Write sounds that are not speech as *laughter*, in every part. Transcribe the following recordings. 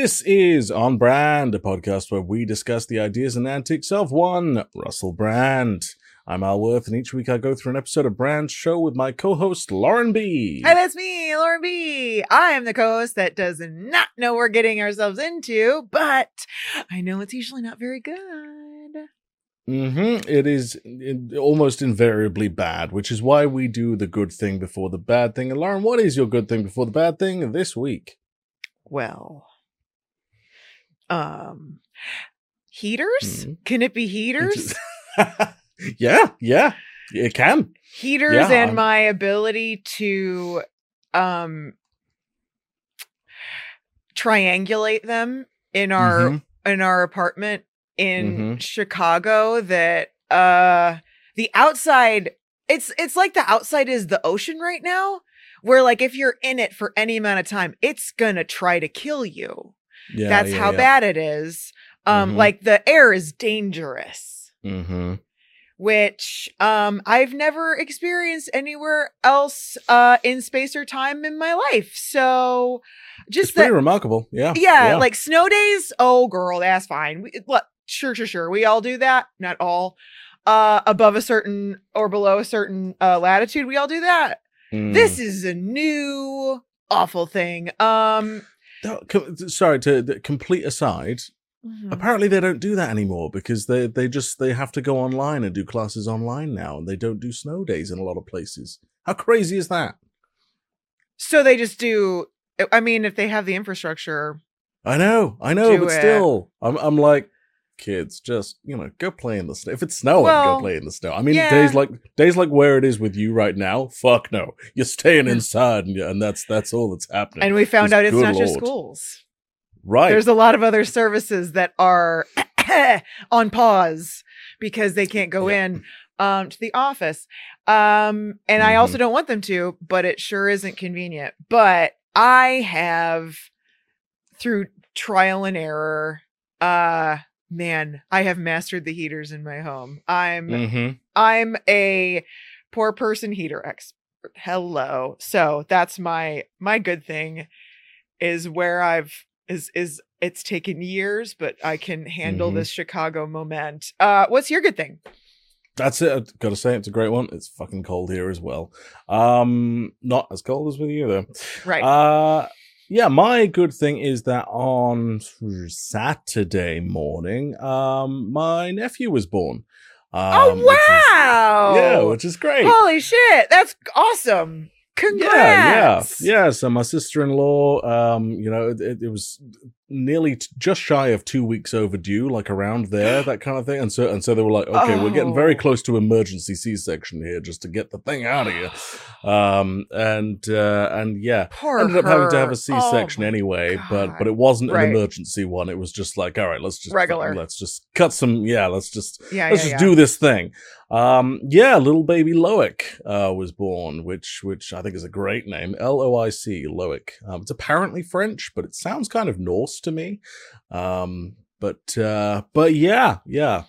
This is On Brand, a podcast where we discuss the ideas and antics of one Russell Brand. I'm Al Worth, and each week I go through an episode of Brand's show with my co-host Lauren B. Hi, that's me, Lauren B. I am the co-host that does not know we're getting ourselves into, but I know it's usually not very good. Mm-hmm. It is almost invariably bad, which is why we do the good thing before the bad thing. And Lauren, what is your good thing before the bad thing this week? Well, um, heaters? Mhm. Can it be heaters? *laughs* yeah, yeah, it can. heaters Yeah. and my ability to um triangulate them in our Mhm. in our apartment in Mhm. Chicago that uh the outside it's it's like the outside is the ocean right now where like if you're in it for any amount of time it's going to try to kill you. Yeah, That's yeah, how yeah. bad it is. Um Mhm. like the air is dangerous Mm-hmm. which um I've never experienced anywhere else uh in space or time in my life. So It's just pretty remarkable. Yeah. yeah, like snow days, oh girl, that's fine. We, look, sure, sure, sure. We all do that. Not all. Uh above a certain or below a certain uh latitude, we all do that. Mm. This is a new awful thing. Um sorry to the complete aside. mhm. Apparently, they don't do that anymore because they they just they have to go online and do classes online now, and they don't do snow days in a lot of places. How crazy is that? so they just do I mean, if they have the infrastructure, I know, I know, but it. still, I'm I'm like, kids, just you know, go play in the snow. If it's snowing, Well, go play in the snow. I mean, yeah. days like days like where it is with you right now. Fuck no, you're staying *laughs* inside, and, and that's that's all that's happening. and we found out it's not just schools. right? There's a lot of other services that are *coughs* on pause because they can't go Yeah. in um, to the office. Um, and I Mm-hmm. also don't want them to, but it sure isn't convenient. But I have, through trial and error, uh, man, I have mastered the heaters in my home. I'm hmm I'm a poor person heater expert. Hello. So that's my my good thing is where I've is is it's taken years, but I can handle Mhm. this Chicago moment. Uh what's your good thing? That's it. I've got to say, it's a great one. It's fucking cold here as well. Um, not as cold as with you though. Right. Uh, yeah, my good thing is that on Saturday morning, um, my nephew was born. Um, oh which is- wow. yeah, which is great. Holy shit. That's awesome. Yeah, Congrats. yeah, yeah. So my sister-in-law, um, you know, it, it, was nearly t- just shy of two weeks overdue, like around there, *gasps* that kind of thing. And so, and so they were like, okay, we're getting very Oh. close to emergency C-section here, just to get the thing out of here. Um, and uh, and yeah, Poor ended up having to have a C-section Oh, anyway, but but it wasn't Right. an emergency one. It was just like, all right, let's just Regular. let's just cut some, yeah, let's just Yeah, let's yeah, just yeah. do this thing. Um, yeah, little baby Loic uh, was born, which which I think is a great name, L O I C, Loic. Um, it's apparently French, but it sounds kind of Norse to me. Um, but uh, but yeah, yeah.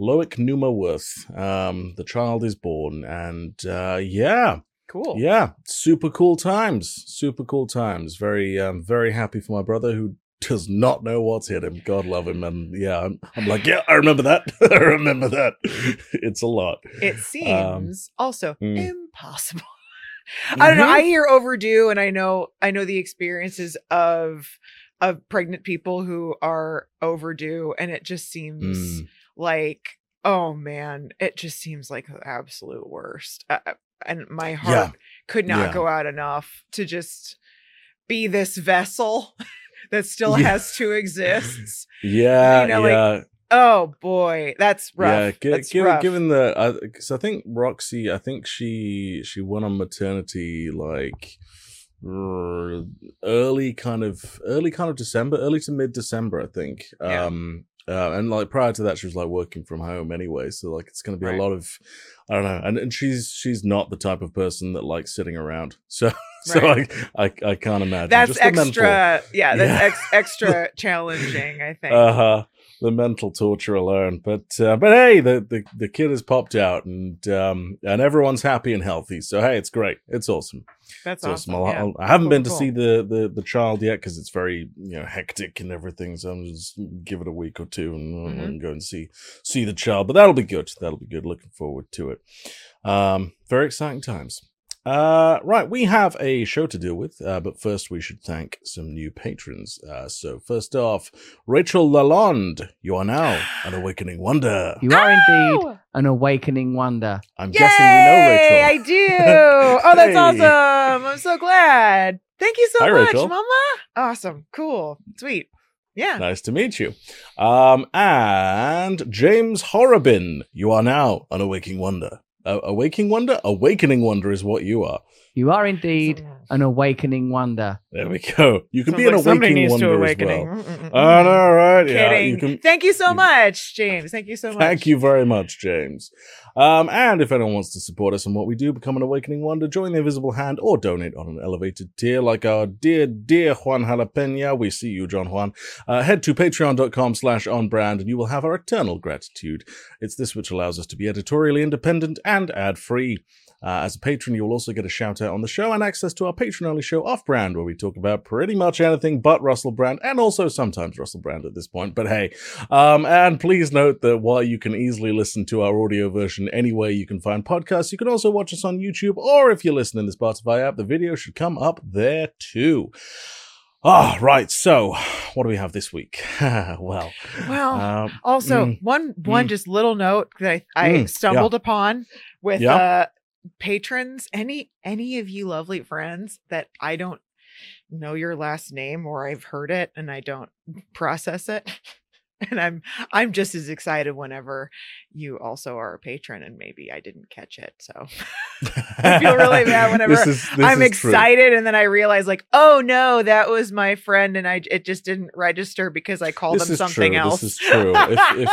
Loic Numaworth. Um, the child is born, and uh, yeah, Cool. yeah, super cool times. Super cool times. Very, um, very happy for my brother who does not know what's hit him. God love him. And yeah, I'm, I'm like, yeah, I remember that. *laughs* I remember that. *laughs* It's a lot. It seems also mm. impossible. *laughs* I don't know. I hear overdue, and I know I know the experiences of of pregnant people who are overdue, and it just seems Mm. like oh man, it just seems like the absolute worst. Uh, uh, and my heart Yeah. could not Yeah. go out enough to just be this vessel that still Yeah. has to exist. *laughs* Yeah, You know, like, yeah, Oh boy, that's rough. yeah. That's given, rough. given the, because I think Roxy, I think she she went on maternity like early kind of early kind of December, early to mid December, I think. Yeah. Um, uh, and like prior to that, she was like working from home anyway, so like it's going to be Right. a lot of, I don't know, and, and she's she's not the type of person that likes sitting around, *laughs* so so Right. I, I I can't imagine. that's Just extra yeah that's Yeah. Ex- extra challenging i *laughs* think Uh huh. The mental torture alone. But uh, but hey, the, the the kid has popped out, and um and everyone's happy and healthy. So hey, it's great. It's awesome. That's It's awesome. yeah. I haven't Cool, been to cool. see the, the the child yet because it's very you know hectic and everything. So I'm just give it a week or two and, and go and see see the child. But that'll be good. That'll be good. Looking forward to it. Um, very exciting times. Uh, right, we have a show to deal with, uh, but first we should thank some new patrons. Uh, so first off, Rachel Lalonde, you are now an *gasps* awakening wonder. You are indeed an awakening wonder. I'm Yay! guessing we know Rachel. I do. *laughs* Oh, that's Hey. awesome. I'm so glad. Thank you so Hi, much, Rachel. Mama. Awesome. Cool. Sweet. Yeah. Nice to meet you. Um, and James Horrobin, you are now an awakening wonder. Uh, awakening wonder? Awakening wonder is what you are. You are indeed an awakening wonder. There we go. You can Sounds be an like somebody awakening needs to wonder awakening. as well. Mm-mm-mm. I know, right? Yeah, you can. Thank you so you- much, James. Thank you so much. Thank you very much, James. Um, and if anyone wants to support us in what we do, become an Awakening Wonder, join the Invisible Hand, or donate on an elevated tier like our dear, dear Juan Jalapena. We see you, John Juan. Uh, head to patreon.com slash onbrand and you will have our eternal gratitude. It's this which allows us to be editorially independent and ad-free. Uh, as a patron, you will also get a shout out on the show and access to our patron only show Off Brand, where we talk about pretty much anything but Russell Brand and also sometimes Russell Brand at this point. But hey, um, and please note that while you can easily listen to our audio version anywhere you can find podcasts, you can also watch us on YouTube, or if you're listening in the Spotify app, the video should come up there too. Ah, right. So, what do we have this week? *laughs* well, Well, um, also mm, one one mm. just little note that I, I Mm, stumbled upon with Yeah. uh patrons. Any any of you lovely friends that I don't know your last name or I've heard it and I don't process it. *laughs* And I'm I'm just as excited whenever you also are a patron and maybe I didn't catch it. So *laughs* I feel really bad *laughs* whenever This is- this I'm is true. excited and then I realize like, oh no, that was my friend and I it just didn't register because I called This them is something true, else. This is true. If, if,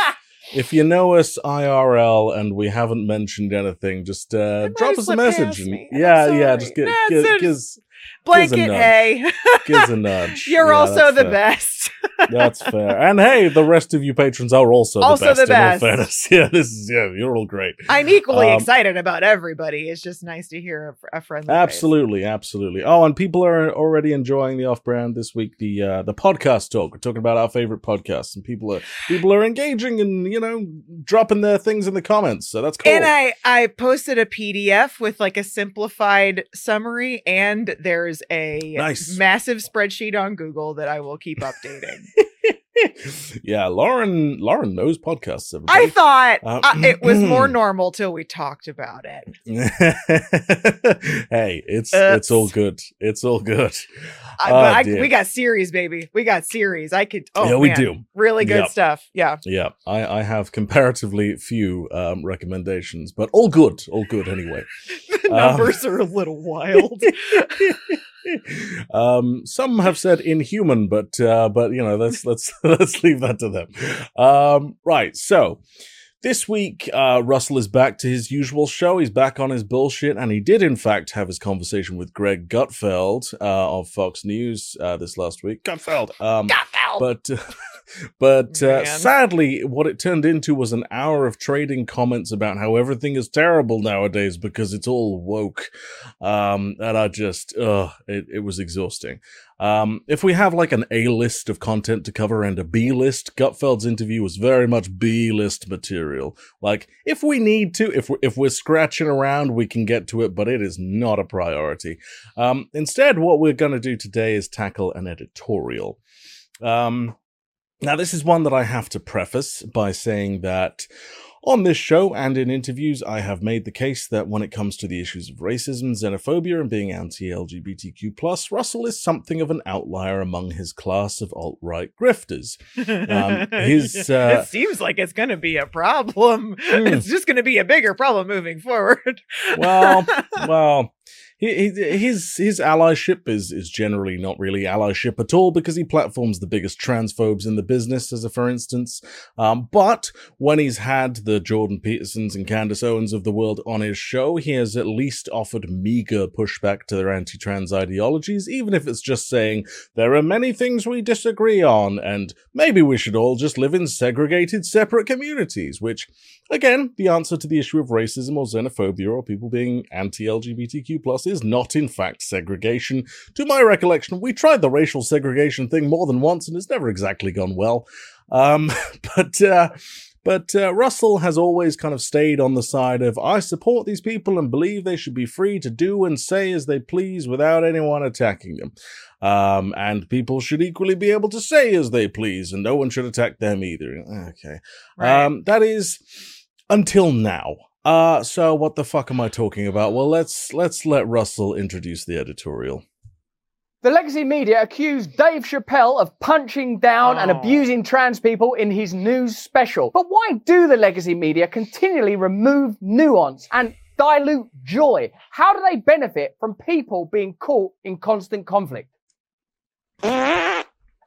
if you know us IRL and we haven't mentioned anything, just uh, drop us a message. And, yeah, yeah, just give, Nah, it's- give, Blanket, nudge. hey. give a *laughs* nudge. You're Yeah, also the fair. best. *laughs* That's fair. And hey, the rest of you patrons are also, Also the best. In all best. fairness. *laughs* Yeah, this is yeah, you're all great. I'm equally Um, excited about everybody. It's just nice to hear a, a friendly face. Absolutely, absolutely. Oh, and people are already enjoying the off-brand this week. The uh, the podcast talk. We're talking about our favorite podcasts, and people are people are engaging and you know dropping their things in the comments. So that's cool. And I I posted a PDF with like a simplified summary, and there's a Nice. massive spreadsheet on Google that I will keep updating. *laughs* yeah, Lauren. Lauren knows podcasts. I thought Um, uh, it was more normal till we talked about it. *laughs* hey, it's it's all good. It's all good. I, Oh, I, we got series, baby. We got series. I could. Oh, yeah, we man. do. Really good Yep. stuff. Yeah. Yeah, I, I have comparatively few um, recommendations, but all good. All good anyway. *laughs* *laughs* Um, numbers are a little wild. *laughs* um, some have said inhuman, but uh, but you know let's let's *laughs* let's leave that to them. Um, right. So this week, uh, Russell is back to his usual show. He's back on his bullshit, and he did in fact have his conversation with Greg Gutfeld uh, of Fox News uh, this last week. Gutfeld. Um, but *laughs* but uh, sadly what it turned into was an hour of trading comments about how everything is terrible nowadays because it's all woke. Um and i just uh it, it was exhausting. Um if we have like an a list of content to cover and a b list gutfeld's interview was very much b list material. Like if we need to if we're, if we're scratching around we can get to it but it is not a priority. Um instead what we're going to do today is tackle an editorial um, now, this is one that I have to preface by saying that on this show and in interviews, I have made the case that when it comes to the issues of racism, xenophobia, and being anti-LGBTQ+, Russell is something of an outlier among his class of alt-right grifters. Um, his, *laughs* uh, it seems like it's going to be a problem. Hmm. It's just going to be a bigger problem moving forward. Well, well, his his allyship is is generally not really allyship at all because he platforms the biggest transphobes in the business, as a for instance. Um, but when he's had the Jordan Petersons and Candace Owens of the world on his show, he has at least offered meager pushback to their anti-trans ideologies, even if it's just saying there are many things we disagree on, and maybe we should all just live in segregated, separate communities. Which, again, the answer to the issue of racism or xenophobia or people being anti-LGBTQ plus is not in fact segregation. To my recollection, we tried the racial segregation thing more than once, and it's never exactly gone well. Um, *laughs* but uh, but uh, Russell has always kind of stayed on the side of I support these people and believe they should be free to do and say as they please without anyone attacking them. Um, and people should equally be able to say as they please, and no one should attack them either. Okay. Right. Um, that is until now. Uh, so what the fuck am I talking about? Well, let's let's let Russell introduce the editorial. The legacy media accused Dave Chappelle of punching down and Oh. abusing trans people in his news special. But why do the legacy media continually remove nuance and dilute joy? How do they benefit from people being caught in constant conflict?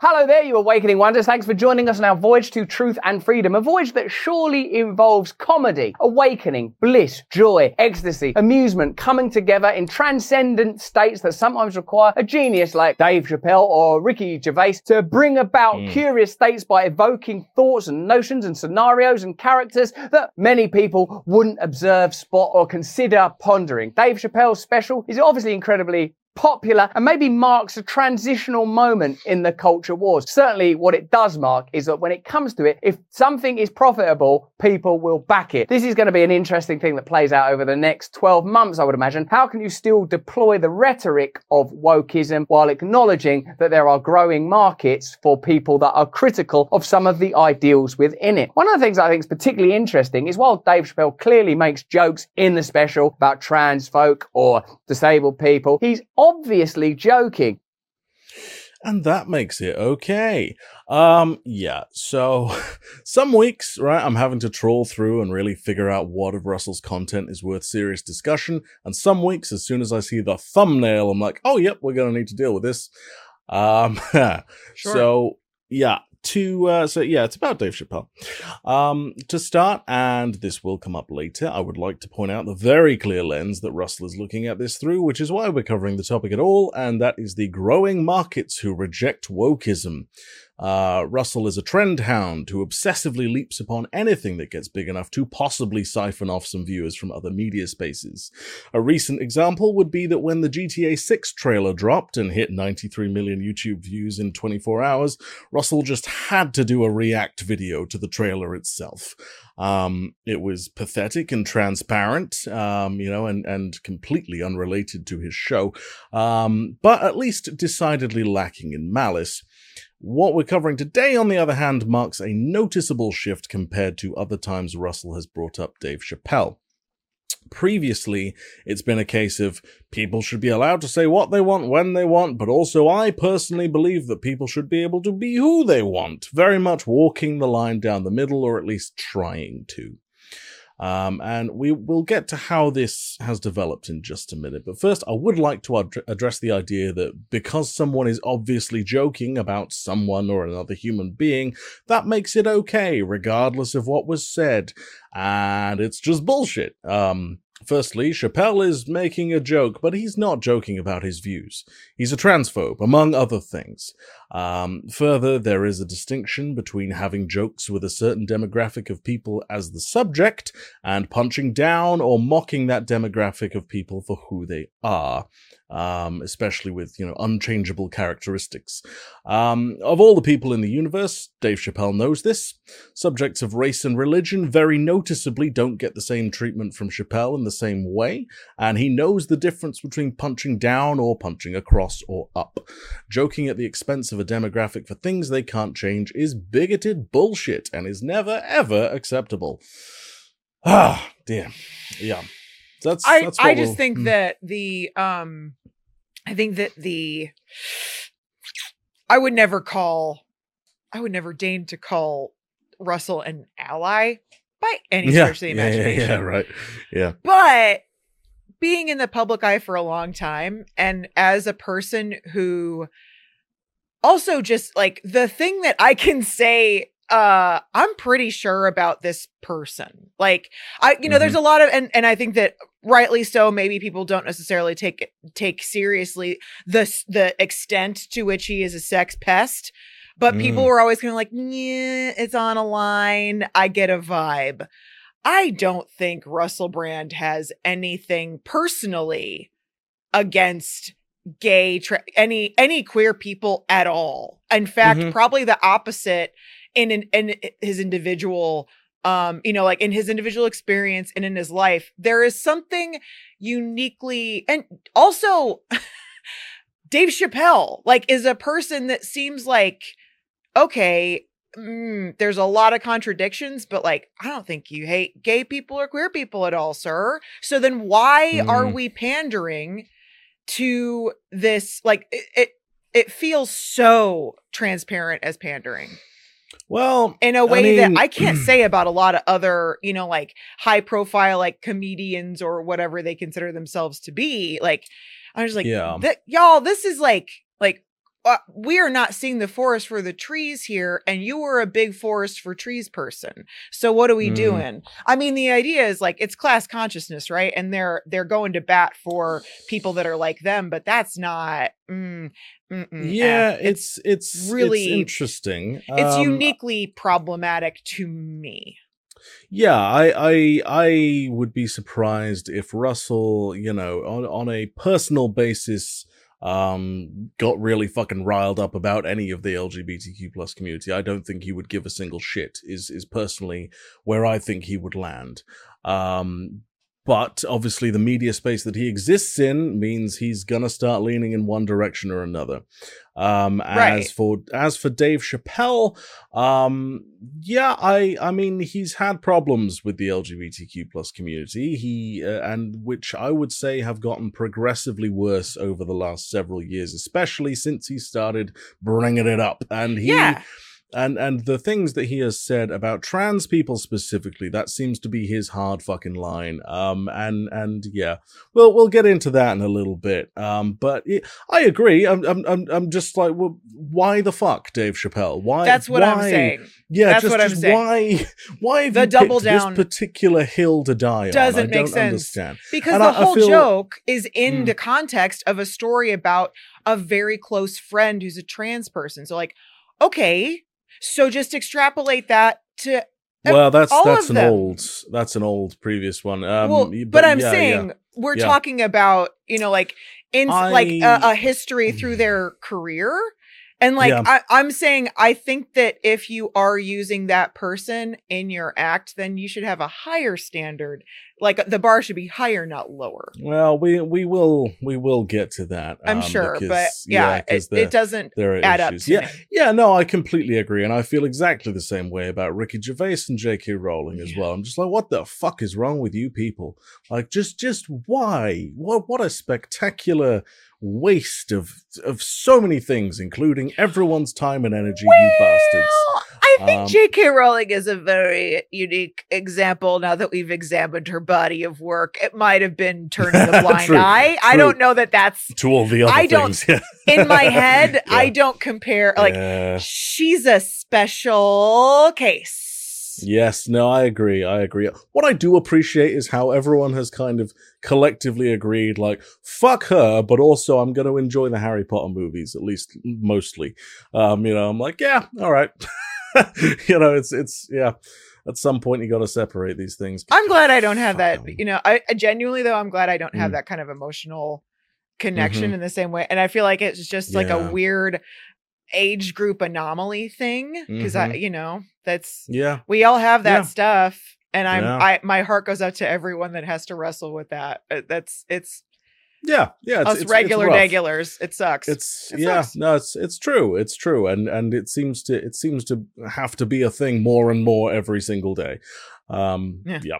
Hello there, you awakening wonders. Thanks for joining us on our voyage to truth and freedom. A voyage that surely involves comedy, awakening, bliss, joy, ecstasy, amusement, coming together in transcendent states that sometimes require a genius like Dave Chappelle or Ricky Gervais to bring about Mm. curious states by evoking thoughts and notions and scenarios and characters that many people wouldn't observe, spot, or consider pondering. Dave Chappelle's special is obviously incredibly popular and maybe marks a transitional moment in the culture wars. Certainly, what it does mark is that when it comes to it, if something is profitable, people will back it. This is going to be an interesting thing that plays out over the next 12 months, I would imagine. How can you still deploy the rhetoric of wokeism while acknowledging that there are growing markets for people that are critical of some of the ideals within it? One of the things I think is particularly interesting is while Dave Chappelle clearly makes jokes in the special about trans folk or disabled people, he's obviously joking. and that makes it okay. Um, yeah. So *laughs* some weeks, right, I'm having to trawl through and really figure out what of Russell's content is worth serious discussion. And some weeks, as soon as I see the thumbnail, I'm like, oh, yep, we're gonna need to deal with this. Um, *laughs* Sure. so yeah. To uh, so yeah, it's about Dave Chappelle. Um, to start, and this will come up later. I would like to point out the very clear lens that Russell is looking at this through, which is why we're covering the topic at all, and that is the growing markets who reject wokeism. Uh, Russell is a trend hound who obsessively leaps upon anything that gets big enough to possibly siphon off some viewers from other media spaces. A recent example would be that when the GTA 6 trailer dropped and hit 93 million YouTube views in 24 hours, Russell just had to do a react video to the trailer itself. Um, it was pathetic and transparent, um, you know, and, and completely unrelated to his show, um, but at least decidedly lacking in malice. What we're covering today, on the other hand, marks a noticeable shift compared to other times Russell has brought up Dave Chappelle. Previously, it's been a case of people should be allowed to say what they want when they want, but also I personally believe that people should be able to be who they want, very much walking the line down the middle, or at least trying to. Um, and we will get to how this has developed in just a minute. But first, I would like to ad- address the idea that because someone is obviously joking about someone or another human being, that makes it okay, regardless of what was said. And it's just bullshit. Um, Firstly, Chappelle is making a joke, but he's not joking about his views. He's a transphobe, among other things. Um, further, there is a distinction between having jokes with a certain demographic of people as the subject and punching down or mocking that demographic of people for who they are, um, especially with, you know, unchangeable characteristics. Um, of all the people in the universe, Dave Chappelle knows this. Subjects of race and religion very noticeably don't get the same treatment from Chappelle in the same way, and he knows the difference between punching down or punching across or up. Joking at the expense of a demographic for things they can't change is bigoted bullshit and is never ever acceptable. Ah, dear. Yeah. That's, I that's I just we'll- think mm. that the um I think that the I would never call I would never deign to call Russell an ally by any yeah, stretch of the yeah, yeah, imagination. yeah, *laughs* right. Yeah. But being in the public eye for a long time and as a person who also just like the thing that I can say uh I'm pretty sure about this person. Like I you know there's a lot of and and I think that rightly so maybe people don't necessarily take take seriously the the extent to which he is a sex pest. But people Mm. were always kind of like, yeah, it's on a line. I get a vibe. I don't think Russell Brand has anything personally against gay tra- any any queer people at all. In fact, Mhm. probably the opposite in in, in his individual um you know like in his individual experience and in his life there is something uniquely and also *laughs* Dave Chappelle like is a person that seems like okay mm, there's a lot of contradictions but like I don't think you hate gay people or queer people at all sir so then why are Mhm. we pandering to this like it, it it feels so transparent as pandering Well, in a way mean- that I can't *clears throat* say about a lot of other, you know, like high profile like comedians or whatever they consider themselves to be. Like I was like, Yeah. Y'all, this is like like uh, we are not seeing the forest for the trees here, and you were a big forest for trees person. So what are we Mm. doing? I mean, the idea is like it's class consciousness, right? And they're they're going to bat for people that are like them, but that's not. Mm, yeah, F. it's it's really- it's interesting. it's Um, uniquely problematic to me. Yeah, I, I I would be surprised if Russell, you know, on on a personal basis, um, got really fucking riled up about any of the LGBTQ plus community. I don't think he would give a single shit. Is is personally where I think he would land. Um, but obviously, the media space that he exists in means he's gonna start leaning in one direction or another. Um, as Right. for as for Dave Chappelle, um, yeah, I I mean he's had problems with the LGBTQ plus community. He uh, and which I would say have gotten progressively worse over the last several years, especially since he started bringing it up. And he yeah. And and the things that he has said about trans people specifically that seems to be his hard fucking line um and and yeah well we'll get into that in a little bit um but it, i agree i'm i'm i'm, I'm just like well, why the fuck dave chappelle why That's what I'm saying. yeah That's just, what I'm just saying. why *laughs* why The double down this particular hill to die on doesn't I make sense. understand Because And the I- I whole feel- joke is in Mm. the context of a story about a very close friend who's a trans person. So, like, okay, so just extrapolate that to. Well that's that's an old that's an old previous one um well, y- but, I'm yeah, yeah. saying we're Yeah. talking about you know like in like a history through their career. And like Yeah. I, I'm saying, I think that if you are using that person in your act, then you should have a higher standard. Like the bar should be higher, not lower. Well, we we will we will get to that. I'm um, sure, but because- yeah, it, it doesn't there add up issues. to yeah, me. yeah, no, I completely agree, and I feel exactly the same way about Ricky Gervais and J.K. Rowling as well. I'm just like, what the fuck is wrong with you people? Like, just just why? What what a spectacular waste of of so many things, including everyone's time and energy. you bastards. I think Um, J.K. Rowling is a very unique example. Now that we've examined her body of work, it might have been turning a *laughs* blind True, eye. I don't know that that's To all the other I don't- things, *laughs* in my head. *laughs* Yeah. I don't compare. Like Yeah. she's a special case. Yes, no, I agree. I agree. What I do appreciate is how everyone has kind of collectively agreed, like, fuck her, but also I'm going to enjoy the Harry Potter movies, at least mostly. Um, you know, I'm like, yeah, all right. *laughs* you know, it's, it's, yeah. At some point, you got to separate these things. I'm glad I don't have that. You know, I, I genuinely though, I'm glad I don't have Mm. that kind of emotional connection in the same way. And I feel like it's just like a weird age group anomaly thing because I, Mhm. you know, that's Yeah. we all have that Yeah. stuff. And I'm, Yeah. I, my heart goes out to everyone that has to wrestle with that. Uh, That's, it's Yeah. Yeah. It's, us it's- it's regular rough. regulars. It sucks. It's It yeah, sucks. no, it's it's true, it's true, and and it seems to it seems to have to be a thing more and more every single day. Um, Yeah. yeah.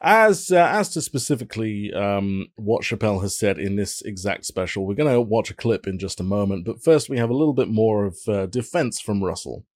As uh, as to specifically um, what Chappelle has said in this exact special, we're gonna watch a clip in just a moment, but first we have a little bit more of uh, defense from Russell.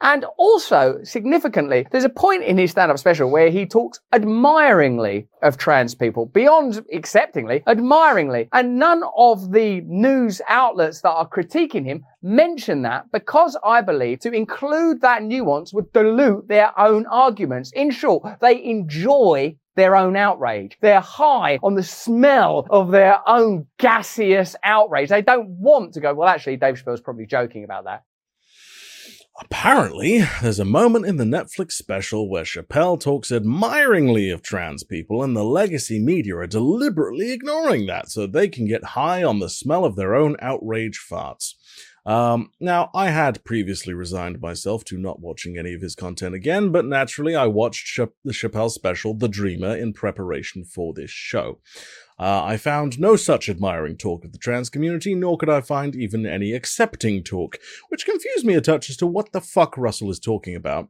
And also, significantly, there's a point in his stand up special where he talks admiringly of trans people, beyond acceptingly, admiringly. And none of the news outlets that are critiquing him mention that because I believe to include that nuance would dilute their own arguments. In short, they enjoy their own outrage. They're high on the smell of their own gaseous outrage. They don't want to go, well, actually, Dave Chappelle's probably joking about that. Apparently, there's a moment in the Netflix special where Chappelle talks admiringly of trans people, and the legacy media are deliberately ignoring that so they can get high on the smell of their own outrage farts. Um, now, I had previously resigned myself to not watching any of his content again, but naturally I watched Ch- the Chappelle special, The Dreamer, in preparation for this show. Uh, I found no such admiring talk of the trans community, nor could I find even any accepting talk, which confused me a touch as to what the fuck Russell is talking about.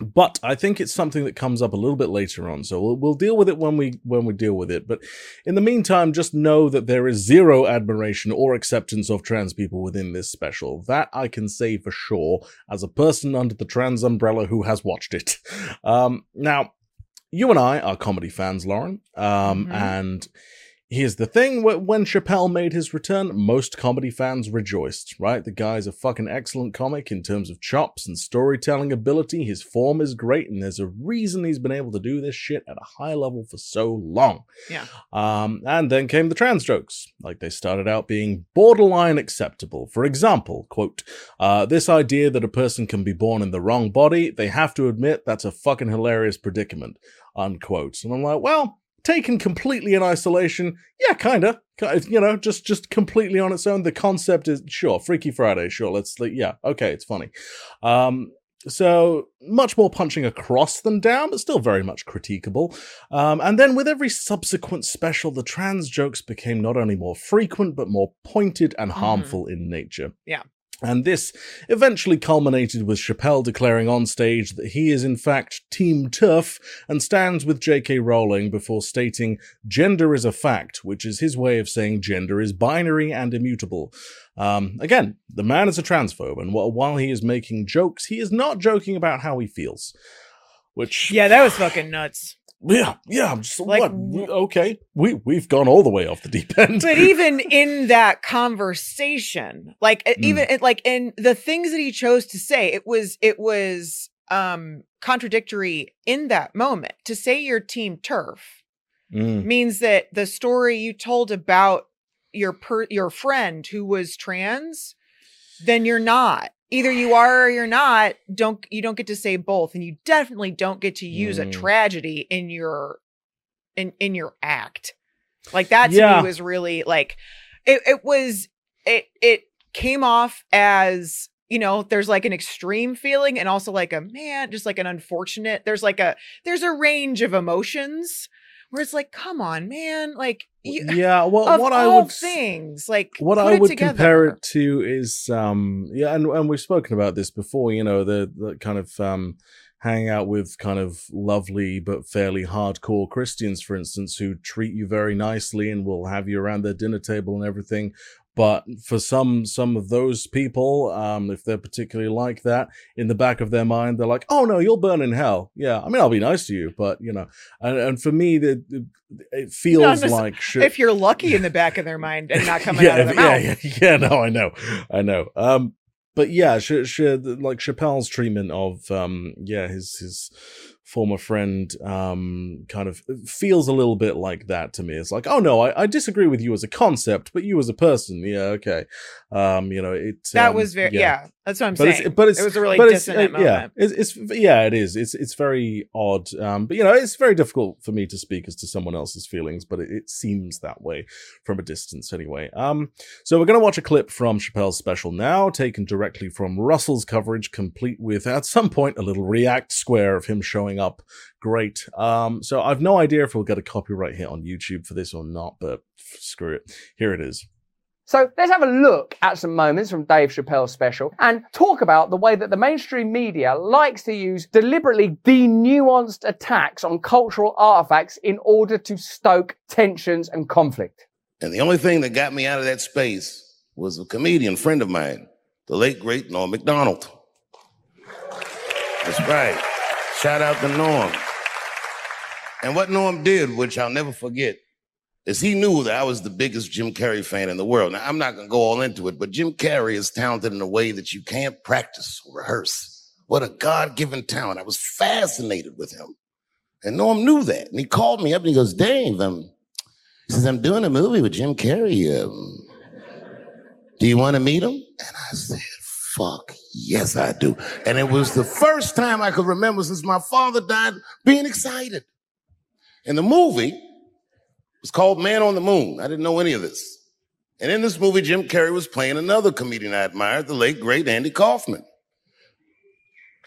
But I think it's something that comes up a little bit later on, so we'll, we'll deal with it when we when we deal with it. But in the meantime, just know that there is zero admiration or acceptance of trans people within this special. That I can say for sure, as a person under the trans umbrella who has watched it. *laughs* Um, now, you and I are comedy fans, Lauren, um, Mhm. and here's the thing: when Chappelle made his return, most comedy fans rejoiced. Right, the guy's a fucking excellent comic in terms of chops and storytelling ability. His form is great, and there's a reason he's been able to do this shit at a high level for so long. Yeah. Um, and then came the trans jokes. Like they started out being borderline acceptable. For example, quote, uh, this idea that a person can be born in the wrong body, they have to admit that's a fucking hilarious predicament, unquote. And I'm like, well, taken completely in isolation, yeah, kinda. You know, just just completely on its own. The concept is sure, Freaky Friday, sure. Let's yeah, okay, it's funny. Um, so much more punching across than down, but still very much critiquable. Um, and then with every subsequent special, the trans jokes became not only more frequent, but more pointed and harmful in nature. Yeah. And this eventually culminated with Chappelle declaring on stage that he is in fact Team TERF and stands with J.K. Rowling before stating gender is a fact, which is his way of saying gender is binary and immutable. Um, again, the man is a transphobe, and while he is making jokes, he is not joking about how he feels. Which Yeah, that was fucking nuts. Yeah, yeah. I'm just Like, what? We- Okay, we we've gone all the way off the deep end. But *laughs* even in that conversation, like Mm. even it, like in the things that he chose to say, it was it was um contradictory in that moment. To say you're team TERF Mm, means that the story you told about your per your friend who was trans, then you're not. Either you are or you're not. Don't you don't get to say both, and you definitely don't get to use a Mm. tragedy in your in in your act. Like that to Yeah. me was really like it. It was it it came off as you know there's like an extreme feeling and also like a man just like an unfortunate there's like a there's a range of emotions where it's like come on man like you, yeah, well, what I would things like what I would together. compare it to is um yeah, and and we've spoken about this before. You know, the the kind of um hanging out with kind of lovely but fairly hardcore Christians, for instance, who treat you very nicely and will have you around their dinner table and everything. But for some some of those people, um, if they're particularly like that, in the back of their mind, they're like, "Oh no, you'll burn in hell." Yeah, I mean, I'll be nice to you, but you know, and, and for me, the, it feels necess- like shit. if you're lucky in the back of their mind and not coming yeah, out of *laughs* their yeah, mouth Yeah, *laughs* yeah, no, I know, I know. Um, but yeah, sh- sh- like Chappelle's treatment of um, yeah, his his former friend um kind of feels a little bit like that to me. It's like oh no I, I disagree with you as a concept but you as a person. Yeah okay. Um you know it that um, was very yeah. That's what i'm but saying it's, but it's it was a really but it's, uh, yeah, moment it's, it's yeah, it is. It's it's very odd. Um, but you know, it's very difficult for me to speak as to someone else's feelings, but it, it seems that way from a distance anyway. Um, so we're gonna watch a clip from Chappelle's special now, taken directly from Russell's coverage, complete with at some point a little react square of him showing up. Great. Um, so I've no idea if we'll get a copyright hit on YouTube for this or not, but screw it. Here it is. So let's have a look at some moments from Dave Chappelle's special and talk about the way that the mainstream media likes to use deliberately denuanced attacks on cultural artifacts in order to stoke tensions and conflict. And the only thing that got me out of that space was a comedian friend of mine, the late great Norm Macdonald. That's right. Shout out to Norm. And what Norm did, which I'll never forget, is he knew that I was the biggest Jim Carrey fan in the world. Now, I'm not going to go all into it, but Jim Carrey is talented in a way that you can't practice or rehearse. What a God given talent. I was fascinated with him. And Norm knew that. And he called me up and he goes, Dave, um, he says, I'm doing a movie with Jim Carrey. Um, do you want to meet him? And I said, fuck, yes, I do. And it was the first time I could remember since my father died being excited. And the movie was called Man on the Moon. I didn't know any of this. And in this movie, Jim Carrey was playing another comedian I admired, the late, great Andy Kaufman.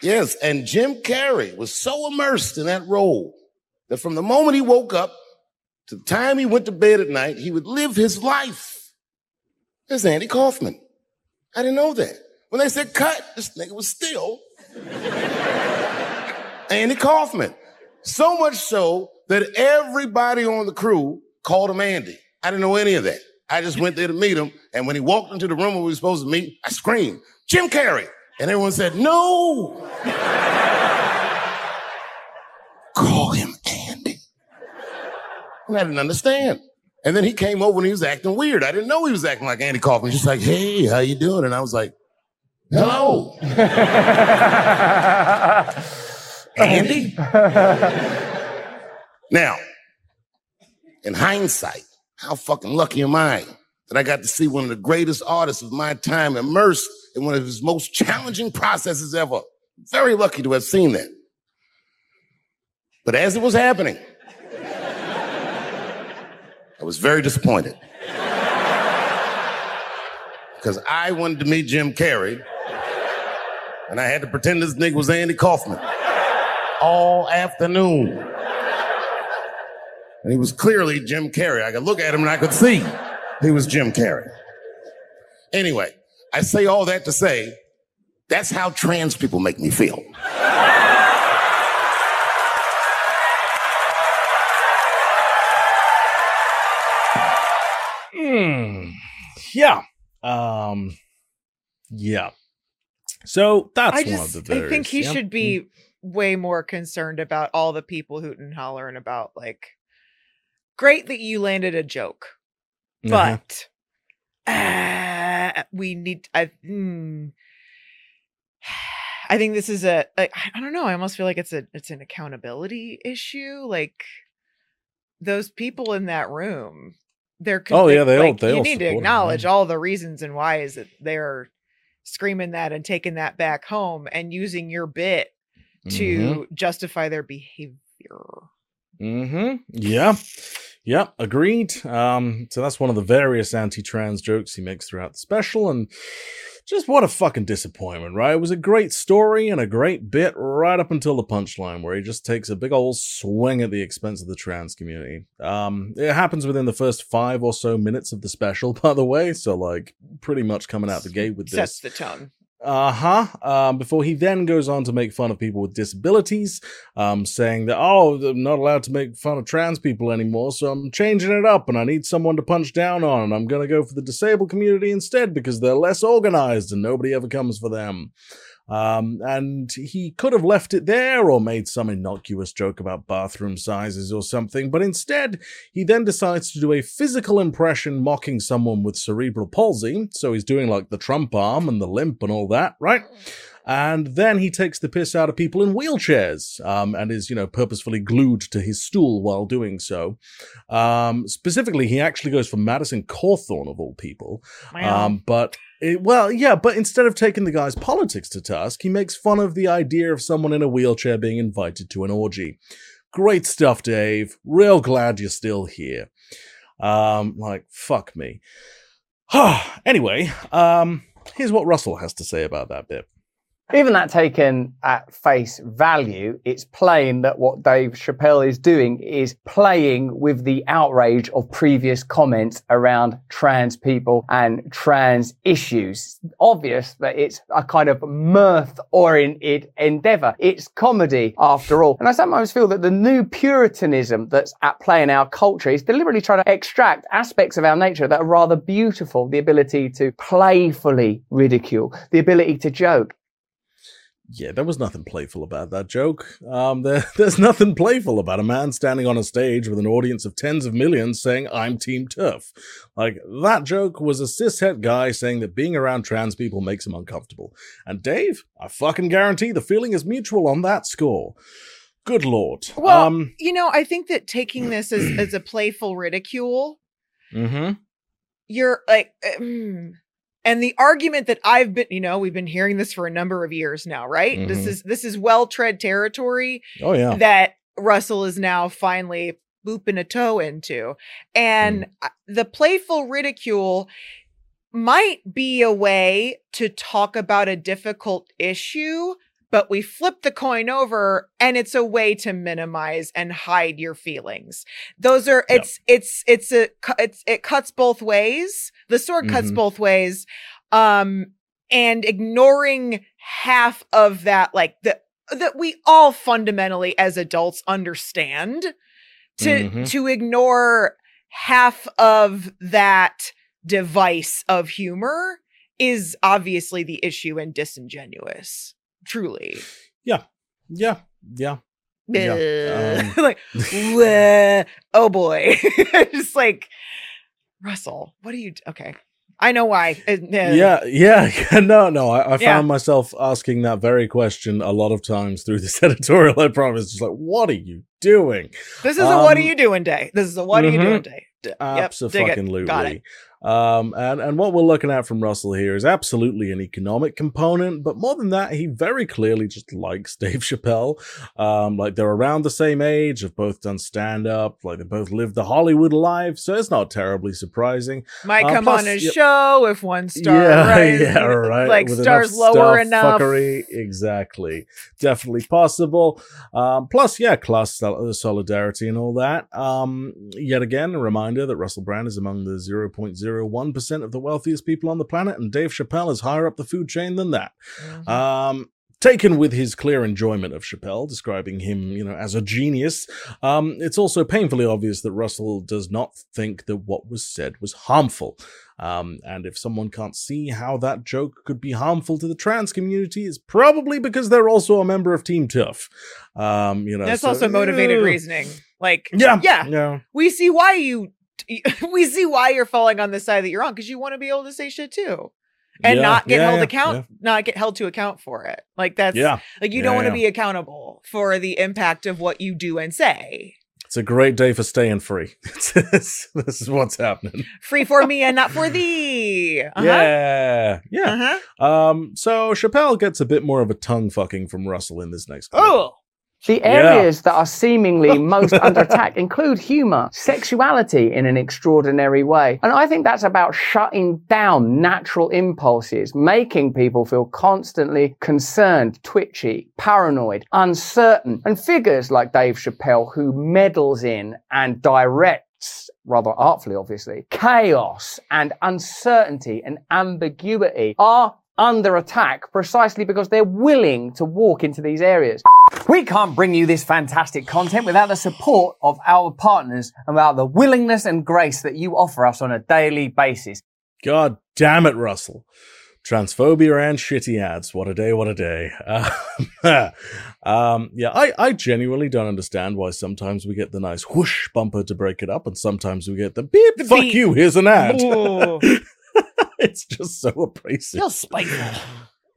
Yes, and Jim Carrey was so immersed in that role that from the moment he woke up to the time he went to bed at night, he would live his life as Andy Kaufman. I didn't know that. When they said cut, this nigga was still *laughs* Andy Kaufman. So much so that everybody on the crew called him Andy. I didn't know any of that. I just went there to meet him, and when he walked into the room where we were supposed to meet, I screamed, Jim Carrey. And everyone said, No. *laughs* Call him Andy. And I didn't understand. And then he came over and he was acting weird. I didn't know he was acting like Andy Kaufman. Just like, hey, how you doing? And I was like, hello. *laughs* Andy? Now, in hindsight, how fucking lucky am I that I got to see one of the greatest artists of my time immersed in one of his most challenging processes ever. Very lucky to have seen that. But as it was happening, I was very disappointed. Because I wanted to meet Jim Carrey, and I had to pretend this nigga was Andy Kaufman all afternoon. And he was clearly Jim Carrey. I could look at him and I could see he was Jim Carrey. Anyway, I say all that to say that's how trans people make me feel. Hmm. Yeah. Um. Yeah. So that's I one of just, the I think he yeah. should be way more concerned about all the people hooting and hollering about like, great that you landed a joke, Mhm. but uh, we need. I. mm, I think this is a. I don't know. I almost feel like it's a. It's an accountability issue. Like those people in that room. They're. Oh, yeah, they all- like, they You all need to acknowledge yeah. all the reasons and why is that they're screaming that and taking that back home and using your bit to Mm-hmm. justify their behavior. Mm-hmm. Yeah. Yeah, agreed. Um, so that's one of the various anti-trans jokes he makes throughout the special, and just what a fucking disappointment, right? It was a great story and a great bit right up until the punchline, where he just takes a big old swing at the expense of the trans community. Um, it happens within the first five or so minutes of the special, *laughs* by the way, so like pretty much coming out the gate with Sets this. the tone. Uh huh. Um, before he then goes on to make fun of people with disabilities, um, saying that, oh, I'm not allowed to make fun of trans people anymore, so I'm changing it up and I need someone to punch down on, and I'm going to go for the disabled community instead because they're less organized and nobody ever comes for them. Um, and he could have left it there or made some innocuous joke about bathroom sizes or something, but instead, he then decides to do a physical impression mocking someone with cerebral palsy. So he's doing like the Trump arm and the limp and all that, right? And then he takes the piss out of people in wheelchairs um, and is, you know, purposefully glued to his stool while doing so. Um, specifically, he actually goes for Madison Cawthorn, of all people. Um, but it, well, yeah, but instead of taking the guy's politics to task, he makes fun of the idea of someone in a wheelchair being invited to an orgy. Great stuff, Dave. Real glad you're still here. Um, like, fuck me. *sighs* anyway, um, here's what Russell has to say about that bit. Even that taken at face value, it's plain that what Dave Chappelle is doing is playing with the outrage of previous comments around trans people and trans issues. Obvious that it's a kind of mirth oriented endeavor. It's comedy after all. And I sometimes feel that the new puritanism that's at play in our culture is deliberately trying to extract aspects of our nature that are rather beautiful. The ability to playfully ridicule, the ability to joke. Yeah, there was nothing playful about that joke. Um, there, *laughs* there's nothing playful about a man standing on a stage with an audience of tens of millions saying, I'm Team TERF. Like, that joke was a cishet guy saying that being around trans people makes him uncomfortable. And Dave, I fucking guarantee the feeling is mutual on that score. Good lord. Well, um, you know, I think that taking this as, as a playful ridicule, *clears throat* mhm. you're like, *clears throat* mm. And the argument that I've been, you know, we've been hearing this for a number of years now, right? This Mhm. is this is well tread territory Oh, yeah. that Russell is now finally booping a toe into. And uh, the playful ridicule might be a way to talk about a difficult issue, but we flip the coin over and it's a way to minimize and hide your feelings. Those are Yep. it's it's it's a it's it cuts both ways. The sword cuts Mhm. both ways. Um and ignoring half of that like the that we all fundamentally as adults understand to Mhm. to ignore half of that device of humor is obviously the issue and disingenuous truly Yeah. Yeah. Yeah. Yeah, um, *laughs* like *laughs* "Wah, oh boy *laughs* just like russell what are you okay i know why Uh, uh, yeah, yeah. No, no. I, I found Yeah. myself asking that very question a lot of times through this editorial. I promise. Just like, what are you doing? this is a what are Um, you doing day this is a what are you doing day D- yep. Absolutely. got it Um, and and what we're looking at from Russell here is absolutely an economic component, but more than that, he very clearly just likes *laughs* Dave Chappelle. Um, like they're around the same age, have both done stand up, like they both lived the Hollywood life, so it's not terribly surprising. might Uh, come plus, on his yeah- show if one star *laughs* yeah, right, yeah, right. *laughs* like With stars enough lower stuff, enough Fuckery, exactly. Definitely possible. Um, plus, yeah, class sol- solidarity and all that. Um, yet again, a reminder that Russell Brand is among the 0.01% of the wealthiest people on the planet, and Dave Chappelle is higher up the food chain than that. Mhm. Um, taken with his clear enjoyment of Chappelle, describing him, you know, as a genius, um, it's also painfully obvious that Russell does not think that what was said was harmful. Um, and if someone can't see how that joke could be harmful to the trans community, it's probably because they're also a member of Team TERF. Um, you know, that's so- also motivated Ugh. reasoning like Yeah, yeah yeah, we see why you *laughs* we see why you're falling on the side that you're on because you want to be able to say shit too and Yeah, not get yeah, held yeah, account not get held to account for it like that's yeah. like you don't want to be accountable for the impact of what you do and say It's a great day for staying free. *laughs* this is what's happening. free for me and not for *laughs* thee uh-huh. Yeah, yeah. uh-huh Um, so Chappelle gets a bit more of a tongue fucking from Russell in this next clip. oh The Yeah. areas that are seemingly *laughs* most under attack include humor, sexuality in an extraordinary way. And I think that's about shutting down natural impulses, making people feel constantly concerned, twitchy, paranoid, uncertain. And figures like Dave Chappelle, who meddles in and directs rather artfully, obviously, chaos and uncertainty and ambiguity are under attack precisely because they're willing to walk into these areas. We can't bring you this fantastic content without the support of our partners and without the willingness and grace that you offer us on a daily basis. God damn it, Russell. Transphobia and shitty ads. What a day, what a day. Uh, *laughs* um, yeah, I, I genuinely don't understand why sometimes we get the nice whoosh bumper to break it up and sometimes we get the beep, The fuck you, here's an ad. *laughs* *laughs* It's just so abrasive. Feel spiteful.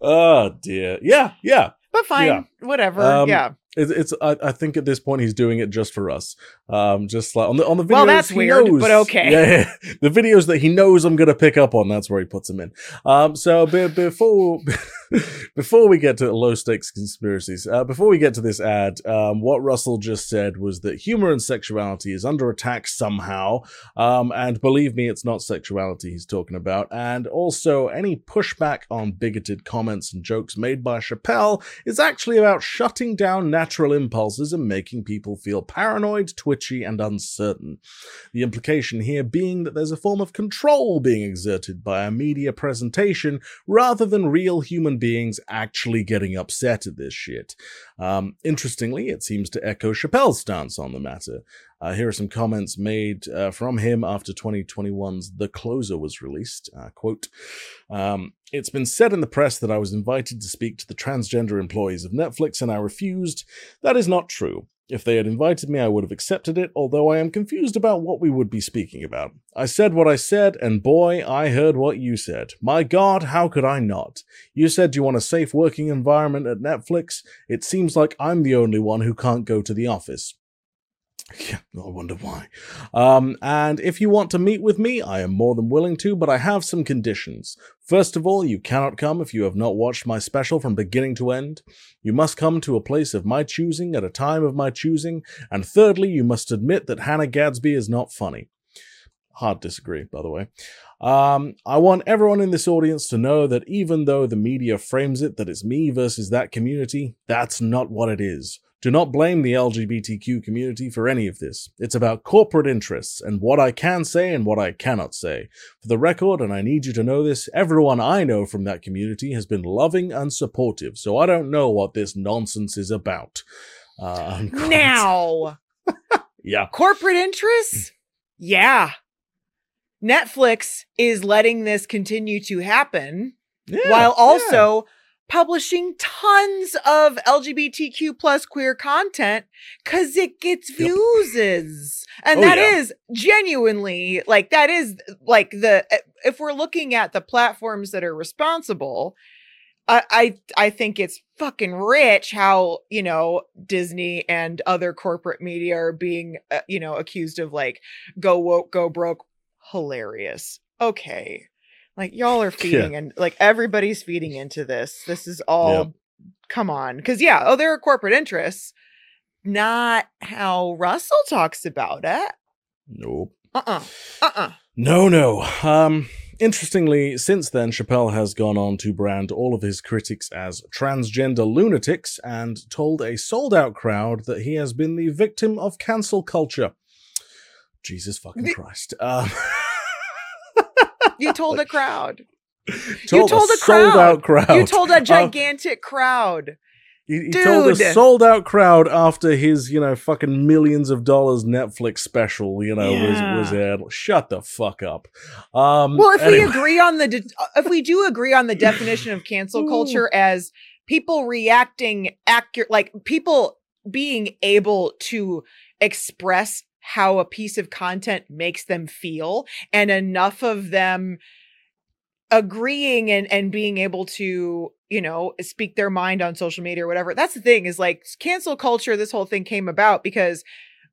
Oh dear. Yeah, yeah. but fine Yeah. whatever Um, yeah It, it's. I, I think at this point he's doing it just for us. Um, just like on the on the videos. Well, that's he weird, knows- but okay. Yeah, yeah. *laughs* the videos that he knows I'm gonna pick up on. That's where he puts them in. Um, so be, before *laughs* before we get to low stakes conspiracies, uh, before we get to this ad, um, what Russell just said was that humor and sexuality is under attack somehow. Um, and believe me, it's not sexuality he's talking about. And also, any pushback on bigoted comments and jokes made by Chappelle is actually about shutting down natural impulses and making people feel paranoid, twitchy, and uncertain. The implication here being that there's a form of control being exerted by a media presentation rather than real human beings actually getting upset at this shit. Um, interestingly, it seems to echo Chappelle's stance on the matter. Uh, here are some comments made uh, from him after 2021's The Closer was released. Uh, quote, um, It's been said in the press that I was invited to speak to the transgender employees of Netflix and I refused. That is not true. If they had invited me, I would have accepted it, although I am confused about what we would be speaking about. I said what I said, and boy, I heard what you said. My God, how could I not? You said you want a safe working environment at Netflix. It seems like I'm the only one who can't go to the office. *laughs* Yeah, I wonder why. Um, and if you want to meet with me, I am more than willing to, but I have some conditions. First of all, you cannot come if you have not watched my special from beginning to end. You must come to a place of my choosing at a time of my choosing. And thirdly, you must admit that Hannah Gadsby is not funny. Hard disagree, by the way. Um, I want everyone in this audience to know that even though the media frames it that it's me versus that community, that's not what it is. Do not blame the LGBTQ community for any of this. It's about corporate interests and what I can say and what I cannot say. For the record, and I need you to know this, everyone I know from that community has been loving and supportive, so I don't know what this nonsense is about. Uh. *laughs* Now, *laughs* yeah. corporate interests? Yeah. Netflix is letting this continue to happen Yeah, while also publishing tons of LGBTQ plus queer content because it gets Yep. views. And Oh, that yeah. is genuinely like that is like the eh, if we're looking at the platforms that are responsible, I I, I think it's fucking rich how, you know, Disney and other corporate media are being uh, you know, accused of like go woke, go broke. Hilarious. Okay. Like y'all are *laughs* feeding and like everybody's feeding into this. This is all Yep. come on. Cause yeah, oh, there are corporate interests. Not how Russell talks about it. Nope. Uh-uh. Uh-uh. No, no. Um, interestingly, since then, Chappelle has gone on to brand all of his critics as transgender lunatics and told a sold out crowd that he has been the victim of cancel culture. Jesus fucking Christ. Um, *laughs* You told a crowd. told, told a sold crowd. out crowd. You told a Uh, gigantic crowd. He, he told a sold out crowd after his, you know, fucking millions of dollars Netflix special, you know, Yeah. was was aired. Shut the fuck up. Um, Well, if we agree on the de- uh, if we do agree on the *laughs* definition of cancel culture as people reacting accurate like people being able to express how a piece of content makes them feel and enough of them agreeing and and being able to you know speak their mind on social media or whatever. That's the thing is like cancel culture this whole thing came about because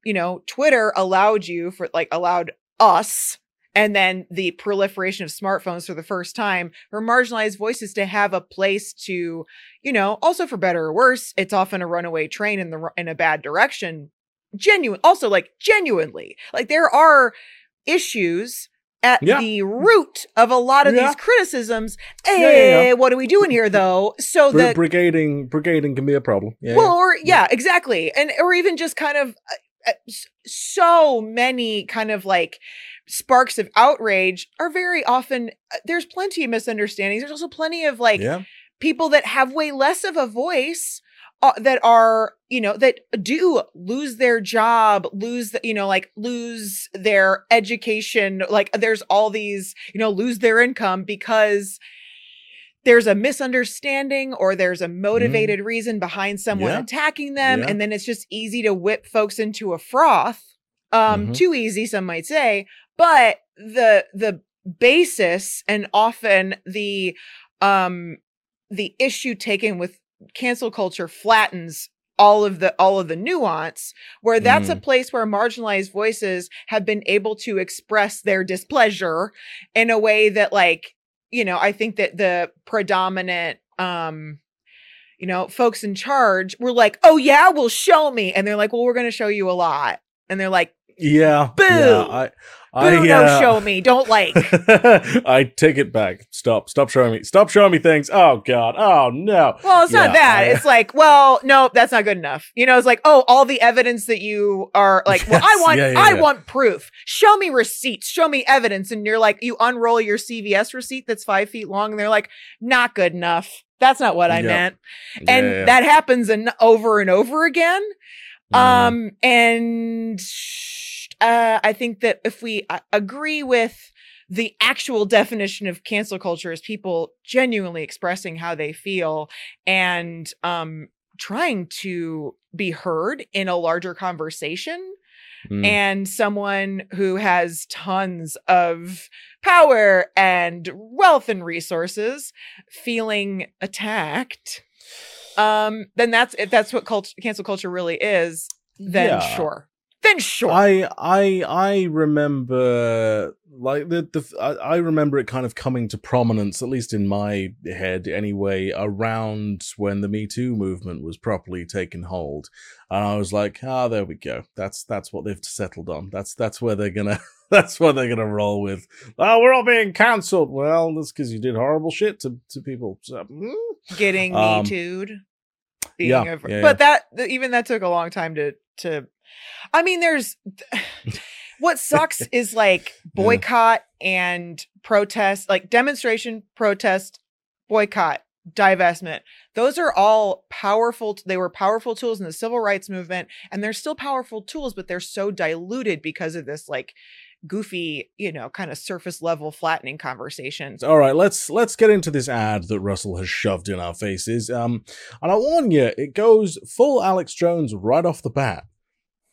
you know twitter allowed you for like allowed us and then the proliferation of smartphones for the first time for marginalized voices to have a place to you know also for better or worse it's often a runaway train in the in a bad direction genuine also like genuinely like there are issues at Yeah. the root of a lot of Yeah. these criticisms eh, yeah. what are we doing here though so Br- that brigading brigading can be a problem. Yeah, well or yeah exactly and or even just kind of uh, uh, so many kind of like sparks of outrage are very often uh, there's plenty of misunderstandings there's also plenty of like people that have way less of a voice uh, that are you know that do lose their job lose the, you know like lose their education like there's all these you know lose their income because there's a misunderstanding or there's a motivated reason behind someone Yeah. attacking them Yeah. and then it's just easy to whip folks into a froth um Mhm. too easy some might say but the the basis and often the um the issue taken with cancel culture flattens all of the all of the nuance where that's a place where marginalized voices have been able to express their displeasure in a way that like you know i think that the predominant um you know folks in charge were like oh yeah well show me and they're like well we're going to show you a lot and they're like Yeah. Boo! Yeah, I, I, boo no uh, show me don't like *laughs* I take it back. Stop. Stop showing me. Stop showing me things. Oh God. Oh no. Well, it's not that. I- it's like, well, no, that's not good enough. You know, it's like, oh, all the evidence that you are *laughs* like, well, I want, yeah, yeah, I yeah. want proof. Show me receipts. Show me evidence. And you're like, you unroll your CVS receipt that's five feet long, and they're like, not good enough. That's not what I Yeah. meant. And yeah, yeah. that happens and over and over again. Mm. Um, and uh, I think that if we uh, agree with the actual definition of cancel culture as people genuinely expressing how they feel and um trying to be heard in a larger conversation Mm. and someone who has tons of power and wealth and resources feeling attacked um then that's if that's what cult- cancel culture really is then Yeah. sure then sure I I I remember like the the I, I remember it kind of coming to prominence, at least in my head anyway, around when the Me Too movement was properly taken hold, and I was like, ah, there we go. That's that's what they've settled on. That's that's where they're gonna. *laughs* That's what they're gonna roll with. Oh, we're all being cancelled. Well, that's because you did horrible shit to, to people. So, mm. getting Um, me too'd. Being yeah, a- yeah, but that even that took a long time to to. I mean, there's *laughs* what sucks is like boycott and protest, like demonstration, protest, boycott, divestment. Those are all powerful. They were powerful tools in the civil rights movement, and they're still powerful tools, but they're so diluted because of this like goofy, you know, kind of surface level flattening conversations. All right, let's let's get into this ad that Russell has shoved in our faces. Um, and I warn you, it goes full Alex Jones right off the bat.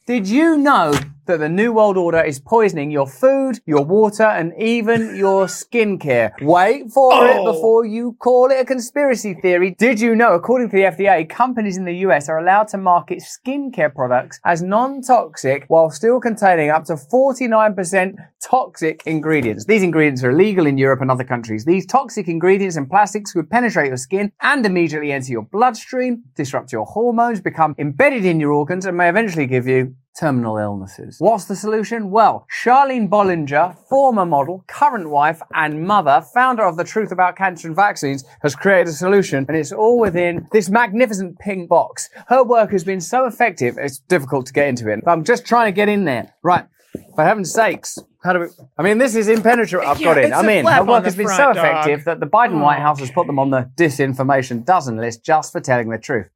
Did you know that the New World Order is poisoning your food, your water, and even your skincare? Wait for it Oh. before you call it a conspiracy theory. Did you know, according to the FDA, companies in the US are allowed to market skincare products as non-toxic while still containing up to 49% toxic ingredients? These ingredients are illegal in Europe and other countries. These toxic ingredients and plastics could penetrate your skin and immediately enter your bloodstream, disrupt your hormones, become embedded in your organs, and may eventually give you terminal illnesses. What's the solution? Well, Charlene Bollinger, former model, current wife, and mother, founder of The Truth About Cancer and Vaccines, has created a solution, and it's all within this magnificent pink box. Her work has been so effective, it's difficult to get into it. But I'm just trying to get in there. Right. For heaven's sakes. How do we? I mean, this is impenetrable. I've got Yeah, in. it's I'm a in. flap Her work has been so dog. effective that the Biden White Oh. House has put them on the disinformation dozen list just for telling the truth.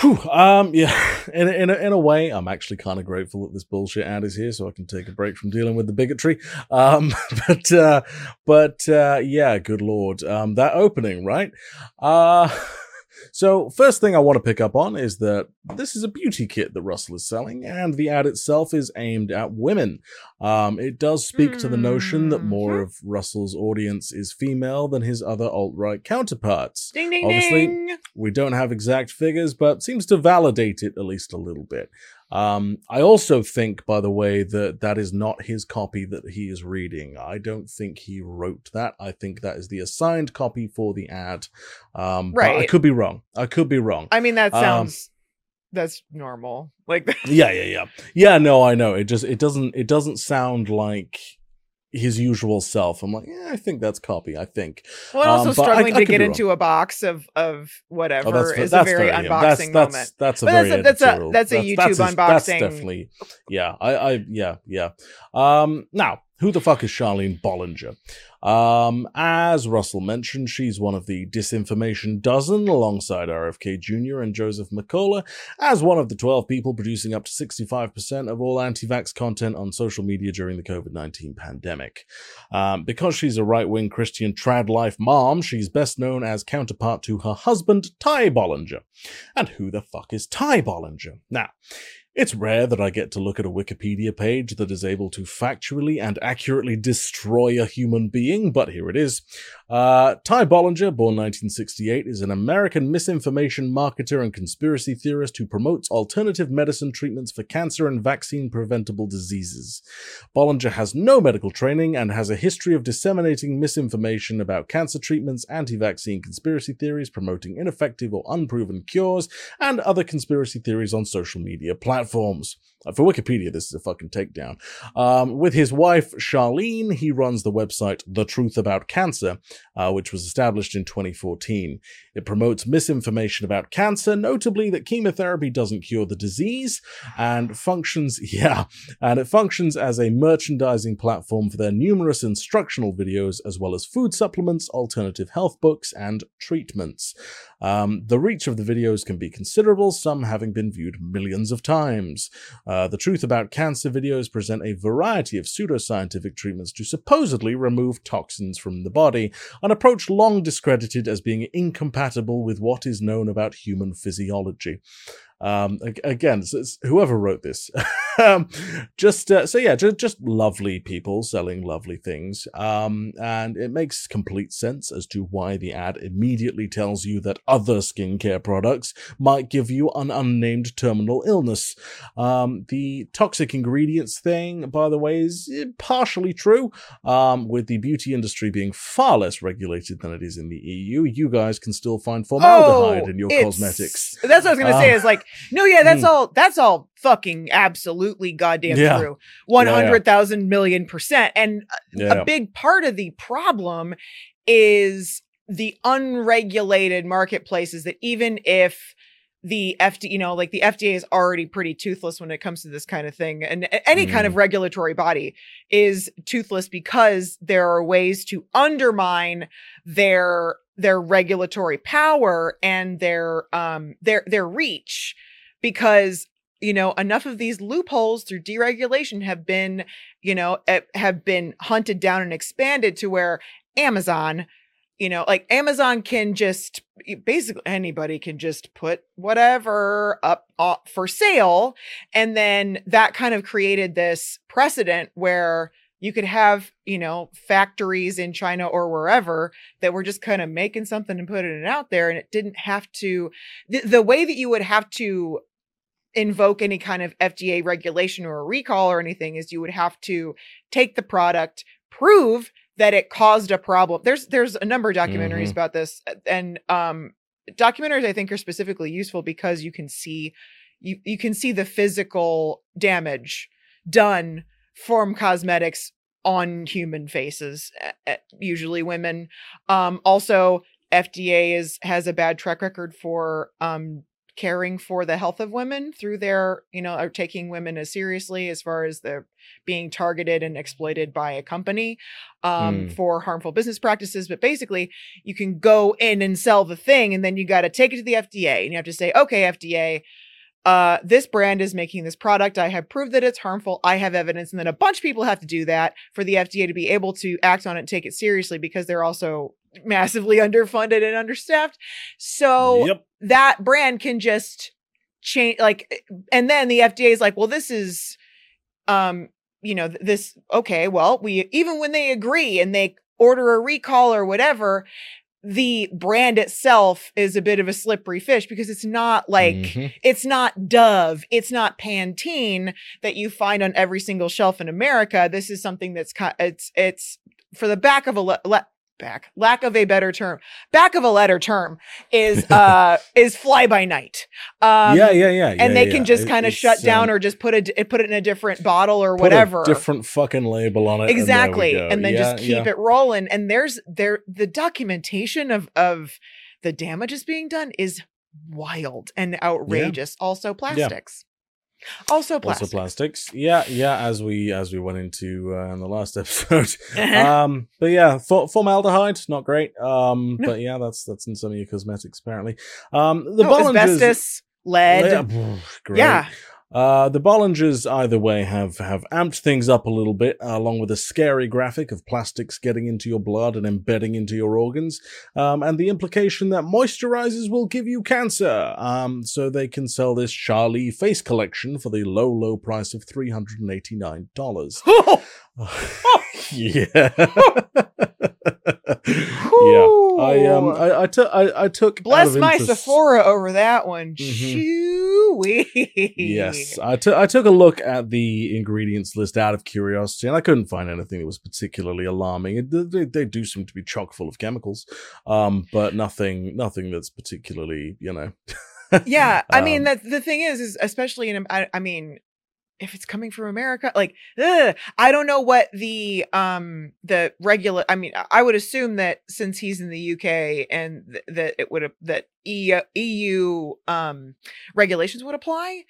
Whew, um, yeah, *laughs* in in a, in a way, I'm actually kind of grateful that this bullshit ad is here, so I can take a break from dealing with the bigotry. Um, *laughs* but uh, but uh, yeah, good lord, um, that opening, right? Uh, *laughs* so first thing I want to pick up on is that this is a beauty kit that Russell is selling, and the ad itself is aimed at women. Um, it does speak to the notion that more Mhm. of Russell's audience is female than his other alt right counterparts. Ding ding Obviously, ding. We don't have exact figures, but seems to validate it at least a little bit. Um, I also think, by the way, that that is not his copy that he is reading. I don't think he wrote that. I think that is the assigned copy for the ad. Um, but I could be wrong. I could be wrong. I mean, that Um, sounds that's normal. Like *laughs* yeah, yeah, yeah, yeah. No, I know. It just it doesn't it doesn't sound like his usual self. I'm like, yeah, I think that's copy. I think. well, also Um, but I- struggling I to get into a box of of whatever Oh, that's is that's a very unboxing that's, moment. That's, that's a But that's a- that's a- that's a YouTube that's unboxing. definitely yeah. I, I yeah yeah. Um, now who the fuck is Charlene Bollinger? Um, as Russell mentioned, she's one of the disinformation dozen, alongside RFK Jr. and Joseph Mercola, as one of the 12 people producing up to 65% of all anti vax content on social media during the COVID 19 pandemic. Um, because she's a right wing Christian trad life mom, she's best known as counterpart to her husband, Ty Bollinger. And who the fuck is Ty Bollinger? Now, it's rare that I get to look at a Wikipedia page that is able to factually and accurately destroy a human being, but here it is. Uh, Ty Bollinger, born 1968, is an American misinformation marketer and conspiracy theorist who promotes alternative medicine treatments for cancer and vaccine preventable diseases. Bollinger has no medical training and has a history of disseminating misinformation about cancer treatments, anti vaccine conspiracy theories, promoting ineffective or unproven cures, and other conspiracy theories on social media platforms. Uh, For Wikipedia, this is a fucking takedown. Um, with his wife, Charlene, he runs the website The Truth About Cancer, uh, which was established in 2014. It promotes misinformation about cancer, notably that chemotherapy doesn't cure the disease, and functions, *laughs* yeah, and it functions as a merchandising platform for their numerous instructional videos, as well as food supplements, alternative health books, and treatments. Um, the reach of the videos can be considerable, some having been viewed millions of times. Uh, the Truth About Cancer videos present a variety of pseudoscientific treatments to supposedly remove toxins from the body, an approach long discredited as being incompatible with what is known about human physiology. Um, again, so it's whoever wrote this, *laughs* um, just uh, so yeah, just, just lovely people selling lovely things, um, and it makes complete sense as to why the ad immediately tells you that other skincare products might give you an unnamed terminal illness. Um, the toxic ingredients thing, by the way, is eh, partially true. Um, with the beauty industry being far less regulated than it is in the EU, you guys can still find formaldehyde in your Oh, cosmetics. That's what I was gonna say. Uh, Is like, no, yeah, that's mm. all. That's all fucking absolutely goddamn Yeah. true. One hundred thousand million percent. And Yeah. a big part of the problem is the unregulated marketplaces that even if the FD, you know, like the FDA is already pretty toothless when it comes to this kind of thing. And any kind of regulatory body is toothless because there are ways to undermine their their regulatory power and their um their their reach because you know enough of these loopholes through deregulation have been you know have been hunted down and expanded to where Amazon you know like Amazon can just basically anybody can just put whatever up for sale. And then that kind of created this precedent where you could have you know factories in China or wherever that were just kind of making something and putting it out there and it didn't have to the, the way that you would have to invoke any kind of FDA regulation or a recall or anything is you would have to take the product prove that it caused a problem there's there's a number of documentaries Mhm. about this and um documentaries I think are specifically useful because you can see you you can see the physical damage done from cosmetics on human faces usually women um also FDA is has a bad track record for um caring for the health of women through their you know are taking women as seriously as far as they're being targeted and exploited by a company um Mm. for harmful business practices but basically you can go in and sell the thing and then you got to take it to the FDA and you have to say okay FDA uh this brand is making this product. I have proved that it's harmful. I have evidence and then a bunch of people have to do that for the fda to be able to act on it and take it seriously because they're also massively *laughs* underfunded and understaffed. So yep. that brand can just change like and then the fda is like well this is um you know this okay well we even when they agree and they order a recall or whatever the brand itself is a bit of a slippery fish because it's not like Mhm. it's not Dove, it's not Pantene that you find on every single shelf in America. This is something that's it's it's for the back of a le- back lack of a better term, back of a letter term is *laughs* uh is fly by night. Um, yeah, yeah, yeah. and yeah, they yeah. can just kind of shut down um, or just put it put it in a different bottle or put a whatever different fucking label on it. and exactly go. and, then Yeah, just keep it rolling and there's there the documentation of of the damages being done is wild and outrageous also plastics also plastics Also plastics. Yeah, yeah. As we as we went into uh, in the last *laughs* episode. Uh-huh. um, but yeah, for, formaldehyde, not great. Um, No. but yeah, that's that's in some of your cosmetics apparently. Um, the oh, Bollingers. asbestos lead Yeah, yeah Uh, the Bollingers, either way, have have amped things up a little bit, uh, along with a scary graphic of plastics getting into your blood and embedding into your organs, um, and the implication that moisturizers will give you cancer. Um, so they can sell this Charlie face collection for the low, low price of three hundred and eighty nine dollars. *laughs* *laughs* yeah. *laughs* *laughs* yeah. I um I, I took I, I took bless my interest- sephora over that one Mhm. Shoo-wee. Yes, I took I took a look at the ingredients list out of curiosity, and I couldn't find anything that was particularly alarming. It, they, they do seem to be chock full of chemicals, um, but nothing nothing that's particularly you know yeah i mean *laughs* Um, that the thing is is especially in I, I mean if it's coming from america like ugh, i don't know what the um the regular i mean i would assume that since he's in the uk and th- that it would that EU, eu um regulations would apply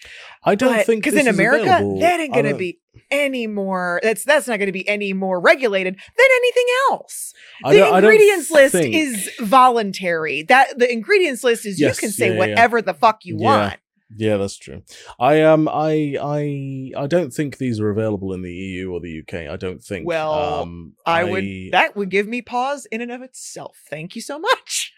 I don't think because in america available. that ain't gonna be any more that's that's not gonna be any more regulated than anything else I the don't- I don't ingredients list think- is voluntary that the ingredients list is Yes, you can say yeah, yeah, yeah. whatever the fuck you Yeah. want Yeah, that's true. I um I I I don't think these are available in the EU or the UK. I don't think. Well, um, I would that would give me pause in and of itself. Thank you so much.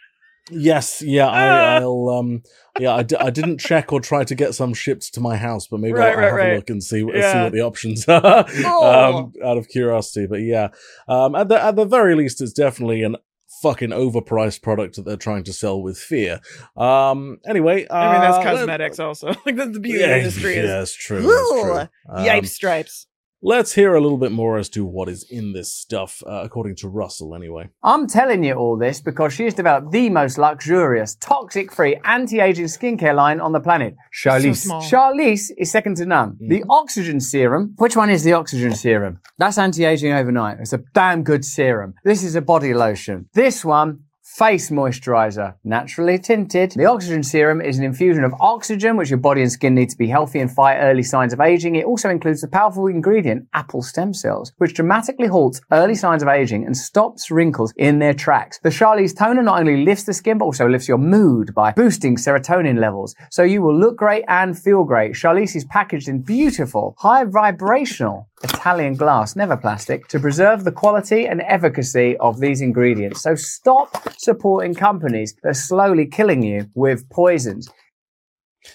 Yes, yeah, Ah. I, I'll um yeah, I, d- I didn't check or try to get some shipped to my house, but maybe Right, I'll, right, have right. a look and see, see what the options *laughs* are. Oh. um, out of curiosity, but yeah, um, at the at the very least, it's definitely an fucking overpriced product that they're trying to sell with fear. Um, anyway, uh, I mean that's let- cosmetics also. *laughs* like that's the beauty Yeah, industry is. yeah, it's true. It's true. Um, Yipe stripes. Let's hear a little bit more as to what is in this stuff, uh, according to Russell, anyway. I'm telling you all this because she has developed the most luxurious, toxic free, anti aging skincare line on the planet. Charlize. small. Charlize is second to none. The oxygen serum. Which one is the oxygen serum? That's anti aging overnight. It's a damn good serum. This is a body lotion. This one, face moisturizer, naturally tinted. The oxygen serum is an infusion of oxygen, which your body and skin need to be healthy and fight early signs of aging. It also includes the powerful ingredient apple stem cells, which dramatically halts early signs of aging and stops wrinkles in their tracks. The Charlize toner not only lifts the skin, but also lifts your mood by boosting serotonin levels. So you will look great and feel great. Charlize is packaged in beautiful, high vibrational Italian glass, never plastic, to preserve the quality and efficacy of these ingredients. So stop supporting companies that are slowly killing you with poisons.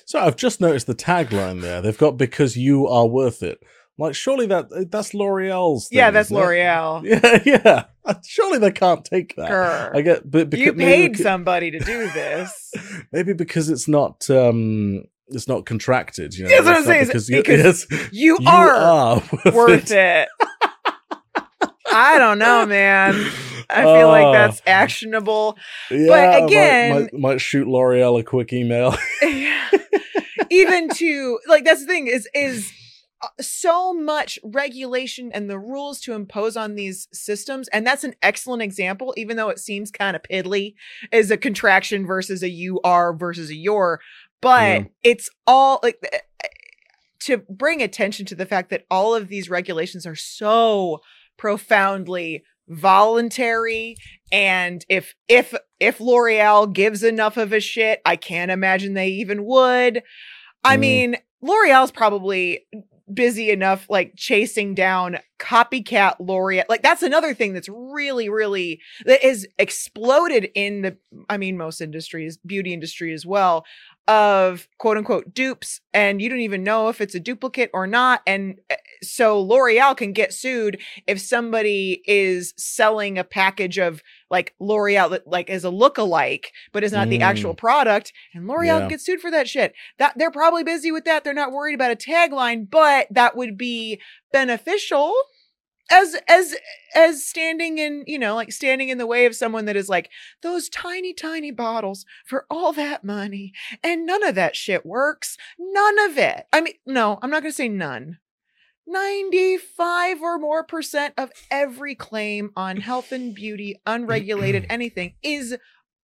So I've just noticed the tagline there. They've got "because you are worth it." Like, surely that that's L'Oreal's. Thing, Yeah, that's isn't it? L'Oreal. *laughs* Yeah, yeah. Surely they can't take that. Grr. I get, but because You maybe paid becau- somebody to do this. *laughs* Maybe because it's not um it's not contracted. You know, That's what I'm saying, Because, you, *laughs* because yes, You, are, are *laughs* worth, worth it. it. I don't know, man. I feel like Oh. that's actionable. Yeah, might- again- might, might shoot L'Oreal a quick email. *laughs* Even to like that's the thing is is uh, so much regulation and the rules to impose on these systems and that's an excellent example even though it seems kind of piddly is a contraction versus a you are versus a your but Yeah. it's all like eh, to bring attention to the fact that all of these regulations are so profoundly voluntary and if if if L'Oreal gives enough of a shit I can't imagine they even would I Mm. mean L'Oreal's probably busy enough like chasing down copycat L'Oreal like that's another thing that's really really that has exploded in the I mean most industries beauty industry as well of quote unquote dupes and you don't even know if it's a duplicate or not and uh, so L'Oreal can get sued if somebody is selling a package of like L'Oreal that like as a look-alike but is not the actual product and L'Oreal Yeah. gets sued for that shit. That they're probably busy with that. They're not worried about a tagline but that would be beneficial as as as standing in you know like standing in the way of someone that is like those tiny tiny bottles for all that money and none of that shit works. None of it. I mean no i'm not going to say none. 95 or more percent of every claim on health and beauty unregulated *clears throat* anything is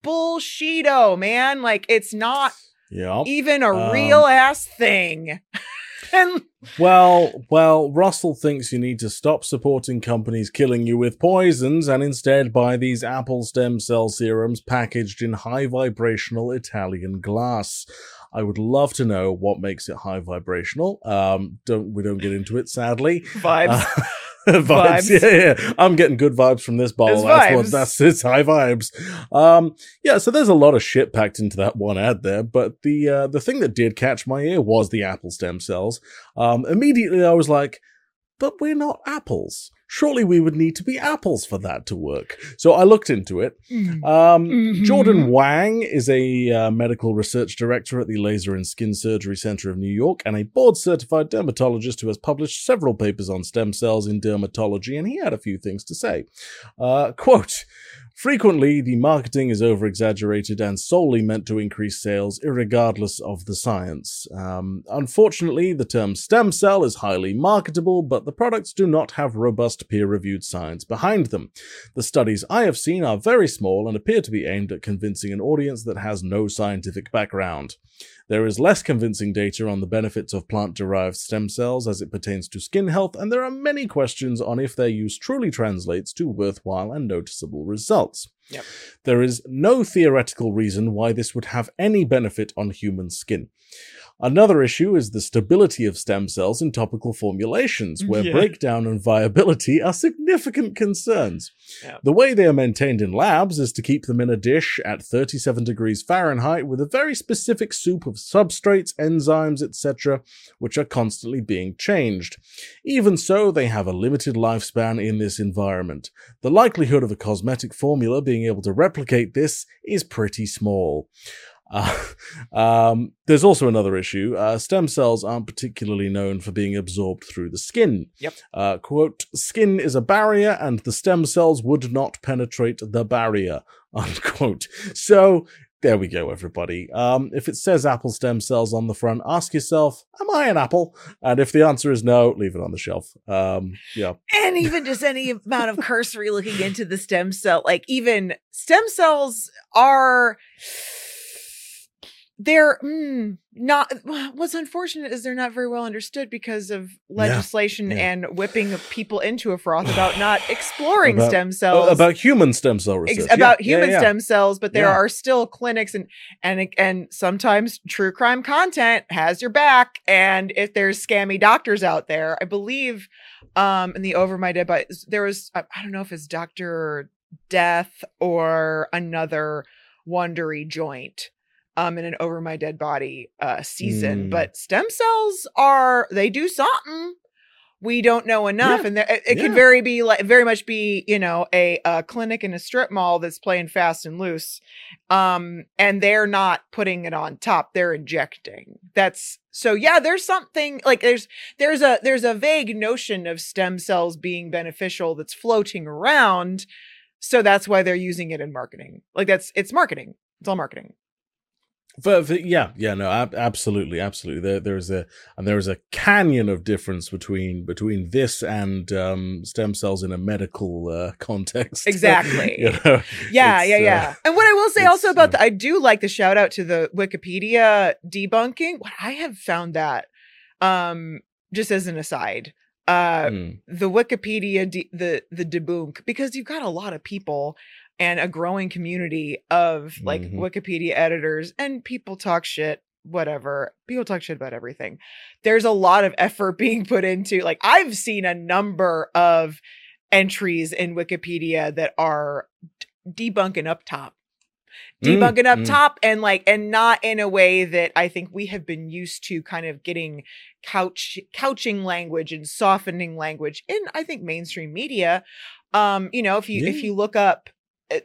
bullshito man. Like it's not yeah. even a Um, real ass thing *laughs* and Well, well, Russell thinks you need to stop supporting companies killing you with poisons and instead buy these apple stem cell serums packaged in high vibrational Italian glass. I would love to know what makes it high vibrational. Um, don't we don't get into it, sadly. vibes Uh, *laughs* *laughs* vibes. Vibes. Yeah, yeah. I'm getting good vibes from this bottle. That's what that's it's high vibes. Um, yeah, so there's a lot of shit packed into that one ad there, but the uh, the thing that did catch my ear was the apple stem cells. Um, immediately I was like, but we're not apples. Surely we would need to be apples for that to work. So I looked into it. Um, Mhm. Jordan Wang is a uh, medical research director at the Laser and Skin Surgery Center of New York and a board certified dermatologist who has published several papers on stem cells in dermatology, and he had a few things to say. Uh, quote, Frequently, the marketing is over exaggerated and solely meant to increase sales, regardless of the science. Um, unfortunately, the term stem cell is highly marketable, but the products do not have robust peer reviewed science behind them. The studies I have seen are very small and appear to be aimed at convincing an audience that has no scientific background. There is less convincing data on the benefits of plant derived stem cells as it pertains to skin health, and there are many questions on if their use truly translates to worthwhile and noticeable results. Yep. There is no theoretical reason why this would have any benefit on human skin. Another issue is the stability of stem cells in topical formulations, mm-hmm. where Yeah. breakdown and viability are significant mm. concerns. Yeah. The way they are maintained in labs is to keep them in a dish at 37 degrees Fahrenheit with a very specific soup of substrates, enzymes, etc., which are constantly being changed. Even so, they have a limited lifespan in this environment. The likelihood of a cosmetic formula being able to replicate this is pretty small. Uh, *laughs* um, there's also another issue. Uh, stem cells aren't particularly known for being absorbed through the skin. Yep. Uh, quote, skin is a barrier and the stem cells would not penetrate the barrier, *laughs* unquote. So, there we go, everybody. Um, if it says apple stem cells on the front, ask yourself, am I an apple? And if the answer is no, leave it on the shelf. Um, yeah. and even just any amount of cursory looking into the stem cell like even stem cells are they're mm, not what's unfortunate is they're not very well understood because of legislation yeah. and whipping people into a froth *sighs* about not exploring About- stem Oh, cells about human stem cell research. ex- Yeah, about yeah, human yeah. stem cells, but there Yeah. are still clinics and and and sometimes true crime content has your back. And if there's scammy doctors out there, I believe um in the Over My Dead Body, there was I, I don't know if it's Doctor Death or another Wondery joint. Um, in an Over My Dead Body uh season, Mm. but stem cells are they do something we don't know enough Yeah. and there, it, it could Yeah. very be like very much be you know a, a clinic in a strip mall that's playing fast and loose um and they're not putting it on top they're injecting that's so yeah there's something like there's there's a there's a vague notion of stem cells being beneficial that's floating around so that's why they're using it in marketing like that's it's marketing it's all marketing For, for- yeah, yeah, no, ab- absolutely, absolutely. There, there's a and there is a canyon of difference between between this and um, stem cells in a medical uh, *laughs* context. *laughs* Exactly. you know, Yeah, It's, yeah, uh, yeah. And what I will say also about uh, the, I do like the shout out to the Wikipedia debunking. What I have found that, um, just as an aside, uh, mm, the Wikipedia de- the the debunk because you've got a lot of people and a growing community of like Mhm. Wikipedia editors and people talk shit whatever people talk shit about everything there's a lot of effort *laughs* being put into like I've seen a number of entries in Wikipedia that are d- debunking up top Mm, debunking up mm. top and like and not in a way that I think we have been used to kind of getting couch couching language and softening language in I think mainstream media. Um, you know, if you if you look up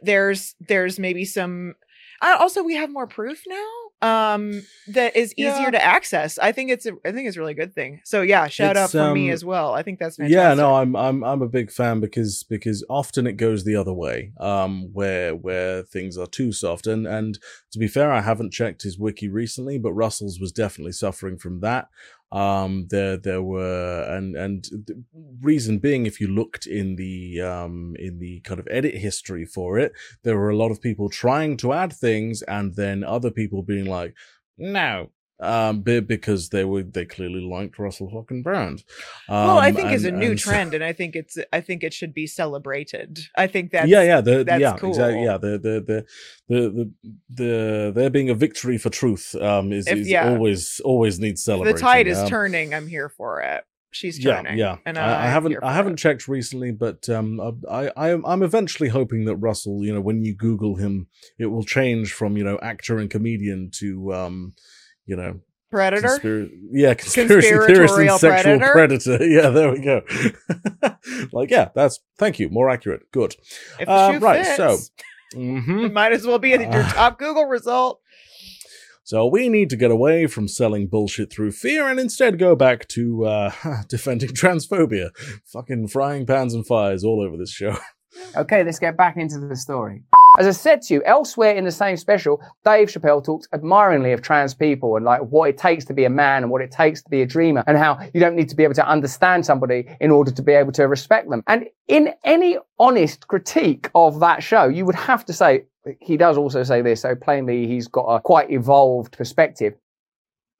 there's there's maybe some uh, also we have more proof now um that is easier Yeah. to access. I think it's a I think it's a really good thing. So yeah, shout out It's, for me um, as well. I think that's fantastic. yeah, no, I'm I'm I'm a big fan because because often it goes the other way, um, where where things are too soft. And and to be fair, I haven't checked his wiki recently, but Russell's was definitely suffering from that. Um, there there were and and the reason being, if you looked in the um in the kind of edit history for it, there were a lot of people trying to add things, and then other people being like, no. Um, be- because they were they clearly liked Russell fucking Brand. Um, well, I think it's a new and so- trend, and I think it's I think it should be celebrated. I think that's yeah, yeah, the, that's yeah, cool. exactly. Yeah, the the the the the, the there being a victory for truth um is, If- is yeah. always always needs celebration. the tide is um, turning. I'm here for it. She's Yeah, turning. yeah. and I, I haven't I haven't it. checked recently, but um I I am I'm eventually hoping that Russell, you know, when you Google him, it will change from you know actor and comedian to um you know Predator. Conspira- yeah, conspiracy theorist and sexual predator? predator. *laughs* Yeah, there we go. *laughs* like, yeah, that's thank you. More accurate. Good. if Uh, right, fits, so hmm it might as well be your Uh, top Google result. So we need to get away from selling bullshit through fear and instead go back to uh, *laughs* defending transphobia. Fucking frying pans and fires all over this show. Okay, let's get back into the story. As I said to you, elsewhere in the same special, Dave Chappelle talks admiringly of trans people and like what it takes to be a man and what it takes to be a dreamer and how you don't need to be able to understand somebody in order to be able to respect them. And in any honest critique of that show, you would have to say, he does also say this, so plainly he's got a quite evolved perspective.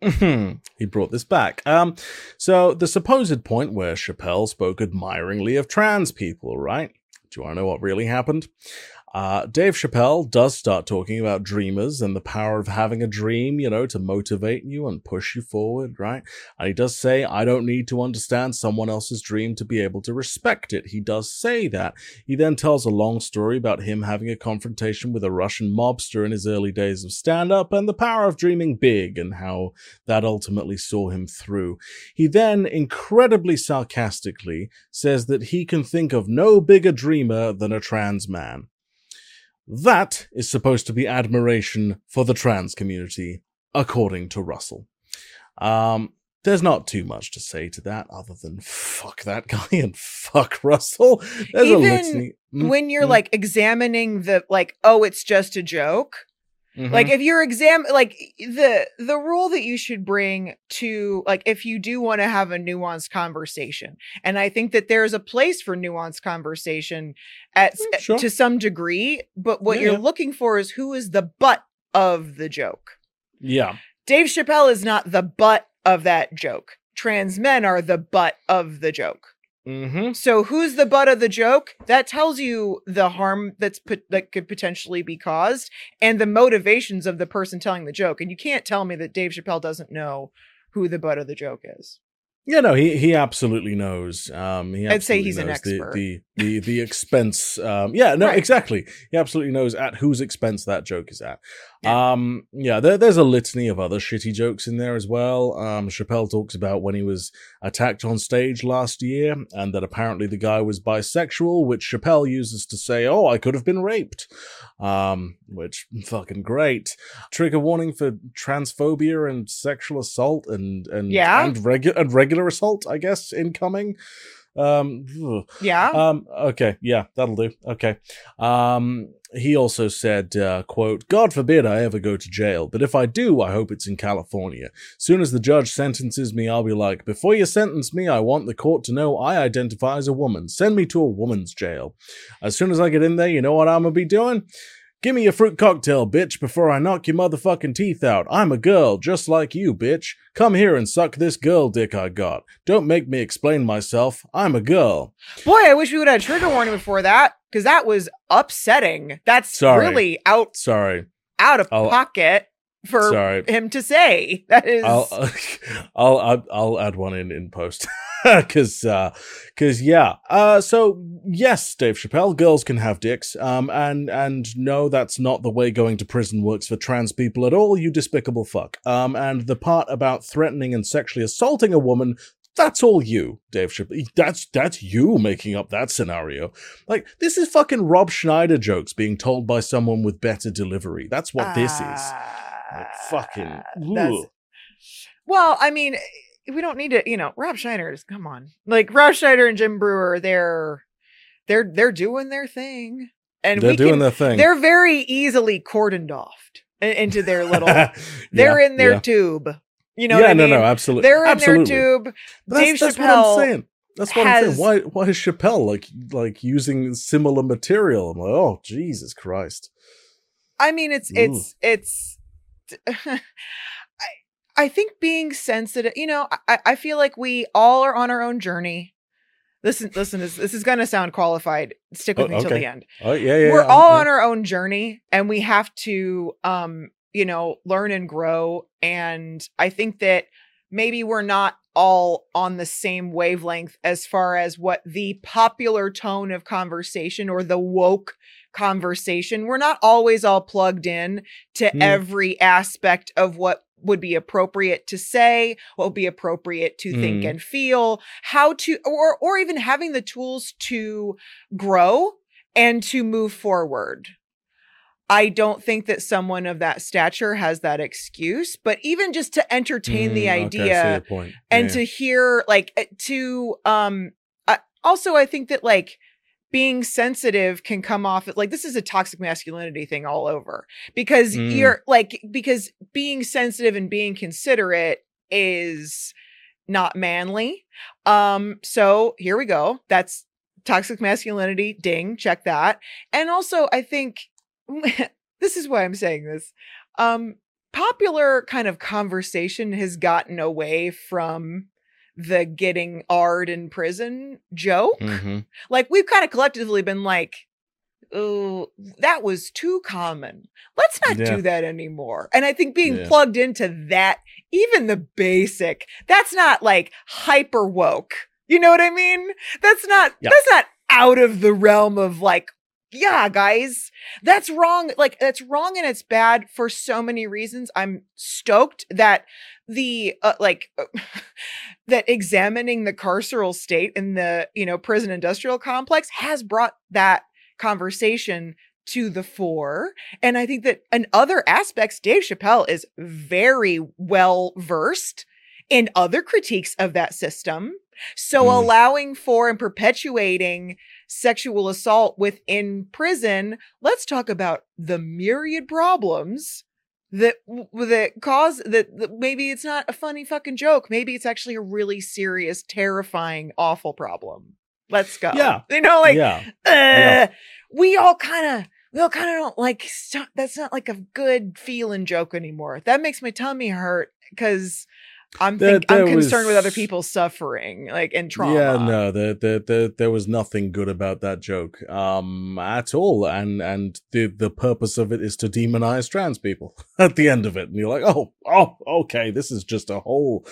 he brought this back. Um, so the supposed point where Chappelle spoke admiringly of trans people, right? Do you want to know what really happened? Uh, Dave Chappelle does start talking about dreamers and the power of having a dream, you know, to motivate you and push you forward, right? And he does say, I don't need to understand someone else's dream to be able to respect it. He does say that. He then tells a long story about him having a confrontation with a Russian mobster in his early days of stand up and the power of dreaming big and how that ultimately saw him through. He then, incredibly sarcastically, says that he can think of no bigger dreamer than a trans man. That is supposed to be admiration for the trans community, according to Russell. Um, there's not too much to say to that other than fuck that guy and fuck Russell. There's Even a litany. Mm, when you're mm, like examining the like, oh, it's just a joke. Mhm. Like if you're exam like the the rule that you should bring to like if you do want to have a nuanced conversation. And I think that there's a place for nuanced conversation at Mm, sure. to some degree, but what Yeah, you're yeah. looking for is who is the butt of the joke. yeah. Dave Chappelle is not the butt of that joke. Trans men are the butt of the joke. Mm-hmm. So who's the butt of the joke? That tells you the harm that's put that could potentially be caused and the motivations of the person telling the joke. And you can't tell me that Dave Chappelle doesn't know who the butt of the joke is. Yeah, no, he he absolutely knows. Um, he I'd say absolutely he's an knows the- expert. The the the expense. Um, yeah, no, Right. exactly. He absolutely knows at whose expense that joke is at. Yeah. Um, yeah, there, there's a litany of other shitty jokes in there as well. Um, Chappelle talks about when he was attacked on stage last year, and that apparently the guy was bisexual, which Chappelle uses to say, "Oh, I could have been raped," um, which fucking great. Trigger warning for transphobia and sexual assault and and Yeah. and regular and regular assault, I guess, incoming. Um. Yeah. Um, okay, yeah, that'll do. Okay. Um, he also said, uh, quote, God forbid I ever go to jail, but if I do, I hope it's in California. Soon as the judge sentences me, I'll be like, before you sentence me, I want the court to know I identify as a woman. Send me to a woman's jail. As soon as I get in there, you know what I'm gonna be doing? Give me a fruit cocktail, bitch, before I knock your motherfucking teeth out. I'm a girl, just like you, bitch. Come here and suck this girl dick I got. Don't make me explain myself. I'm a girl. Boy, I wish we would have had trigger warning before that because that was upsetting. That's Sorry. really out Sorry. out of I'll- pocket for Sorry. him to say. *laughs* That is I'll, *laughs* I'll I'll I'll add one in in post *laughs* because because yeah uh so yes Dave Chappelle girls can have dicks um and and no that's not the way going to prison works for trans people at all you despicable fuck um and the part about threatening and sexually assaulting a woman that's all you, Dave Chappelle. That's that's you making up that scenario. Like this is fucking Rob Schneider jokes being told by someone with better delivery. That's what this is. Like, fucking. Ah. Well, I mean, we don't need to, you know, Rob Schneider is come on. Like Rob Schneider and Jim Breuer, they're they're they're doing their thing. And They're doing can, their thing. they're very easily cordoned off into their *laughs* little Yeah, they're in their yeah. tube. You know yeah, I no, mean? no, absolutely. They're in absolutely. their tube. That's, Dave that's Chappelle what I'm saying. That's what I'm saying. Why why is Chappelle like like using similar material? I'm like, oh Jesus Christ. I mean, it's it's it's. *laughs* I I think being sensitive. You know, I I feel like we all are on our own journey. Listen, listen. This this is gonna sound qualified. Stick with Oh, me till the end. Oh yeah, yeah. We're yeah, all yeah. on our own journey, and we have to, um, you know, learn and grow. And I think that maybe we're not all on the same wavelength as far as what the popular tone of conversation or the woke conversation. We're not always all plugged in to Hmm. every aspect of what would be appropriate to say, what would be appropriate to think Hmm. and feel, how to or or even having the tools to grow and to move forward. I don't think that someone of that stature has that excuse, but even just to entertain the Mm, okay, I see idea point. and Yeah. to hear like uh, to um I, also i think that like being sensitive can come off like this is a toxic masculinity thing all over because Mm. you're like because being sensitive and being considerate is not manly. Um so here we go. That's toxic masculinity ding check that. And also i think *laughs* this is why i'm saying this um popular kind of conversation has gotten away from the getting ard in prison joke Mhm. like we've kind of collectively been like oh that was too common let's not Yeah. do that anymore and i think being Yeah. plugged into that even the basic that's not like hyper woke you know what i mean that's not Yeah. that's not out of the realm of like yeah guys that's wrong like that's wrong and it's bad for so many reasons i'm stoked that the uh, like *laughs* that examining the carceral state in the you know prison industrial complex has brought that conversation to the fore and i think that in other aspects dave chappelle is very well versed in other critiques of that system so Mm. allowing for and perpetuating sexual assault within prison let's talk about the myriad problems that that cause that, that maybe it's not a funny fucking joke maybe it's actually a really serious terrifying awful problem let's go Yeah. *laughs* you know like yeah. uh, Yeah. we all kind of we all kind of don't like that's not like a good feeling joke anymore that makes my tummy hurt because i'm There- think i'm there concerned with other people suffering like and trauma Yeah, no, there, there, there, there was nothing good about that joke, um, at all, and and the the purpose of it is to demonize trans people *laughs* at the end of it, and you're like, oh, oh, okay, this is just a whole,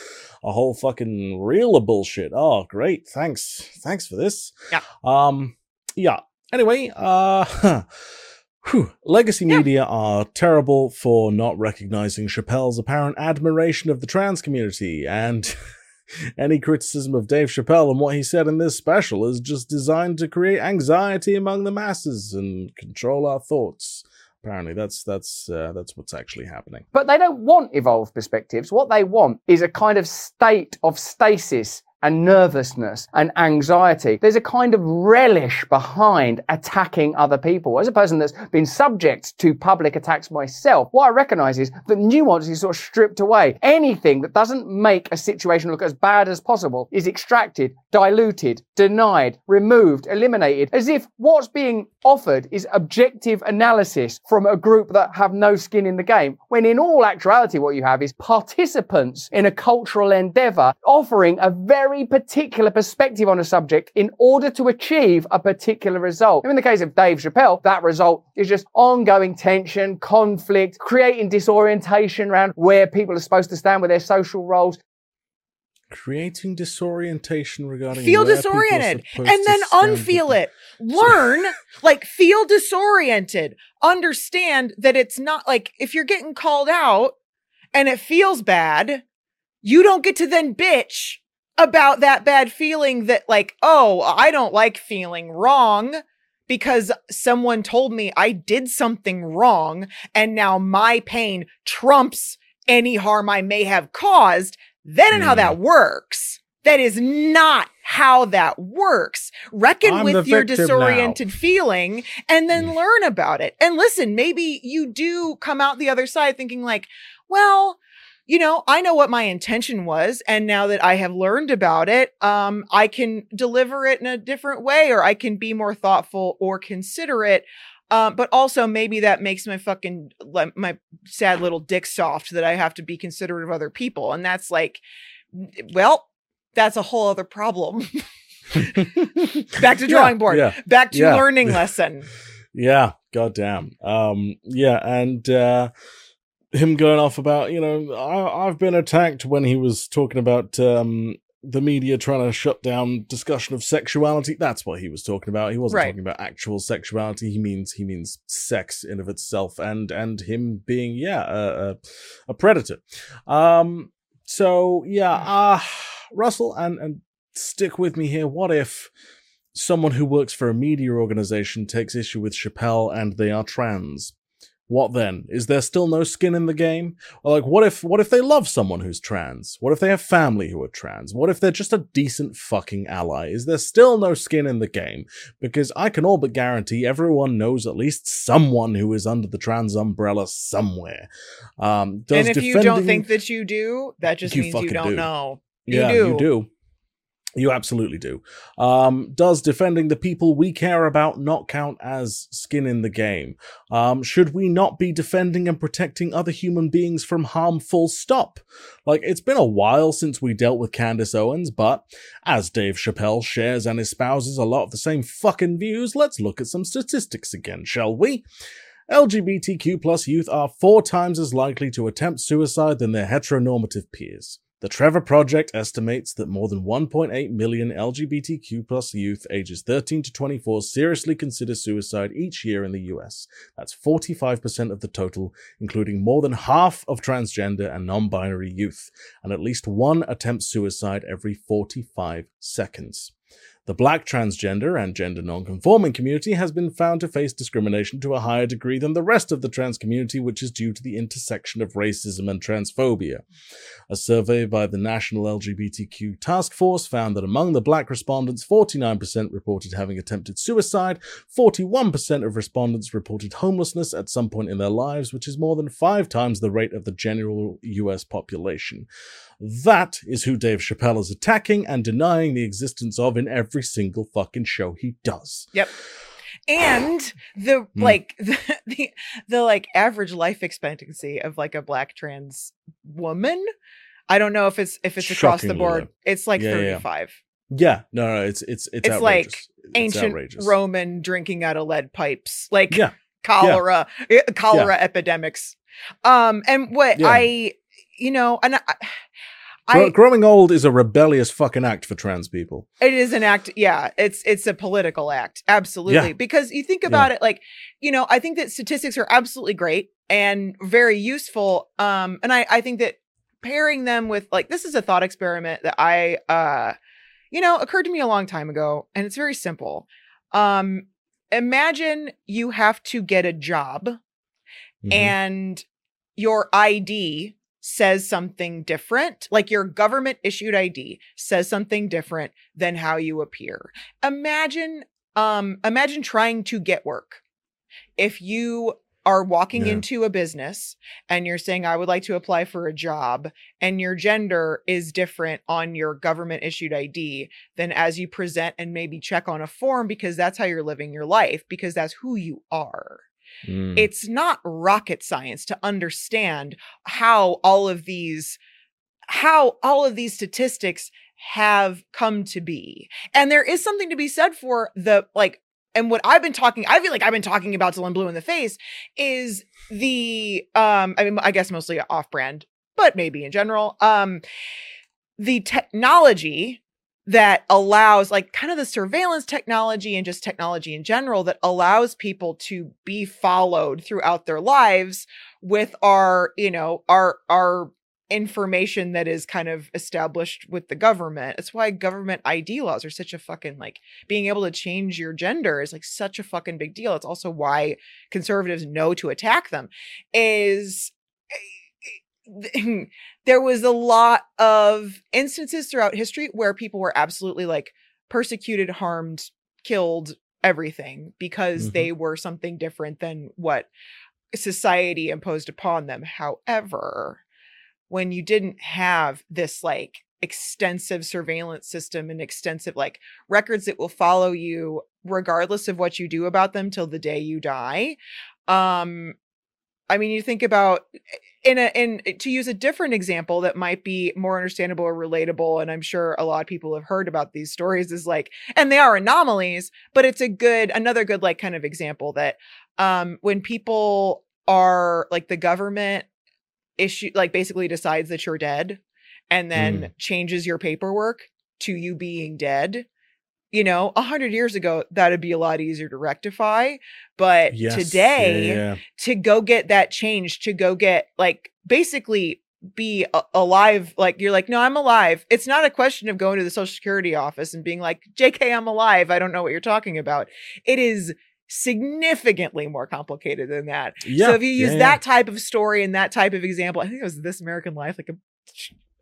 a whole fucking reel of bullshit. Oh, great, thanks, thanks for this. Yeah. Um, yeah. Anyway, uh. *laughs* Whew. Legacy Yeah. media are terrible for not recognizing Chappelle's apparent admiration of the trans community, and *laughs* any criticism of Dave Chappelle and what he said in this special is just designed to create anxiety among the masses and control our thoughts. Apparently, that's that's uh, that's what's actually happening. But they don't want evolved perspectives. What they want is a kind of state of stasis and nervousness and anxiety. There's a kind of relish behind attacking other people. As a person that's been subject to public attacks myself, what I recognize is that nuance is sort of stripped away. Anything that doesn't make a situation look as bad as possible is extracted, diluted, denied, removed, eliminated, as if what's being offered is objective analysis from a group that have no skin in the game, when in all actuality, what you have is participants in a cultural endeavor offering a very particular perspective on a subject in order to achieve a particular result. In the case of Dave Chappelle, that result is just ongoing tension, conflict, creating disorientation around where people are supposed to stand with their social roles. Creating disorientation regarding feel where disoriented and then unfeel it learn *laughs* like feel disoriented understand that it's not like if you're getting called out and it feels bad you don't get to then bitch about that bad feeling that like oh i don't like feeling wrong because someone told me i did something wrong and now my pain trumps any harm i may have caused that ain't how Hmm. that works that is not how that works. Reckon I'm with your victim now. disoriented feeling and then Mm. learn about it. And listen, maybe you do come out the other side thinking, like, well, you know, I know what my intention was. And now that I have learned about it, um, I can deliver it in a different way or I can be more thoughtful or considerate. Um, but also maybe that makes my fucking my sad little dick soft that I have to be considerate of other people. And that's like, well, that's a whole other problem. *laughs* Back to *laughs* Yeah, drawing board. Yeah, Back to Yeah. learning *laughs* lesson. yeah, goddamn. Um, yeah, and uh, him going off about you know I, I've been attacked when he was talking about um the media trying to shut down discussion of sexuality. That's what he was talking about. He wasn't Right. talking about actual sexuality. He means he means sex in of itself, and and him being yeah a, a, a predator. Um. So yeah, uh Russell and and stick with me here. What if someone who works for a media organization takes issue with Chappelle and they are trans? What then? Is there still no skin in the game? Or like what if what if they love someone who's trans? What if they have family who are trans? What if they're just a decent fucking ally? Is there still no skin in the game? Because I can all but guarantee everyone knows at least someone who is under the trans umbrella somewhere. Um does and if you don't think that you do, that just You means you don't do. know. You yeah, do. you do. You absolutely do. Um, does defending the people we care about not count as skin in the game? Um, should we not be defending and protecting other human beings from harm full stop? Like, it's been a while since we dealt with Candace Owens, but as Dave Chappelle shares and espouses a lot of the same fucking views, let's look at some statistics again, shall we? LGBTQ plus youth are four times as likely to attempt suicide than their heteronormative peers. The Trevor Project estimates that more than 1.8 million LGBTQ plus youth ages 13 to 24 seriously consider suicide each year in the US. That's 45% of the total, including more than half of transgender and non binary youth, and at least one attempts suicide every 45 seconds. The black transgender and gender nonconforming community has been found to face discrimination to a higher degree than the rest of the trans community, which is due to the intersection of racism and transphobia. A survey by the National LGBTQ Task Force found that among the black respondents, 49% reported having attempted suicide, 41% of respondents reported homelessness at some point in their lives, which is more than five times the rate of the general US population. That is who Dave Chappelle is attacking and denying the existence of in every single fucking show he does. Yep. And the Hmm. like *laughs* the, the the like average life expectancy of like a black trans woman i don't know if it's if it's across the board. it's like Yeah, yeah, yeah. 35 Yeah, no, no, it's it's it's, It's like. It's ancient outrageous. roman drinking out of lead pipes. Like Yeah, cholera eh, cholera epidemics. Um and what i you know and i *sighs* I, growing old is a rebellious fucking act for trans people. It is an act. Yeah, it's it's a political act. Absolutely. Yeah. Because you think about it like, you know, I think that statistics are absolutely great and very useful. Um and I I think that pairing them with like this is a thought experiment that I uh you know, occurred to me a long time ago and it's very simple. Um imagine you have to get a job Mhm. and your ID says something different, like your government issued ID says something different than how you appear. Imagine um imagine trying to get work. If you are walking Yeah. into a business and you're saying I would like to apply for a job and your gender is different on your government issued ID than as you present and maybe check on a form because that's how you're living your life because that's who you are Mm. it's not rocket science to understand how all of these how all of these statistics have come to be and there is something to be said for the like and what i've been talking i feel like i've been talking about i'm blue in the face is the um i mean i guess mostly off brand but maybe in general um the technology that allows like kind of the surveillance technology and just technology in general that allows people to be followed throughout their lives with our you know our our information that is kind of established with the government. It's why government id laws are such a fucking like being able to change your gender is like such a fucking big deal. It's also why conservatives know to attack them is eh, *laughs* there was a lot of instances throughout history where people were absolutely like persecuted, harmed, killed, everything because Mhm. they were something different than what society imposed upon them. However, when you didn't have this like extensive surveillance system and extensive like records that will follow you regardless of what you do about them till the day you die um i mean you think about in a in to use a different example that might be more understandable or relatable and i'm sure a lot of people have heard about these stories is like and they are anomalies but it's a good another good like kind of example that um when people are like the government issue like basically decides that you're dead and then changes your paperwork to you being dead you know a hundred years ago that'd be a lot easier to rectify but Yes, today yeah, yeah. to go get that change to go get like basically be a- alive like you're like no i'm alive it's not a question of going to the social security office and being like jk i'm alive i don't know what you're talking about it is significantly more complicated than that. Yeah. so if you use that type of story and that type of example, I think it was This American Life like a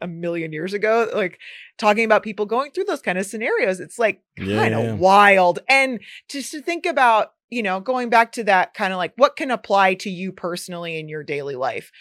a million years ago, like talking about people going through those kind of scenarios. It's like kind of yeah, wild. And just to think about, you know, going back to that kind of like what can apply to you personally in your daily life.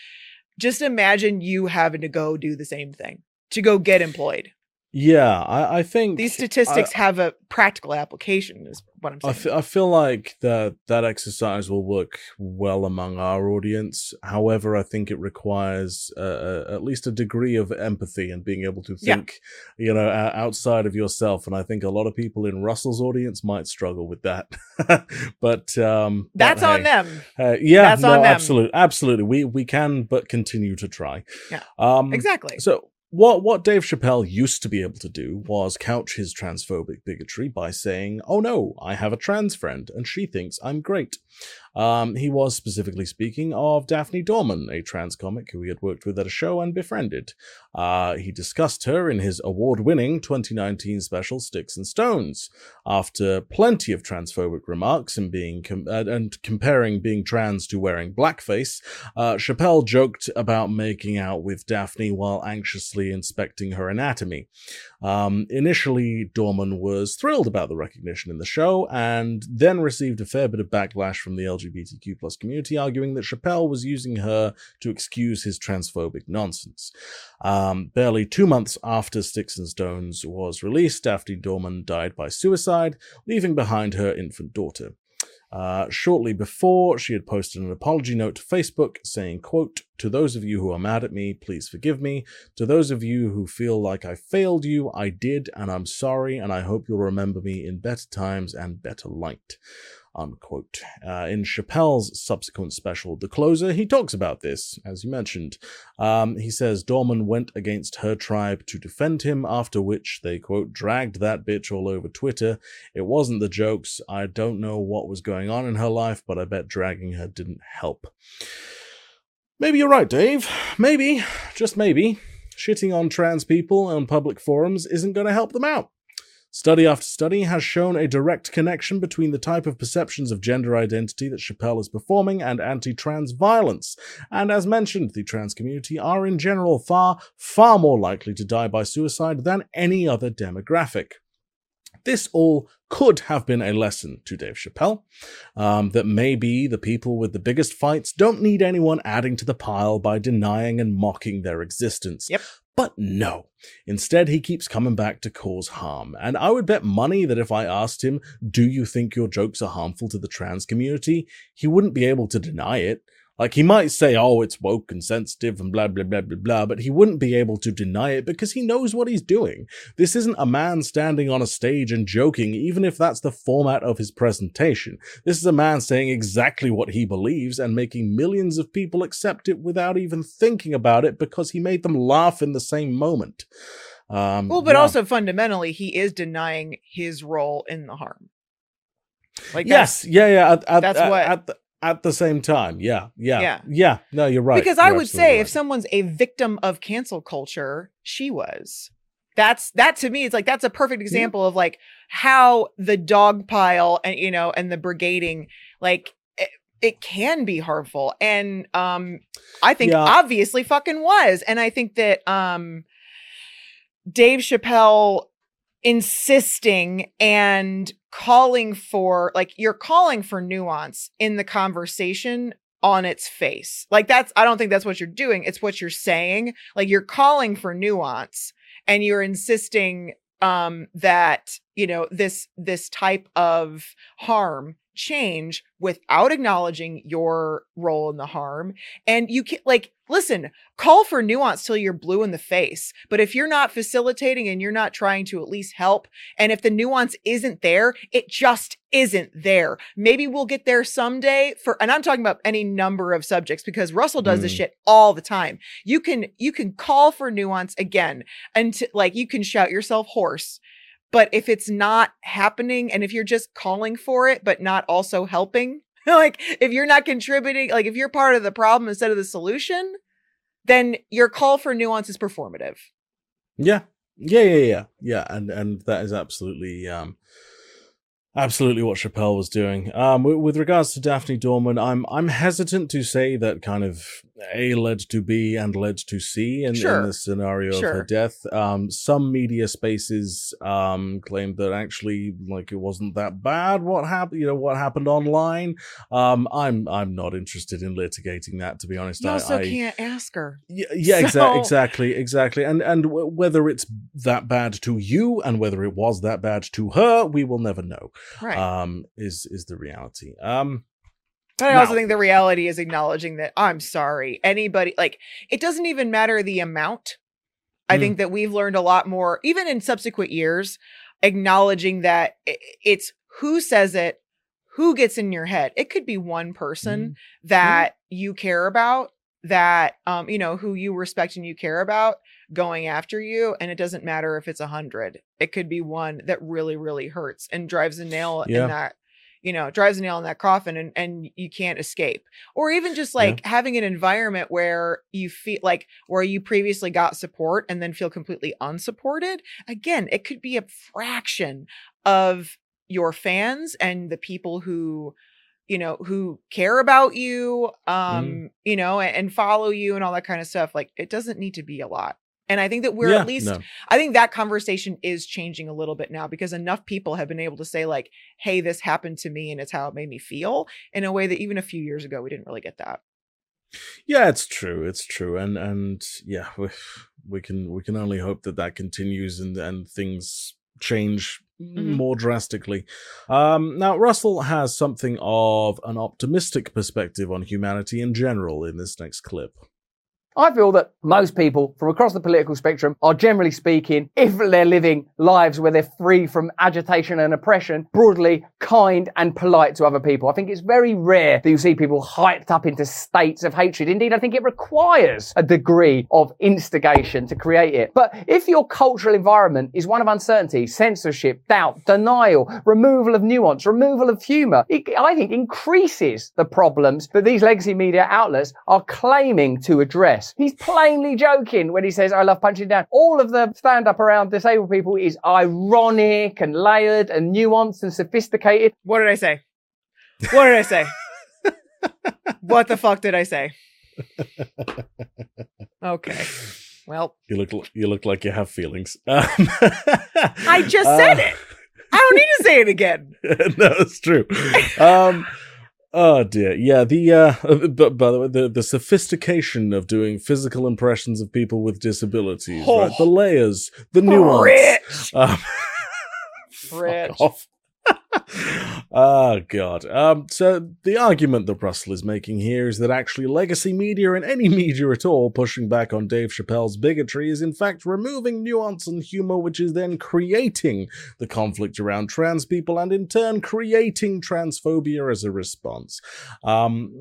Just imagine you having to go do the same thing to go get employed. Yeah, I, I think These statistics have a practical application, is what I'm I, saying. f- I feel like that that exercise will work well among our audience. However, I think it requires uh, at least a degree of empathy and being able to Yeah. think, you know, uh, outside of yourself. And I think a lot of people in Russell's audience might struggle with that. *laughs* but um, but That's on hey. them. Uh, yeah, That's no, on them. absolutely, absolutely. We we can, but continue to try. Yeah, Um, Exactly. so what what Dave Chappelle used to be able to do was couch his transphobic bigotry by saying, "Oh no, I have a trans friend and she thinks I'm great." Um, he was specifically speaking of Daphne Dorman, a trans comic who he had worked with at a show and befriended. Uh, he discussed her in his award-winning 2019 special Sticks and Stones. After plenty of transphobic remarks and being com- uh, and comparing being trans to wearing blackface, uh, Chappelle joked about making out with Daphne while anxiously inspecting her anatomy. Um, initially, Dorman was thrilled about the recognition in the show, and then received a fair bit of backlash from the LGBTQ plus community, arguing that Chappelle was using her to excuse his transphobic nonsense. Um, barely two months after Sticks and Stones was released, Daphne Dorman died by suicide, leaving behind her infant daughter. Uh, shortly before, she had posted an apology note to Facebook saying, quote, To those of you who are mad at me, please forgive me. To those of you who feel like I failed you, I did, and I'm sorry, and I hope you'll remember me in better times and better light. Unquote. Uh, in Chappelle's subsequent special, The Closer, he talks about this, as you mentioned. Um, he says Dorman went against her tribe to defend him, after which they, quote, dragged that bitch all over Twitter it wasn't the jokes. I don't know what was going on in her life, but I bet dragging her didn't help. Maybe you're right, Dave. Maybe, just maybe, shitting on trans people on public forums isn't going to help them out. Study after study has shown a direct connection between the type of perceptions of gender identity that Chappelle is performing and anti trans violence. And as mentioned, the trans community are in general far, far more likely to die by suicide than any other demographic. This all could have been a lesson to Dave Chappelle um, that maybe the people with the biggest fights don't need anyone adding to the pile by denying and mocking their existence. Yep. But no. Instead, he keeps coming back to cause harm. And I would bet money that if I asked him, Do you think your jokes are harmful to the trans community? he wouldn't be able to deny it. Like, he might say, oh, it's woke and sensitive and blah, blah, blah, blah, blah, but he wouldn't be able to deny it because he knows what he's doing. This isn't a man standing on a stage and joking, even if that's the format of his presentation. This is a man saying exactly what he believes and making millions of people accept it without even thinking about it because he made them laugh in the same moment. Um, Well, but yeah. also fundamentally, he is denying his role in the harm. Like yes, yeah, yeah. At, at, that's at, what- at the, at the same time, yeah, yeah, Yeah. yeah. No, you're right. because I You're would say right. if someone's a victim of cancel culture, she was. That's that to me. It's like that's a perfect example of like how the dog pile and you know and the brigading like it, it can be harmful and um I think Yeah. obviously fucking was and I think that um Dave Chappelle insisting and calling for like you're calling for nuance in the conversation on its face. Like that's I don't think that's what you're doing. It's what you're saying. Like you're calling for nuance and you're insisting um that, you know, this this type of harm change without acknowledging your role in the harm and you can like listen call for nuance till you're blue in the face but if you're not facilitating and you're not trying to at least help and if the nuance isn't there it just isn't there maybe we'll get there someday for and i'm talking about any number of subjects because russell does this Mm. shit all the time you can you can call for nuance again and like you can shout yourself hoarse but if it's not happening and if you're just calling for it but not also helping *laughs* like if you're not contributing like if you're part of the problem instead of the solution then your call for nuance is performative Yeah. Yeah, yeah, yeah. Yeah, and and that is absolutely um absolutely what Chappelle was doing. Um, with, with regards to Daphne Dorman, I'm I'm hesitant to say that kind of A led to B and led to C in, Sure. in the scenario of her death. Um, some media spaces um claimed that actually like it wasn't that bad. What happened? You know what happened online. Um, I'm I'm not interested in litigating that to be honest. You I, also I, can't ask her. yeah, *laughs* yeah, exa- exactly, exactly. And and w- whether it's that bad to you and whether it was that bad to her, we will never know. Right. Um, is is the reality. Um, But I also think the reality is acknowledging that I'm sorry. Anybody like it doesn't even matter the amount. I Mm. think that we've learned a lot more, even in subsequent years, acknowledging that it's who says it, who gets in your head. It could be one person Mm-hmm. that you care about, that um, you know, who you respect and you care about going after you. And it doesn't matter if it's a hundred. It could be one that really, really hurts and drives a nail Yeah. in that you know drives a nail in that coffin and and you can't escape. Or even just like having an environment where you feel like where you previously got support and then feel completely unsupported again it could be a fraction of your fans and the people who you know who care about you um you know and, and follow you and all that kind of stuff like it doesn't need to be a lot and i think that we're yeah, at least no. I think that conversation is changing a little bit now because enough people have been able to say like, "Hey, this happened to me and it's how it made me feel" in a way that even a few years ago we didn't really get that. Yeah, it's true. It's true, and and yeah, we, we can we can only hope that that continues and and things change Mhm. more drastically. Um, now, Russell has something of an optimistic perspective on humanity in general in this next clip. I feel that most people from across the political spectrum are generally speaking, if they're living lives where they're free from agitation and oppression, broadly kind and polite to other people. I think it's very rare that you see people hyped up into states of hatred. Indeed, I think it requires a degree of instigation to create it. But if your cultural environment is one of uncertainty, censorship, doubt, denial, removal of nuance, removal of humour, it, I think increases the problems that these legacy media outlets are claiming to address. He's plainly joking when he says, I love punching down. All of the stand up around disabled people is ironic and layered and nuanced and sophisticated. What did I say? What did I say? *laughs* what the fuck did I say? *laughs* Okay. Well, You look you look like you have feelings. Um, *laughs* I just said it. I don't need to say it again. no, it's true. Um, oh dear, yeah. The uh, *laughs* but by the way, the the sophistication of doing physical impressions of people with disabilities, right? The Oh. layers, the nuance. Rich. Um, *laughs* Rich. off. *laughs* oh god. Um, so the argument that Russell is making here is that actually legacy media and any media at all pushing back on Dave Chappelle's bigotry is in fact removing nuance and humor, which is then creating the conflict around trans people and in turn creating transphobia as a response. Um,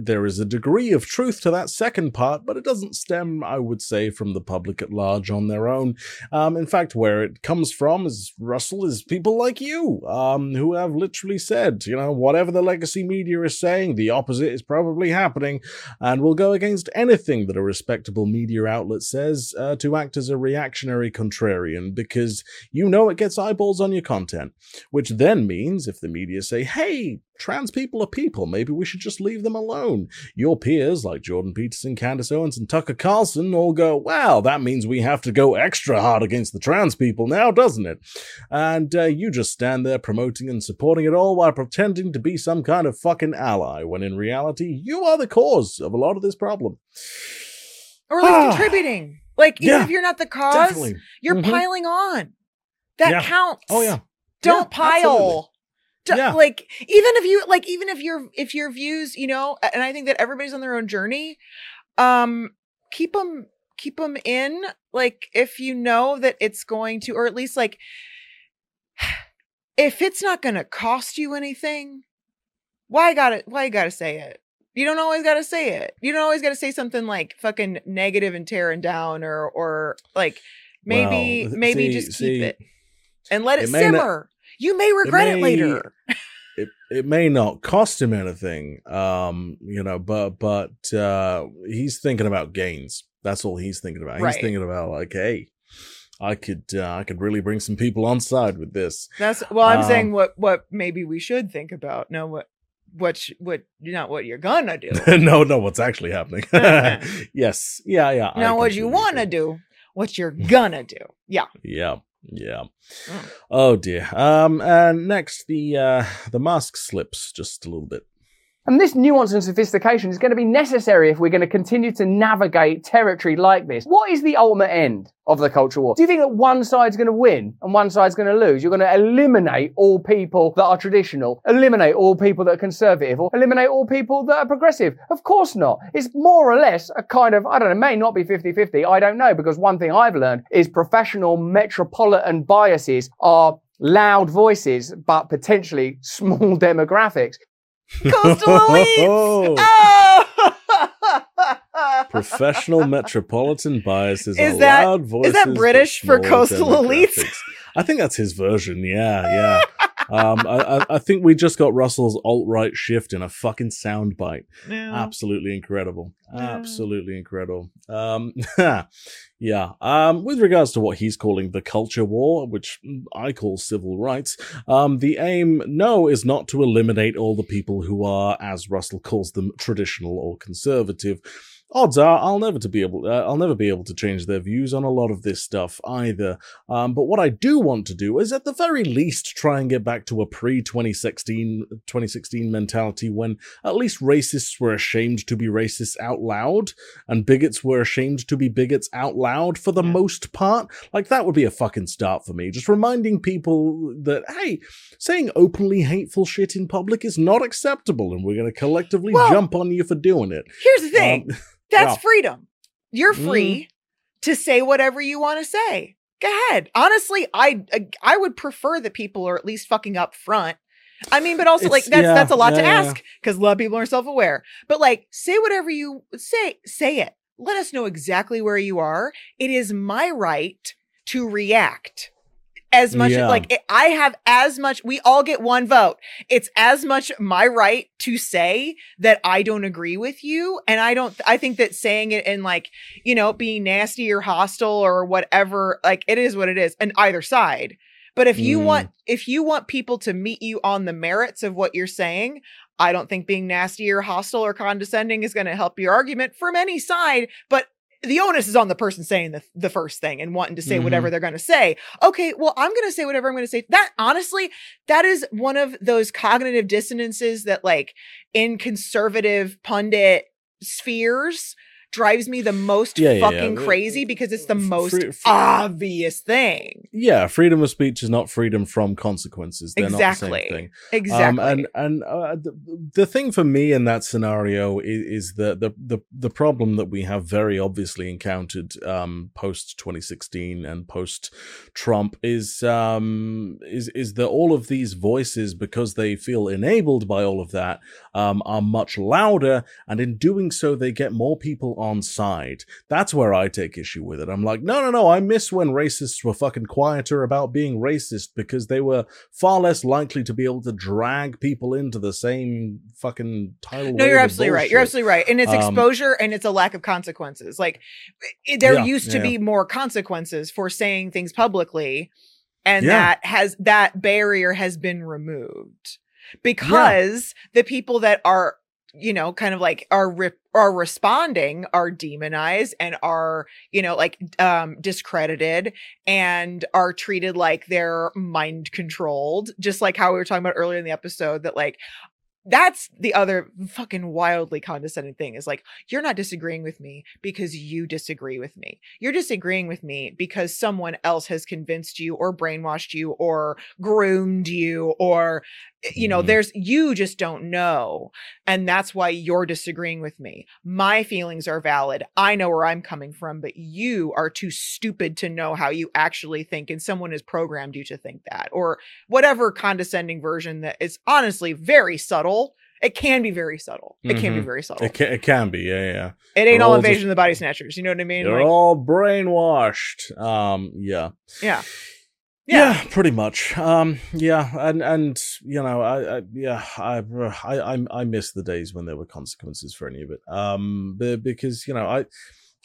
there is a degree of truth to that second part, but it doesn't stem, I would say, from the public at large on their own. Um, in fact, where it comes from is Russell is people like you, um, who have literally said, you know, whatever the legacy media is saying, the opposite is probably happening, and will go against anything that a respectable media outlet says uh, to act as a reactionary contrarian, because you know it gets eyeballs on your content. Which then means if the media say, hey, trans people are people, maybe we should just leave them alone. Your peers like Jordan Peterson, Candace Owens, and Tucker Carlson all go, wow, that means we have to go extra hard against the trans people now, doesn't it? And uh, you just stand there promoting and supporting it all while pretending to be some kind of fucking ally, when in reality, you are the cause of a lot of this problem. Or at least Ah. contributing. Like, even Yeah, if you're not the cause, Definitely. you're Mhm. piling on. That Yeah. counts. Oh, yeah. Don't Yeah, absolutely. Yeah. Like even if you like even if your if your views, you know, and I think that everybody's on their own journey, um keep them keep them in like if you know that it's going to or at least like *sighs* if it's not going to cost you anything, why got it why you got to say it? You don't always got to say it. You don't always got to say something like fucking negative and tearing down or or like maybe Well, maybe see- just keep see, it and let it, it simmer. You may regret it, may- later. it it may not cost him anything um you know but but uh he's thinking about gains that's all he's thinking about Right. he's thinking about like hey I could uh, I could really bring some people on side with this. That's well, I'm Um, saying what what maybe we should think about. No, what what sh- what not what you're gonna do. *laughs* no, no, what's actually happening? *laughs* yes, yeah, yeah. I now, what you want to do, what you're gonna do. Yeah. Yeah, yeah. Mm. Oh dear. Um, and next the uh the mask slips just a little bit. And this nuance and sophistication is going to be necessary if we're going to continue to navigate territory like this. What is the ultimate end of the culture war? Do you think that one side's going to win and one side's going to lose? You're going to eliminate all people that are traditional, eliminate all people that are conservative, or eliminate all people that are progressive? Of course not. It's more or less a kind of, I don't know, may not be 50 50. I don't know, because one thing I've learned is professional metropolitan biases are loud voices, but potentially small *laughs* demographics. Coastal *laughs* elites. Oh! *laughs* Professional metropolitan biases Is are that- loud voices. is that British for coastal elites? I think that's his version. Yeah, yeah. *laughs* um, I, I, think we just got Russell's alt right shift in a fucking soundbite. No. Absolutely incredible. Yeah. Absolutely incredible. Um, *laughs* yeah. Um, with regards to what he's calling the culture war, which I call civil rights, um, the aim, no, is not to eliminate all the people who are, as Russell calls them, traditional or conservative. Odds are I'll never to be able uh, I'll never be able to change their views on a lot of this stuff either. Um, but what I do want to do is at the very least try and get back to a pre 2016 2016 mentality when at least racists were ashamed to be racists out loud, and bigots were ashamed to be bigots out loud for the most part. Like, that would be a fucking start for me. Just reminding people that, hey, saying openly hateful shit in public is not acceptable, and we're going to collectively Well- jump on you for doing it. Here's the thing. Um, *laughs* That's yeah. freedom. You're free mm-hmm. to say whatever you want to say. Go ahead. Honestly, I uh, I would prefer that people are at least fucking up front. I mean, but also like that's yeah, that's a lot to yeah, yeah. ask because a lot of people are self-aware. But like, say whatever you say. Say it. Let us know exactly where you are. It is my right to react. As much Yeah. like I have as much, we all get one vote. It's as much my right to say that I don't agree with you. And I don't, I think that saying it and like, you know, being nasty or hostile or whatever, like it is what it is, and either side. But if you Mm. want, if you want people to meet you on the merits of what you're saying, I don't think being nasty or hostile or condescending is going to help your argument from any side. But the onus is on the person saying the, the first thing and wanting to say Mhm. whatever they're going to say. Okay, well, I'm going to say whatever I'm going to say. That honestly, that is one of those cognitive dissonances that, like, in conservative pundit spheres, drives me the most Yeah, yeah, yeah. fucking crazy because it's the most free- free- obvious thing. Yeah, freedom of speech is not freedom from consequences. They're Exactly. not the same thing. Exactly. Um, and and uh, the, the thing for me in that scenario is, is the, the the the problem that we have very obviously encountered um, post 2016 and post Trump is um, is is that all of these voices, because they feel enabled by all of that, um, are much louder, and in doing so, they get more people on side. That's where I take issue with it. I'm like, no, no, no. I miss when racists were fucking quieter about being racist because they were far less likely to be able to drag people into the same fucking title. No, you're absolutely right. You're absolutely right. And it's Um, exposure and it's a lack of consequences. Like there Yeah, used to yeah. be more consequences for saying things publicly and Yeah. that has that barrier has been removed because the people that are you know kind of like are re- are responding are demonized and are you know like um discredited and are treated like they're mind controlled just like how we were talking about earlier in the episode that like that's the other fucking wildly condescending thing is like you're not disagreeing with me because you disagree with me. You're disagreeing with me because someone else has convinced you or brainwashed you or groomed you or eh, you know Mhm. there's you just don't know and that's why you're disagreeing with me. My feelings are valid. I know where i'm coming from but you are too stupid to know how you actually think and someone has programmed you to think that or whatever condescending version that is honestly very subtle it can be very subtle it can be Mhm. very subtle It can, it can be, yeah, yeah. it ain't We're all all invasion just- of the body snatchers you know what i mean They're Like, all brainwashed. Um, yeah. yeah Yeah, pretty much. Um, yeah, and and you know, I, I yeah, I, I I I miss the days when there were consequences for any of it. Um, be- because you know, I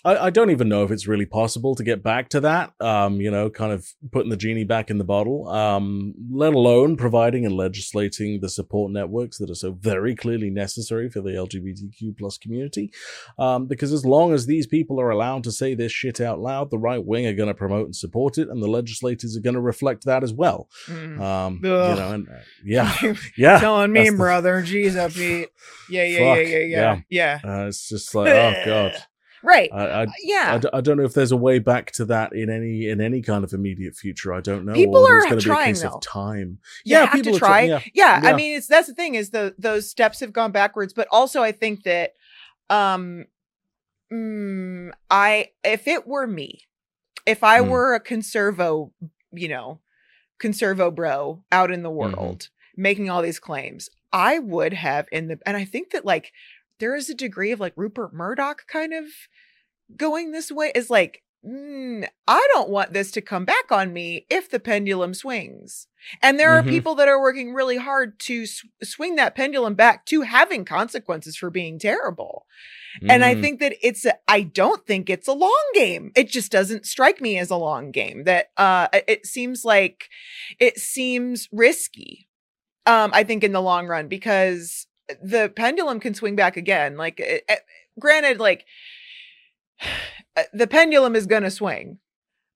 I, I don't even know if it's really possible to get back to that. Um, you know, kind of putting the genie back in the bottle. Um, let alone providing and legislating the support networks that are so very clearly necessary for the LGBTQ plus community. Um, because as long as these people are allowed to say this shit out loud, the right wing are going to promote and support it, and the legislators are going to reflect that as well. Mm. Um, you know, and uh, yeah, *laughs* yeah. Telling me, the- brother. Jeez, up, Pete. Yeah, yeah, Fuck, yeah, yeah, yeah, yeah. Uh, it's just like, oh god. *laughs* Right. I, I, yeah. I, d- I don't know if there's a way back to that in any in any kind of immediate future. I don't know. People or it's are gonna be a case though. of time. You yeah, have people to are try- try. yeah. yeah, I mean, it's that's the thing is the those steps have gone backwards, but also I think that um mm, I if it were me, if I Mm. were a conservo, you know, conservo bro out in the Mm-hmm. world making all these claims, I would have in the and I think that like there is a degree of like Rupert Murdoch kind of going this way is like mm, I don't want this to come back on me if the pendulum swings. And there Mhm. are people that are working really hard to s- swing that pendulum back to having consequences for being terrible. And I Mm. think that it's a, I don't think it's a long game. It just doesn't strike me as a long game. That uh it- it seems like it seems risky. Um I think in the long run because the pendulum can swing back again. Like it, it- granted like *sighs* the pendulum is going to swing.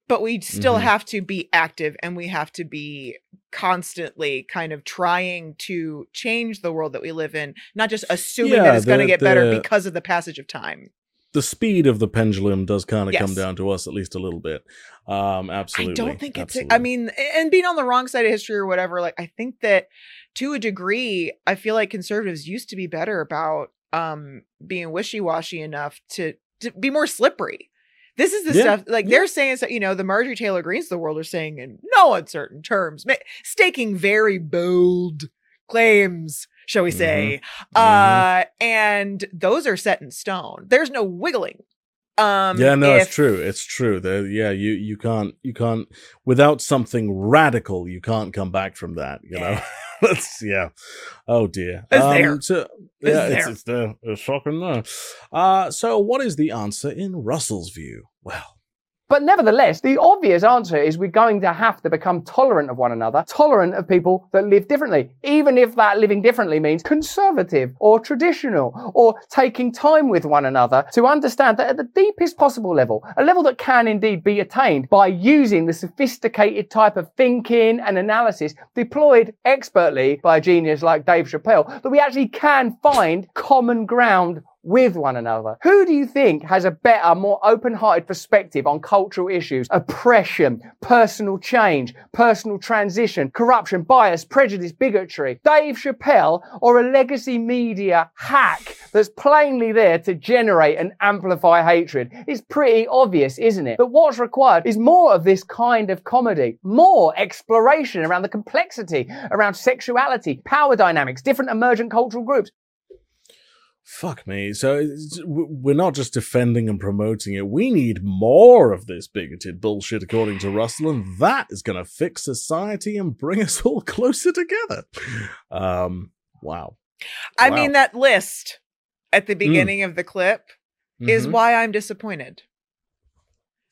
But we still Mhm. have to be active and we have to be constantly kind of trying to change the world that we live in, not just assuming that it's going to the- get better because of the passage of time. the speed of the pendulum does kind of come down to us at least a little bit. Um, absolutely. I don't think it's. absolutely. I mean, and being on the wrong side of history or whatever, like I think that to a degree, I feel like conservatives used to be better about um being wishy washy enough to to be more slippery. This is the Yeah, stuff like yeah. they're saying, so- you know, the Marjorie Taylor Greens of the world are saying in no uncertain terms, staking very bold claims, shall we say, Mhm. uh, and those are set in stone. There's no wiggling. Um, yeah, no, if- it's true. It's true. There, yeah, you you can't you can't without something radical, you can't come back from that. You know, *laughs* that's *laughs* yeah. Oh dear. It's there. So, It's yeah, it's, there. it's there. It's shocking there. Uh, so what is the answer in Russell's view? Well, But nevertheless, the obvious answer is we're going to have to become tolerant of one another, tolerant of people that live differently, even if that living differently means conservative or traditional or taking time with one another to understand that at the deepest possible level, a level that can indeed be attained by using the sophisticated type of thinking and analysis deployed expertly by a genius like Dave Chappelle, that we actually can find common ground with one another. Who do you think has a better, more open hearted perspective on cultural issues? Oppression, personal change, personal transition, corruption, bias, prejudice, bigotry. Dave Chappelle or a legacy media hack that's plainly there to generate and amplify hatred? It's pretty obvious, isn't it? But what's required is more of this kind of comedy, more exploration around the complexity, around sexuality, power dynamics, different emergent cultural groups. Fuck me. So we're not just defending and promoting it. We need more of this bigoted bullshit, according to Russell, and that is going to fix society and bring us all closer together. Um, wow. I Wow. mean, that list at the beginning of the clip is Mhm. why I'm disappointed.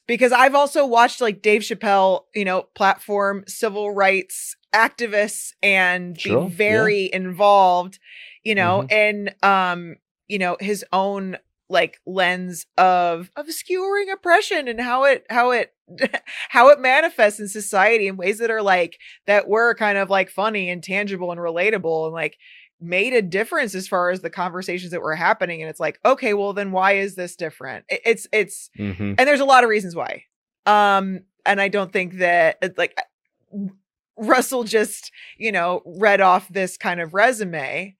Because I've also watched like Dave Chappelle, you know, platform civil rights activists and Sure, be very involved, you know, Mhm. and um, you know, his own like lens of of skewering oppression and how it how it *laughs* how it manifests in society in ways that are like that were kind of like funny and tangible and relatable and like made a difference as far as the conversations that were happening and it's like okay well then why is this different It- it's it's Mhm. and there's a lot of reasons why um and i don't think that like russell just you know read off this kind of resume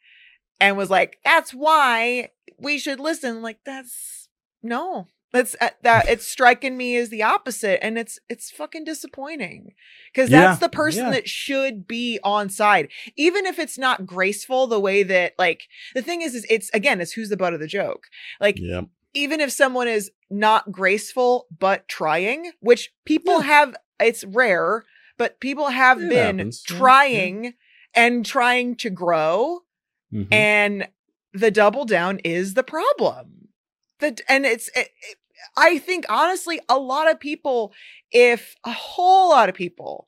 and was like that's why we should listen like that's no that's uh, that it's striking me as the opposite and it's it's fucking disappointing because Yeah, that's the person yeah. that should be on side even if it's not graceful the way that like the thing is is it's again it's who's the butt of the joke like Yeah. even if someone is not graceful but trying, which people have, it's rare, but people have It been happens. Trying and trying to grow, Mhm. and the double down is the problem. That and it's it, it- I think honestly, a lot of people, if a whole lot of people,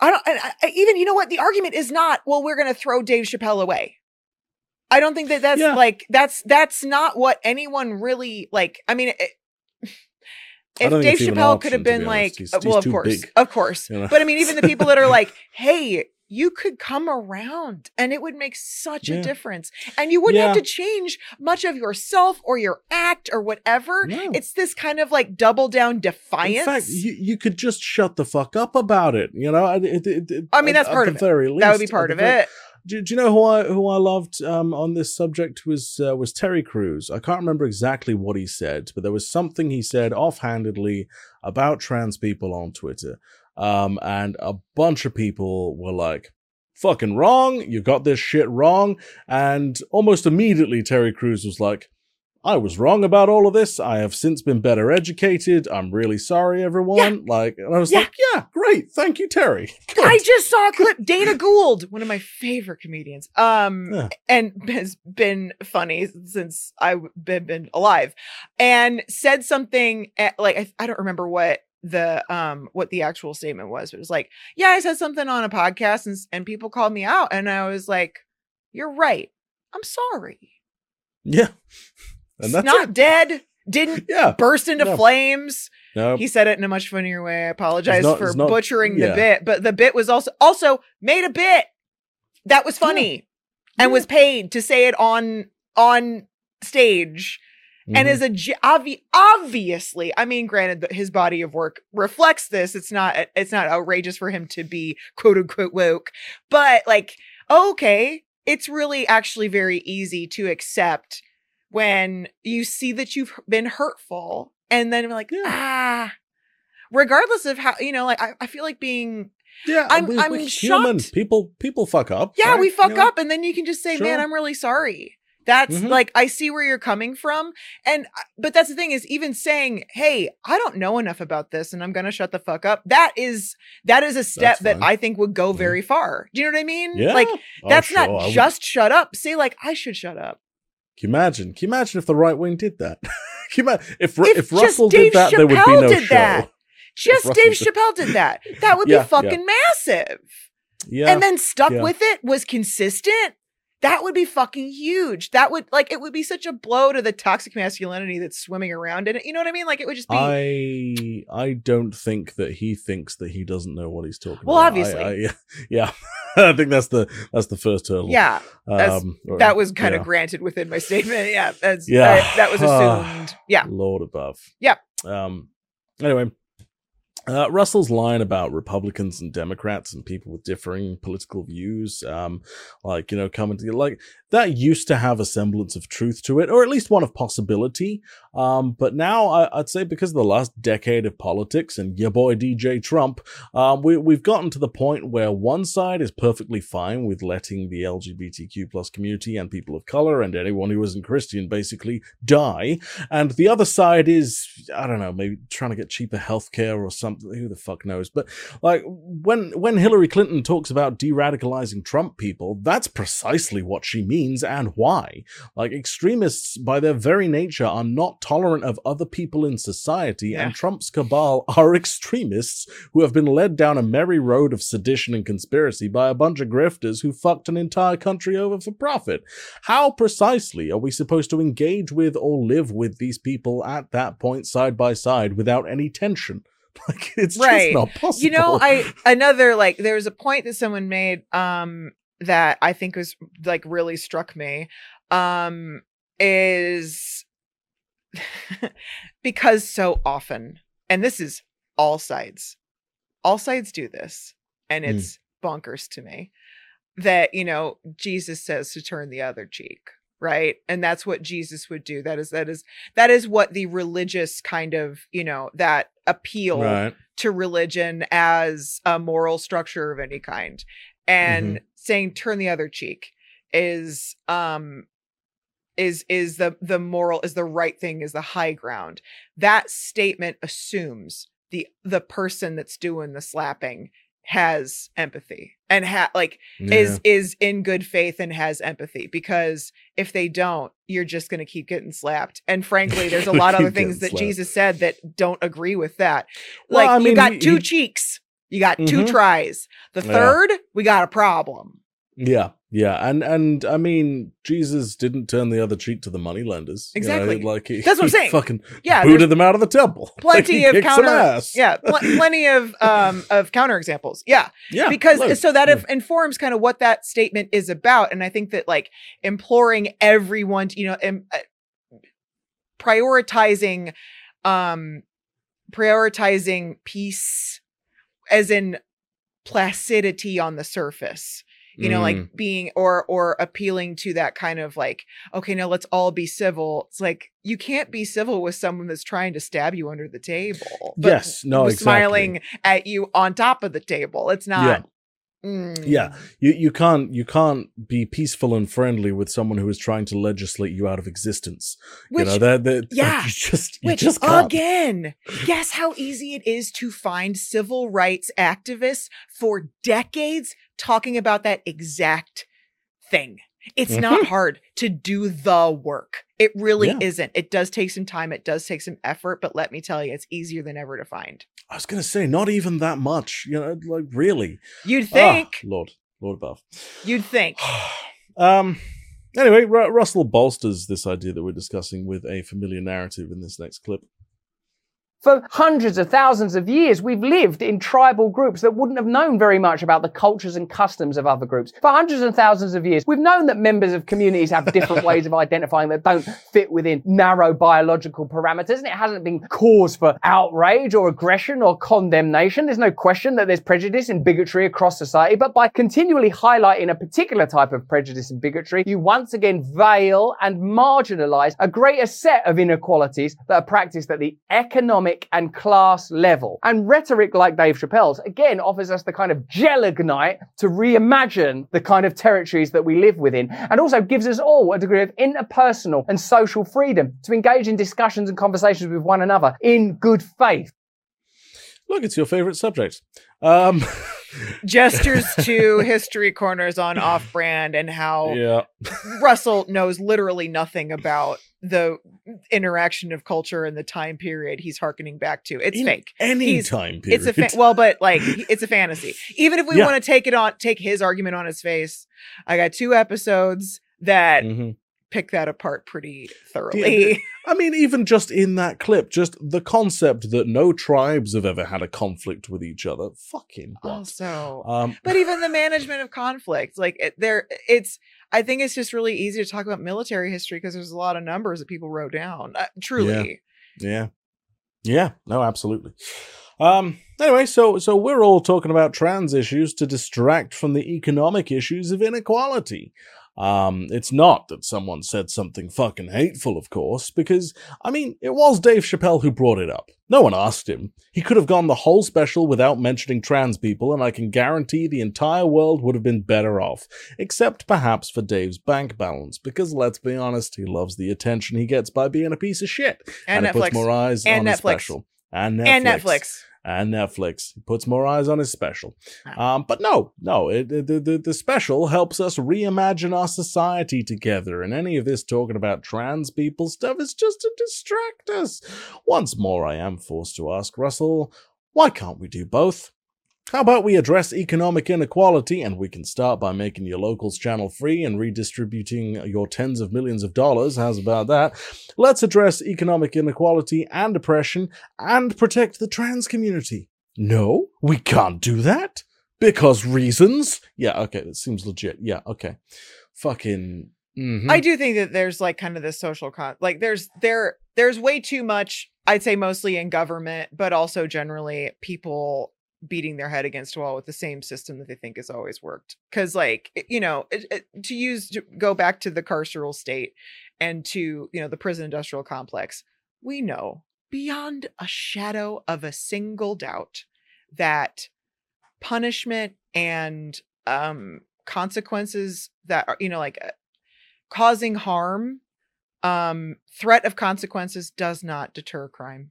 I don't, I, I, even, you know what? The argument is not, well, we're going to throw Dave Chappelle away. I don't think that that's Yeah. like, that's, that's not what anyone really like. I mean, it, if Dave Chappelle could have been be like, honest. He's- uh, well, of course, big. of course. You know? But I mean, even the people that are like, hey, you could come around and it would make such a difference. And you wouldn't have to change much of yourself or your act or whatever. No. It's this kind of like double down defiance. In fact, you, you could just shut the fuck up about it. You know, It- it- it- I mean, that's at part the of it. Very least, that would be part the of very- it. Do, do you know who I who I loved um, on this subject was uh, was Terry Crews. I can't remember exactly what he said, but there was something he said offhandedly about trans people on Twitter, um, and a bunch of people were like, "Fucking wrong! You got this shit wrong!" And almost immediately, Terry Crews was like. I was wrong about all of this. I have since been better educated. I'm really sorry, everyone. Like, and I was Yeah. like, yeah, great. Thank you, Terry. *laughs* Good. I just saw a clip. Dana Gould, one of my favorite comedians, um, Yeah. and has been funny since I've been, been alive, and said something at, like I, I don't remember what the um what the actual statement was. But it was like, yeah, I said something on a podcast, and and people called me out, and I was like, you're right. I'm sorry. yeah. And that's not it. dead. Didn't *laughs* Yeah. burst into No. flames. No. He said it in a much funnier way. I apologize not- for not- butchering the bit, but the bit was also also made a bit that was funny and Yeah. was paid to say it on on stage and Mhm. is a obvi- obviously i mean granted that his body of work reflects this it's not it's not outrageous for him to be quote unquote woke but like okay it's really actually very easy to accept when you see that you've been hurtful and then like ah regardless of how you know like i, I feel like being yeah, I'm- we, I'm human. People people fuck up. yeah right? we fuck You know? up and then you can just say man i'm really sorry that's Mhm. like i see where you're coming from and uh, but that's the thing is even saying hey i don't know enough about this and i'm gonna shut the fuck up that is that is a step that i think would go Yeah. very far do you know what i mean Yeah. like Oh, that's sure, I not just shut up say like i should shut up Can you imagine? Can you imagine if the right wing did that? *laughs* Can you imagine if If if, Russell Dave did that, there would be Chappelle no did show. that. *laughs* just dave chappelle did that that would *laughs* Yeah, yeah. be fucking massive Yeah. and then stuck yeah. with it was consistent that would be fucking huge that would like it would be such a blow to the toxic masculinity that's swimming around in it you know what i mean like it would just be I I don't think that he thinks that he doesn't know what he's talking Well, about. Well, obviously. I, I, yeah, *laughs* yeah. I think that's the that's the first hurdle. yeah Um, or- that was kind yeah. of granted within my statement yeah that's Yeah. that, that was *sighs* assumed yeah Lord above. Yeah. Um. Anyway, uh, Russell's line about Republicans and Democrats and people with differing political views, um, like you know, coming to like that used to have a semblance of truth to it, or at least one of possibility. Um, but now I, I'd say because of the last decade of politics and your boy DJ Trump, um, we we've gotten to the point where one side is perfectly fine with letting the LGBTQ plus community and people of color and anyone who isn't Christian basically die, and the other side is I don't know maybe trying to get cheaper healthcare or something. Who the fuck knows? But like when when Hillary Clinton talks about de-radicalizing Trump people, that's precisely what she means and why. Like extremists, by their very nature, are not tolerant of other people in society, Yeah. and Trump's cabal are extremists who have been led down a merry road of sedition and conspiracy by a bunch of grifters who fucked an entire country over for profit. How precisely are we supposed to engage with or live with these people at that point side by side without any tension? *laughs* Like it's Right. just not possible. you know i another like there was a point that someone made um that i think was like really struck me um is *laughs* because so often and this is all sides all sides do this and Mm. it's bonkers to me that you know jesus says to turn the other cheek right? And that's what jesus would do. That is that is that is what the religious kind of you know that appeal right. to religion as a moral structure of any kind. And saying turn the other cheek is um is is the the moral is the right thing is the high ground. That statement assumes the the person that's doing the slapping has empathy and ha- like Yeah. is is in good faith and has empathy because if they don't you're just going to keep getting slapped and frankly *laughs* there's a lot of other things that slapped. jesus said that don't agree with that Well, like I you got he- two he- cheeks you got two Mhm. tries the Yeah. third we got a problem Yeah, yeah, and and I mean, Jesus didn't turn the other cheek to the moneylenders. you know, Exactly. like he, That's what I'm saying. Fucking yeah booted them out of the temple. *laughs* Plenty he of counter yeah pl- *laughs* plenty of um of counter examples yeah yeah, because so that Yeah. if informs kind of what that statement is about and i think that like imploring everyone to you know uh, prioritizing um prioritizing peace as in placidity on the surface you know Mm. like being or or appealing to that kind of like okay now let's all be civil it's like you can't be civil with someone that's trying to stab you under the table but Yes, no, exactly. smiling at you on top of the table it's not Mm. Yeah. you you can't you can't be peaceful and friendly with someone who is trying to legislate you out of existence. which you know that that *laughs* yeah, you just you which just can't. again guess how easy it is to find civil rights activists for decades talking about that exact thing it's Mm-hmm. not hard to do the work it really Yeah. isn't it does take some time it does take some effort but let me tell you it's easier than ever to find I was gonna say not even that much. You know, like really. you'd Ah, think Lord, Lord above. you'd think *sighs* um. Anyway, Ru- Russell bolsters this idea that we're discussing with a familiar narrative in this next clip. For hundreds of thousands of years, we've lived in tribal groups that wouldn't have known very much about the cultures and customs of other groups. For hundreds and thousands of years, we've known that members of communities have different *laughs* ways of identifying that don't fit within narrow biological parameters, and it hasn't been cause for outrage or aggression or condemnation. There's no question that there's prejudice and bigotry across society, but by continually highlighting a particular type of prejudice and bigotry, you once again veil and marginalize a greater set of inequalities that are practiced at the economic and class level. And rhetoric like Dave Chappelle's again offers us the kind of gelignite to reimagine the kind of territories that we live within and also gives us all a degree of interpersonal and social freedom to engage in discussions and conversations with one another in good faith. Look, it's your favorite subject. Um. *laughs* gestures to *laughs* history corners on off brand and how yeah. Russell knows literally nothing about the interaction of culture and the time period he's hearkening back to. It's In fake. Any He's- time period. It's a fa- well, but like it's a fantasy. Even if we Yeah. want to take it on, take his argument on his face. I got two episodes that Mhm. Pick that apart pretty thoroughly. I mean, even just in that clip, just the concept that no tribes have ever had a conflict with each other. Fucking what? also, Um, but even the management of conflict, like it, there, it's. I think it's just really easy to talk about military history because there's a lot of numbers that people wrote down. Uh, truly, Yeah. Yeah, no, absolutely. Um anyway, so so we're all talking about trans issues to distract from the economic issues of inequality. Um it's not that someone said something fucking hateful, of course, because I mean, it was Dave Chappelle who brought it up. No one asked him. He could have gone the whole special without mentioning trans people, and I can guarantee the entire world would have been better off, except perhaps for Dave's bank balance, because let's be honest, he loves the attention he gets by being a piece of shit and, it puts Netflix more eyes And on Netflix. special. And Netflix. and Netflix. And Netflix. Puts more eyes on his special. Ah. Um, but no, no, it- the, the, the special helps us reimagine our society together. And any of this talking about trans people stuff is just to distract us. Once more, I am forced to ask Russell, why can't we do both? How about we address economic inequality and we can start by making your locals channel free and redistributing your tens of millions of dollars? How's about that? Let's address economic inequality and oppression and protect the trans community. No, we can't do that. Because reasons? Yeah, okay, that seems legit. Yeah, okay. Fucking. mhm. I do think that there's like kind of this social con like there's there there's way too much I'd say mostly in government but also generally people beating their head against a wall with the same system that they think has always worked cuz like you know it, it- to use to go back to the carceral state and to you know the prison industrial complex we know beyond a shadow of a single doubt that punishment and um consequences that are you know like uh, causing harm um threat of consequences does not deter crime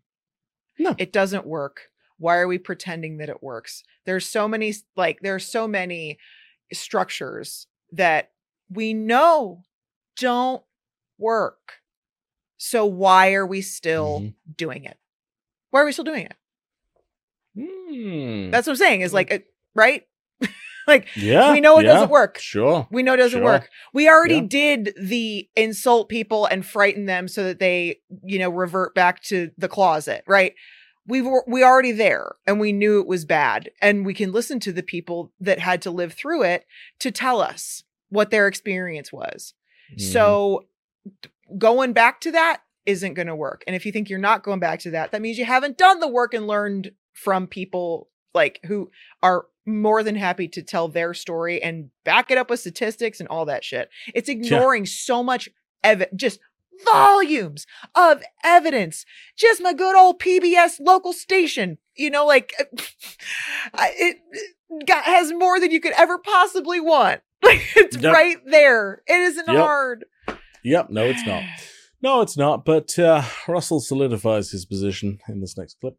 No. it doesn't work Why are we pretending that it works? There's so many like there's so many structures that we know don't work. So why are we still Mhm. doing it? Why are we still doing it? Hmm. That's what I'm saying. Is like, uh, right? *laughs* like yeah. we know it yeah, doesn't work. Sure. We know it doesn't Sure. work. We already Yeah. did the insult people and frighten them so that they, you know, revert back to the closet, right? We were we already there and we knew it was bad. And we can listen to the people that had to live through it to tell us what their experience was. Mhm. So going back to that isn't going to work. And if you think you're not going back to that, that means you haven't done the work and learned from people like who are more than happy to tell their story and back it up with statistics and all that shit. It's ignoring so much ev- just volumes of evidence. Just my good old PBS local station, you know, like *laughs* it, it got, has more than you could ever possibly want. Like *laughs* it's Yep. right there. It isn't Yep. hard. Yep. No, it's not. *sighs* No, it's not. But uh, Russell solidifies his position in this next clip.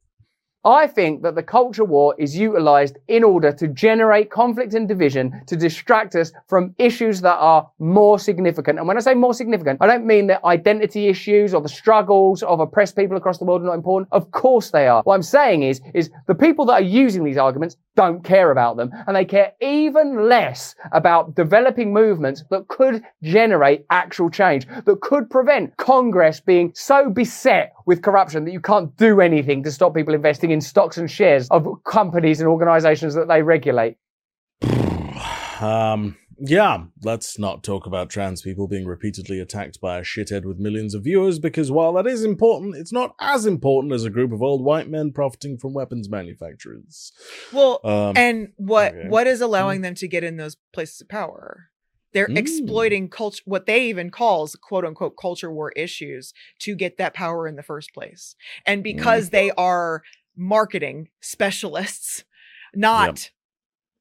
I think that the culture war is utilized in order to generate conflict and division to distract us from issues that are more significant. And when I say more significant, I don't mean that identity issues or the struggles of oppressed people across the world are not important. Of course they are. What I'm saying is, is the people that are using these arguments don't care about them and they care even less about developing movements that could generate actual change, that could prevent Congress being so beset with corruption that you can't do anything to stop people investing in stocks and shares of companies and organizations that they regulate. Um, yeah, let's not talk about trans people being repeatedly attacked by a shithead with millions of viewers because while that is important, it's not as important as a group of old white men profiting from weapons manufacturers. Well, Um, and what okay. what is allowing them to get in those places of power? They're Mm. exploiting culture, what they even calls quote unquote culture war issues to get that power in the first place. And because they are marketing specialists, not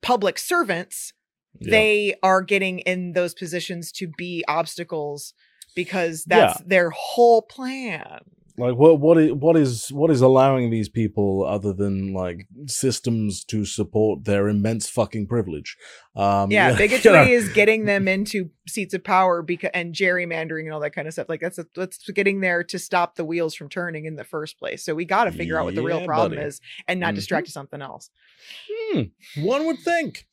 public servants, yeah. they are getting in those positions to be obstacles because that's their whole plan. Like what what is what is what is allowing these people other than like systems to support their immense fucking privilege um Yeah, *laughs* you bigotry know, is getting them into seats of power because and gerrymandering and all that kind of stuff. Like that's that's getting there to stop the wheels from turning in the first place. So we got to figure out what the real problem buddy. is and not Mhm. distract to something else. Hmm, one would think.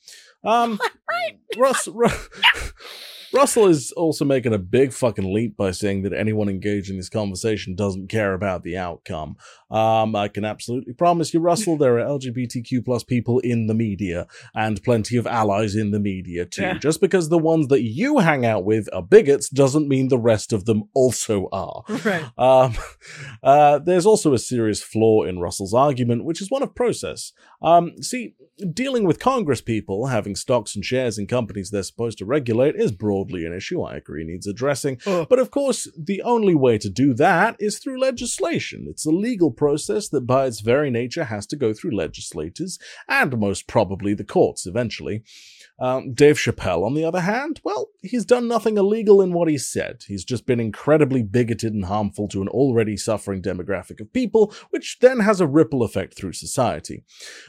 Um, *laughs* Russ, Ru- *laughs* Russell is also making a big fucking leap by saying that anyone engaged in this conversation doesn't care about the outcome. Um, I can absolutely promise you, Russell, there are LGBTQ plus people in the media and plenty of allies in the media too. Yeah. Just because the ones that you hang out with are bigots doesn't mean the rest of them also are. Right. Um, *laughs* uh, there's also a serious flaw in Russell's argument, which is one of process. Um, see, dealing with Congress people having stocks and shares in companies they're supposed to regulate is broadly an issue I agree needs addressing. Ugh. But of course, the only way to do that is through legislation. It's a legal process that, by its very nature, has to go through legislators and most probably the courts eventually. Um, Dave Chappelle, on the other hand, well, he's done nothing illegal in what he said. He's just been incredibly bigoted and harmful to an already suffering demographic of people, which then has a ripple effect through society.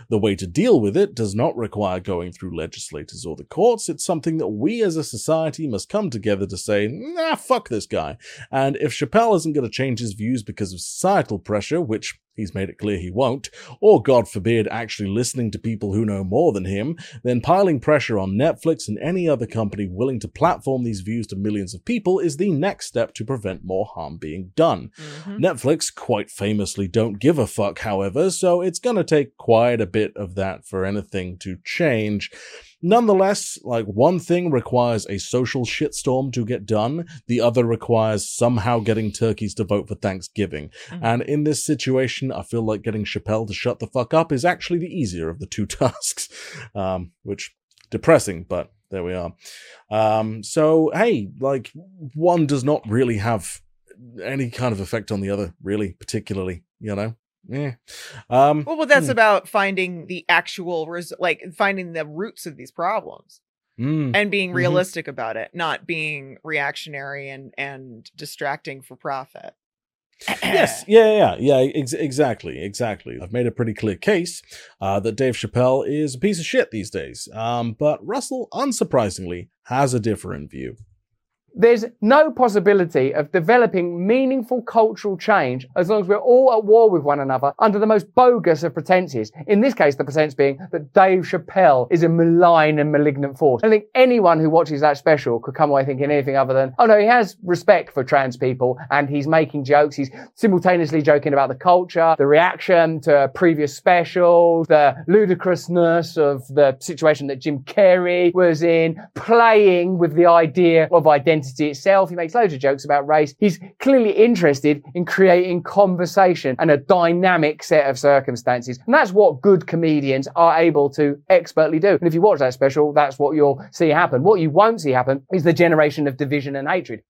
The way to deal with it does not require going through legislators or the courts. It's something that we as a society must come together to say, nah, fuck this guy. And if Chappelle isn't going to change his views because of societal pressure, which he's made it clear he won't, or God forbid, actually listening to people who know more than him, then piling pressure on Netflix and any other company willing to platform these views to millions of people is the next step to prevent more harm being done. Mhm. Netflix quite famously don't give a fuck, however, so it's gonna take quite a bit of that for anything to change. Nonetheless, like one thing requires a social shitstorm to get done, the other requires somehow getting turkeys to vote for Thanksgiving. Mhm. And in this situation, I feel like getting Chappelle to shut the fuck up is actually the easier of the two *laughs* tasks. Um, which depressing, but there we are. Um, so hey, like one does not really have any kind of effect on the other, really, particularly, you know. Yeah. Um, Well, well, that's Hmm. about finding the actual res- like finding the roots of these problems mm, and being Mhm. realistic about it, not being reactionary and and distracting for profit. yes, *clears throat* yeah, yeah, yeah, ex- exactly, exactly. I've made a pretty clear case uh, that Dave Chappelle is a piece of shit these days. Um, but Russell, unsurprisingly, has a different view. There's no possibility of developing meaningful cultural change as long as we're all at war with one another under the most bogus of pretenses. In this case, the pretense being that Dave Chappelle is a malign and malignant force. I think anyone who watches that special could come away thinking anything other than, oh no, he has respect for trans people and he's making jokes. He's simultaneously joking about the culture, the reaction to previous specials, the ludicrousness of the situation that Jim Carrey was in, playing with the idea of identity itself. He makes loads of jokes about race. He's clearly interested in creating conversation and a dynamic set of circumstances. And that's what good comedians are able to expertly do. And if you watch that special, that's what you'll see happen. What you won't see happen is the generation of division and hatred.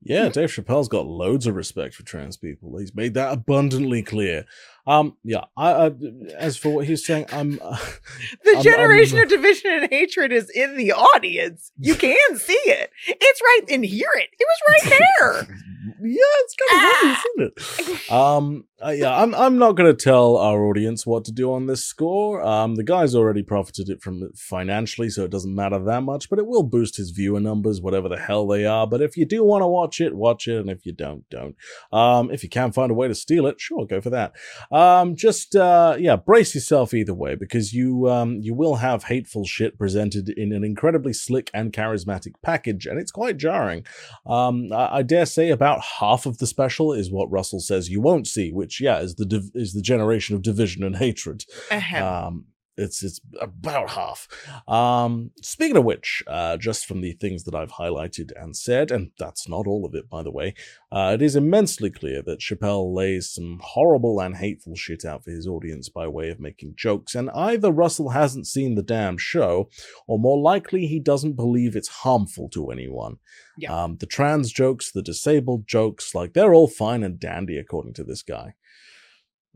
Yeah, Dave Chappelle's got loads of respect for trans people. He's made that abundantly clear. Um, yeah. I, I as for what he was saying, I'm uh, *laughs* The I'm- generation I'm- of division and hatred is in the audience. You can see it. It's right and hear it. It was right *laughs* there. Yeah, it's kind of obvious, isn't it? Um, uh, yeah, I'm I'm not going to tell our audience what to do on this score. Um, the guy's already profited it from it financially, so it doesn't matter that much. But it will boost his viewer numbers, whatever the hell they are. But if you do want to watch it, watch it, and if you don't, don't. Um, if you can find a way to steal it, sure, go for that. Um, just uh, yeah, brace yourself either way because you um you will have hateful shit presented in an incredibly slick and charismatic package, and it's quite jarring. Um, I, I dare say about half of the special is what Russell says you won't see, which yeah is the div- is the generation of division and hatred. Ahem. Um, it's it's about half. Um, speaking of which, uh, just from the things that I've highlighted and said, and that's not all of it, by the way, uh, it is immensely clear that Chappelle lays some horrible and hateful shit out for his audience by way of making jokes, and either Russell hasn't seen the damn show, or more likely he doesn't believe it's harmful to anyone. Yeah. Um, the trans jokes, the disabled jokes, like they're all fine and dandy according to this guy.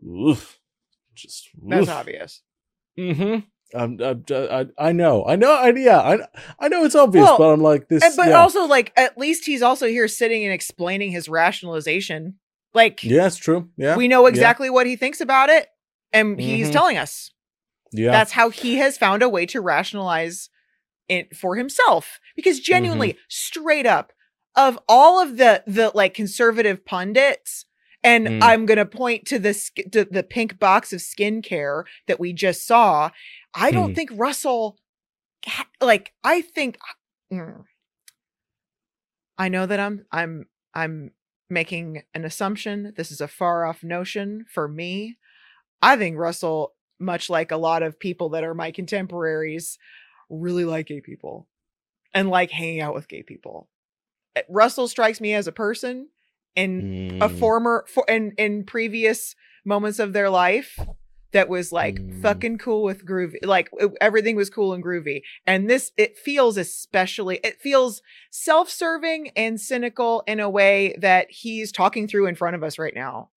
Oof. Just That's oof. obvious. Mm-hmm. Um, I, I, I know, I know, I, yeah, I, I know it's obvious, Well, but I'm like this. But yeah. also, like, at least he's also here sitting and explaining his rationalization. Like, yeah, it's true. Yeah, we know exactly what he thinks about it, and he's Mhm. telling us. yeah, That's how he has found a way to rationalize it for himself. Because genuinely, Mm-hmm. straight up, of all of the the like conservative pundits, and Mm. I'm gonna point to the to the pink box of skincare that we just saw. I don't Mm. think Russell, like, I think. mm. I know that I'm I'm I'm making an assumption. This is a far off notion for me. I think Russell, much like a lot of people that are my contemporaries, really like gay people and like hanging out with gay people. Uh, Russell strikes me as a person in a Mm. former for in in previous moments of their life that was like Mm. fucking cool with groovy like it- everything was cool and groovy and this it feels especially it feels self-serving and cynical in a way that he's talking through in front of us right now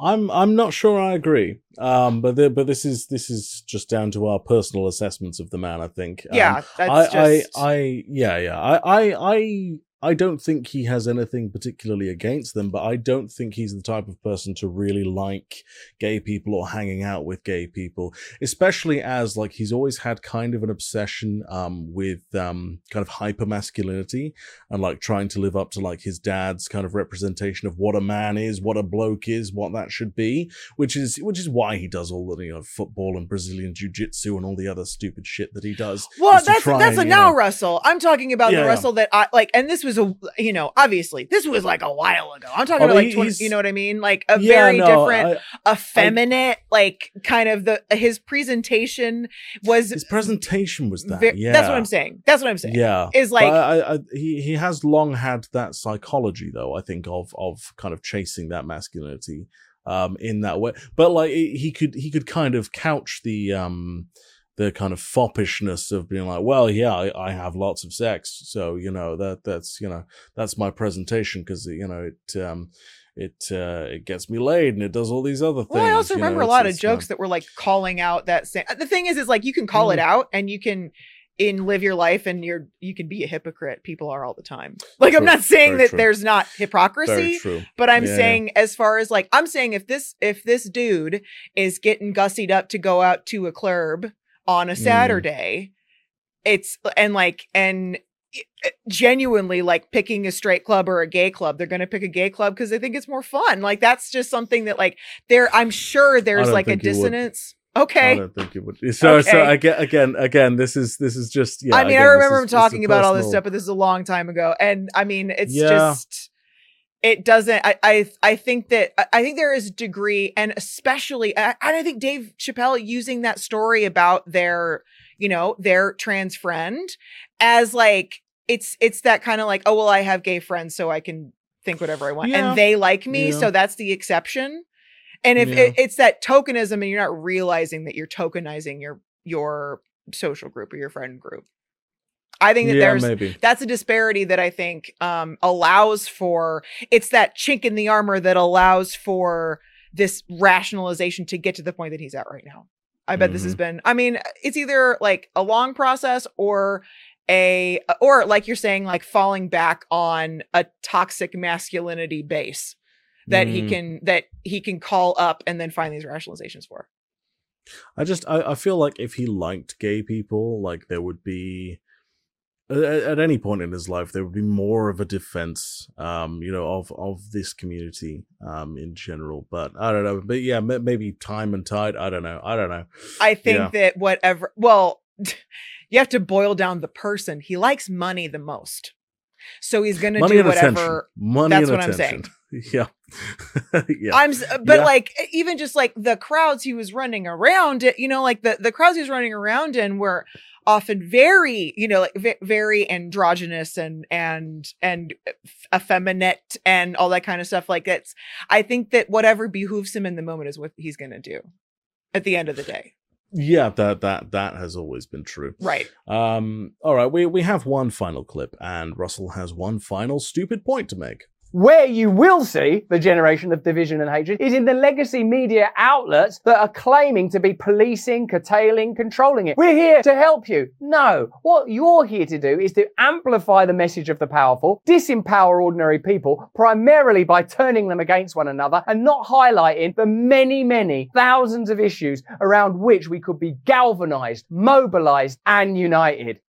I'm I'm not sure I agree. Um, but the, but this is this is just down to our personal assessments of the man. I think. Um, yeah that's I, just I, I, yeah, yeah. I, I, I, I don't think he has anything particularly against them, but I don't think he's the type of person to really like gay people or hanging out with gay people, especially as like he's always had kind of an obsession, um, with, um, kind of hyper masculinity and like trying to live up to like his dad's kind of representation of what a man is, what a bloke is, what that should be, which is, which is why he does all the, you know, football and Brazilian jiu jitsu and all the other stupid shit that he does. Well, that's that's a and, you now know- Russell. I'm talking about Yeah, the. Russell that I like, and this was a you know obviously this was like a while ago. I'm talking Oh, about like 20, you know what I mean, like a Yeah, very no, different, I- effeminate, like kind of the his presentation was. his presentation was that. ve- yeah, That's what I'm saying. That's what I'm saying. Yeah, Is like I, I, he he has long had that psychology, though. I think of of kind of chasing that masculinity, um, in that way. But like he he could he could kind of couch the um the kind of foppishness of being like, well, yeah, I, I have lots of sex, so you know that that's you know that's my presentation because you know it um it uh it gets me laid and it does all these other things. Well, I also you know, remember a lot of um, jokes that were like calling out that same. The thing is, is like you can call it Mm. out and you can in live your life and you're you can be a hypocrite people are all the time *laughs* like i'm not saying Very that true. there's not hypocrisy but i'm Yeah, yeah. saying as far as like i'm saying if this if this dude is getting gussied up to go out to a club on a Mm. saturday it's uh, and like and eh, eh, genuinely like picking a straight club or a gay club they're going to pick a gay club because they think it's more fun like that's just something that like there i'm sure there's like a think you would. dissonance I okay don't think it would. So, so Okay. again, again, again, this is this is just. Yeah, I mean, again, I remember is- him talking about all this stuff, but this is a long time ago. And I mean, it's Yeah. just it doesn't. I I, I think that I- think there is a degree, and especially, I, I think Dave Chappelle using that story about their, you know, their trans friend as like it's it's that kind of like, oh well, I have gay friends, so I can think whatever I want, Yeah. and they like me, Yeah. so that's the exception. And if Yeah. it, it's that tokenism, and you're not realizing that you're tokenizing your your social group or your friend group. I think that Yeah, there's maybe. that's a disparity that I think um, allows for it's that chink in the armor that allows for this rationalization to get to the point that he's at right now. I bet this has been. I mean, it's either like a long process or a or like you're saying, like falling back on a toxic masculinity base that he Mm. can that he can call up and then find these rationalizations for. I just I, I feel like if he liked gay people, like there would be at, any point in his life there would be more of a defense, um, you know, of of this community, um, in general. But I don't know. But yeah, ma- maybe time and tide. I don't know. I don't know. I think Yeah. that whatever, well, *laughs* you have to boil down the person. He likes money the most. So he's going to do attention. whatever. Money That's and what I'm saying. *laughs* yeah. *laughs* yeah. I'm, but Yeah. like, even just like the crowds he was running around, eh, you know, like the, the crowds he was running around in were often very, you know, like ve- very androgynous and, and, and eh, effeminate and all that kind of stuff. Like that's, I think that whatever behooves him in the moment is what he's going to do at the end of the day. Yeah, that that that has always been true. Right. Um, all right, we we have one final clip, and Russell has one final stupid point to make. Where you will see the generation of division and hatred is in the legacy media outlets that are claiming to be policing, curtailing, controlling it. We're here to help you. No, what you're here to do is to amplify the message of the powerful, disempower ordinary people, primarily by turning them against one another and not highlighting the many, many thousands of issues around which we could be galvanized, mobilized, and united.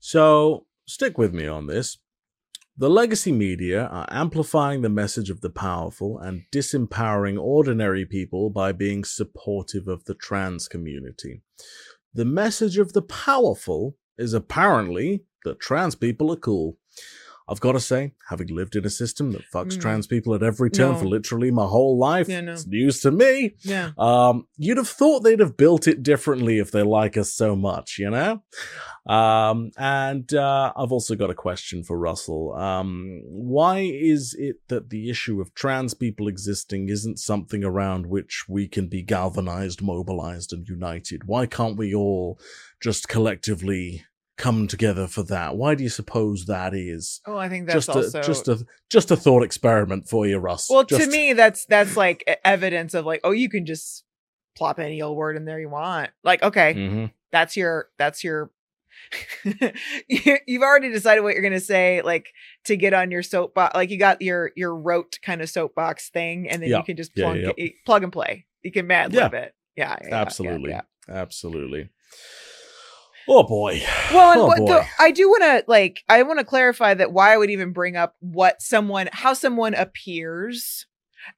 So stick with me on this. The legacy media are amplifying the message of the powerful and disempowering ordinary people by being supportive of the trans community. The message of the powerful is apparently that trans people are cool. I've got to say, having lived in a system that fucks Mm. trans people at every turn No. for literally my whole life, Yeah, no. it's news to me. Yeah. Um, you'd have thought they'd have built it differently if they like us so much, you know? Um, and uh, I've also got a question for Russell. Um, why is it that the issue of trans people existing isn't something around which we can be galvanized, mobilized, and united? Why can't we all just collectively come together for that? Why do you suppose that is? Oh, I think that's just also a just a just a thought experiment for you, Russ. Well, Just- to me, that's that's like evidence of like, oh, you can just plop any old word in there you want. Like, okay, Mhm. that's your that's your. *laughs* you, you've already decided what you're gonna say, like to get on your soapbox. Like you got your your rote kind of soapbox thing, and then Yeah. you can just Yeah, plug, yeah, y- plug and play. You can mad Yeah. lib it. Yeah, yeah, yeah, yeah, absolutely, yeah. absolutely. Oh boy. Well, and oh what boy. the, I do want to like, I want to clarify that why I would even bring up what someone, how someone appears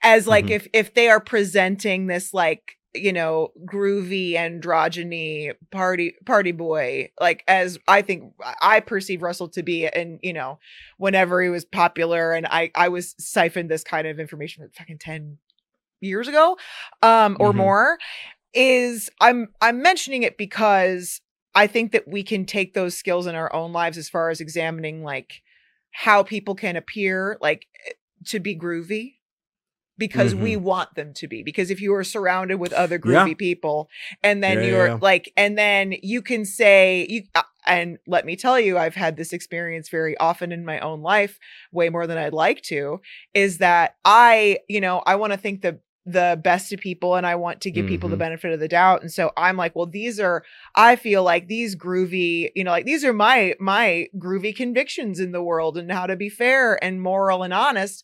as like Mhm. if if they are presenting this like you know groovy androgyny party party boy like as I think I perceive Russell to be, and you know whenever he was popular, and I I was siphoned this kind of information like fucking ten years ago, um or Mhm. more, is I'm I'm mentioning it because I think that we can take those skills in our own lives as far as examining like how people can appear like eh, to be groovy because we want them to be because if you are surrounded with other Mm-hmm. Yeah. groovy people and then Yeah, you're yeah. like and then you can say you uh, and let me tell you I've had this experience very often in my own life way more than I'd like to is that I you know I want to think the the best of people and I want to give people the Mhm. benefit of the doubt. And so I'm like, well, these are I feel like these groovy, you know, like these are my my groovy convictions in the world and how to be fair and moral and honest.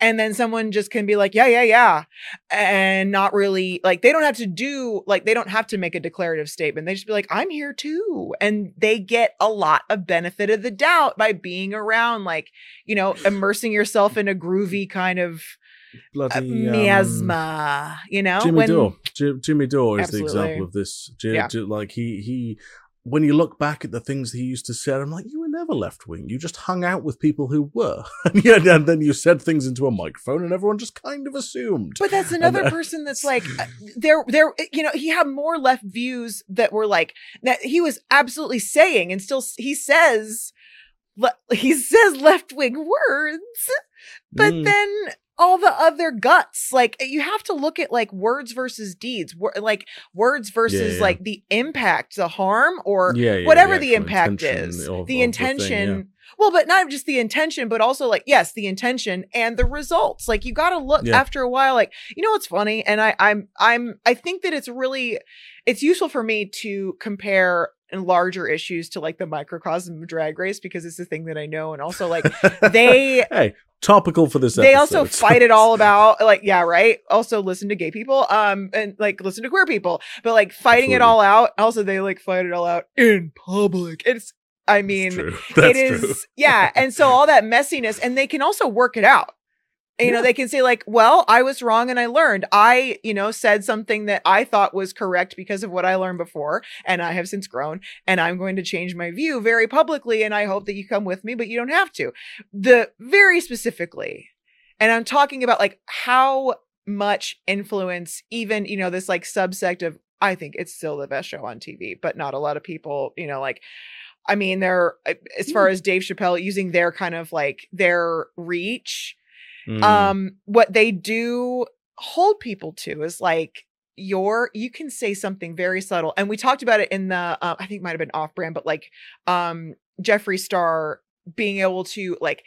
And then someone just can be like, yeah, yeah, yeah. And not really like they don't have to do like they don't have to make a declarative statement. They just be like, I'm here too. And they get a lot of benefit of the doubt by being around, like, you know, immersing yourself in a groovy kind of uh, Bloody um, miasma, you know? Jimmy when- Dore. Ji- Jimmy Dore is the example of this. Ji- Yeah. ji- like he he when you look back at the things he used to say, I'm like, you were never left wing. You just hung out with people who were, *laughs* and, yeah, and then you said things into a microphone, and everyone just kind of assumed. But that's another uh, person that's *laughs* like uh, there there you know he had more left views that were like that he was absolutely saying and still he says le- he says left wing words but Mm. then all the other guts like you have to look at like words versus deeds wor- like words versus yeah. like the impact the harm or yeah, yeah, whatever the, actual impact is of- the of thing, intention yeah. well but not just the intention but also like yes the intention and the results like you got to look Yeah. after a while like you know what's funny and i i'm i'm i think that it's really it's useful for me to compare larger issues to like the microcosm of drag race because it's the thing that i know and also like *laughs* they hey, topical for this. they also fight it all *laughs* about like yeah right? Also listen to gay people um and like listen to queer people but like fighting it all out also they like fight it all out in public. It's i mean it is true. yeah and so *laughs* all that messiness and they can also work it out you know they can say like well i was wrong and i learned. I you know said something that i thought was correct because of what i learned before and i have since grown and i'm going to change my view very publicly and i hope that you come with me but you don't have to. The very specifically and i'm talking about like how much influence even you know this like subsect of i think it's still the best show on tv but not a lot of people you know like i mean they're uh, as far as dave chappelle using their kind of like their reach Mm. um what they do hold people to is like your you can say something very subtle and we talked about it in the uh, i think might have been off brand but like um jeffree star being able to like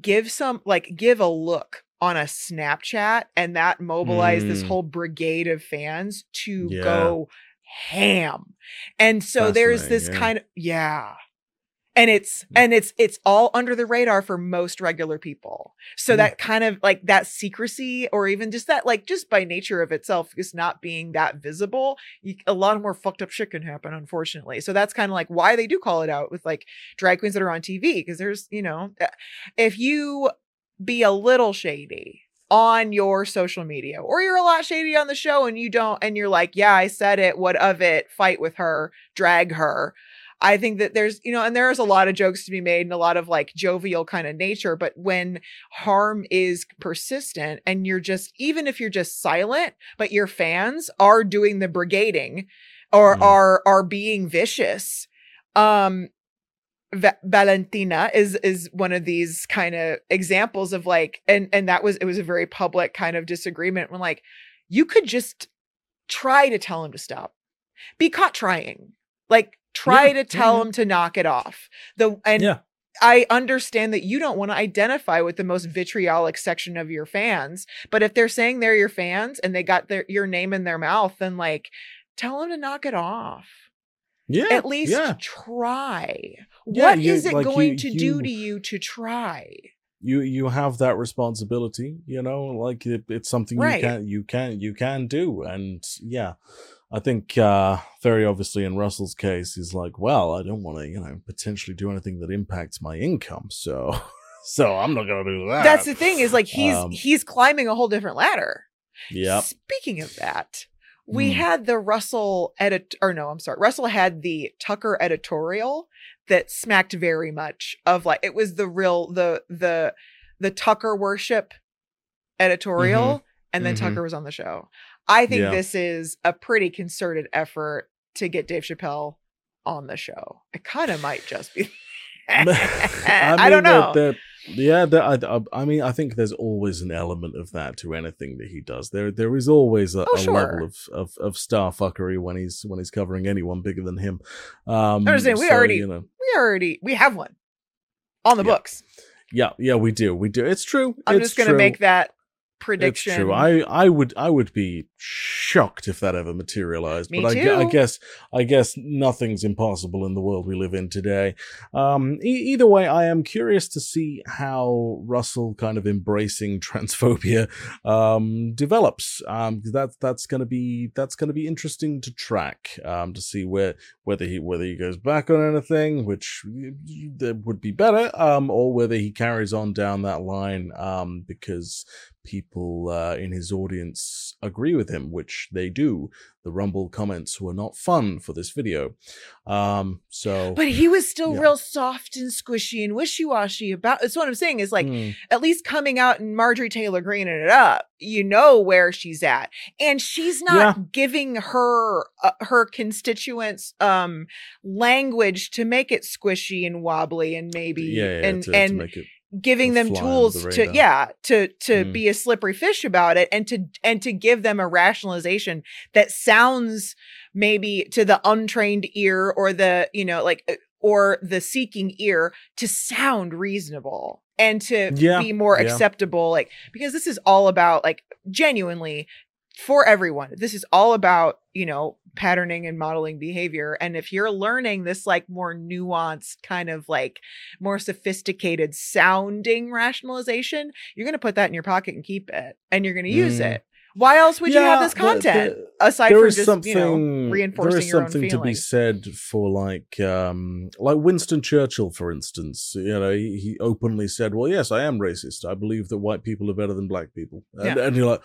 give some like give a look on a snapchat and that mobilized this Mm. whole brigade of fans to Yeah. go ham and so there's this yeah. kind of yeah and it's and it's it's all under the radar for most regular people. So Yeah. that kind of like that secrecy or even just that like just by nature of itself just not being that visible you, a lot more fucked up shit can happen unfortunately. So that's kind of like why they do call it out with like drag queens that are on tv because there's you know uh, if you be a little shady on your social media or you're a lot shady on the show and you don't and you're like yeah i said it what of it fight with her drag her I think that there's, you know, and there's a lot of jokes to be made and a lot of like jovial kind of nature. But when harm is persistent and you're just, even if you're just silent, but your fans are doing the brigading or Mm. are are being vicious, um, Va- Valentina is is one of these kind of examples of like, and and that was it was a very public kind of disagreement when like you could just try to tell him to stop, be caught trying, like try Yeah, to tell yeah, him to knock it off. The and yeah. I understand that you don't want to identify with the most vitriolic section of your fans, but if they're saying they're your fans and they got their your name in their mouth, then like tell them to knock it off. Yeah. At least yeah. try. What you- is it like, going you- to you- do to you to try? you you have that responsibility you know like it, it's something Right. you can you can you can do and yeah i think uh very obviously in russell's case he's like well i don't want to you know potentially do anything that impacts my income so *laughs* so i'm not gonna do that That's the thing is like he's Um, he's climbing a whole different ladder. Yeah. Speaking of that, we Hmm. had the Russell edit or no, I'm sorry. Russell had the Tucker editorial that smacked very much of like it was the real the the the Tucker worship editorial and then Mhm. Tucker was on the show. I think Yeah. this is a pretty concerted effort to get Dave Chappelle on the show. It kind of might just be *laughs* *laughs* I, don't mean, know. there- there- yeah, I, I- I mean, I think there's always an element of that to anything that he does. There, there is always a, Oh, a sure. level of, of of star fuckery when he's when he's covering anyone bigger than him. Um, I'm saying, we so, already- you know, we already we have one on the Yeah. books. yeah, yeah, we do, we do. It's true. I'm it's just gonna true. make that prediction. It's true. I, I would I would be shocked if that ever materialized. Me but I, I guess I guess nothing's impossible in the world we live in today. Um, e- either way, I am curious to see how Russell kind of embracing *laughs* transphobia um, develops. Um, 'cause that's gonna be that's gonna be interesting to track. Um, to see where whether he whether he goes back on anything, which that would be better, um, or whether he carries on down that line, um, because people uh, in his audience agree with him, which they do. The Rumble comments were not fun for this video, um, so. but he was still Yeah. real soft and squishy and wishy-washy about that's what I'm saying is like Hmm. at least coming out and Marjorie Taylor greening it up, you know where she's at, and she's not Yeah. giving her uh, her constituents um language to make it squishy and wobbly and maybe yeah, yeah, and to, to and make it giving them tools the to yeah to to Mm. be a slippery fish about it and to and to give them a rationalization that sounds maybe to the untrained ear or the you know like uh, or the seeking ear to sound reasonable and to Yeah, be more yeah. acceptable like because this is all about like genuinely for everyone. This is all about you know patterning and modeling behavior. And if you're learning this like more nuanced kind of like more sophisticated sounding rationalization you're going to put that in your pocket and keep it and you're going to use Mm. it. Why else would you have this content the- aside there from just something you know reinforcing there is your own something to be said for like um like winston churchill for instance. You know he, he openly said well yes i am racist. I believe that white people are better than black people. And, Yeah. and you're like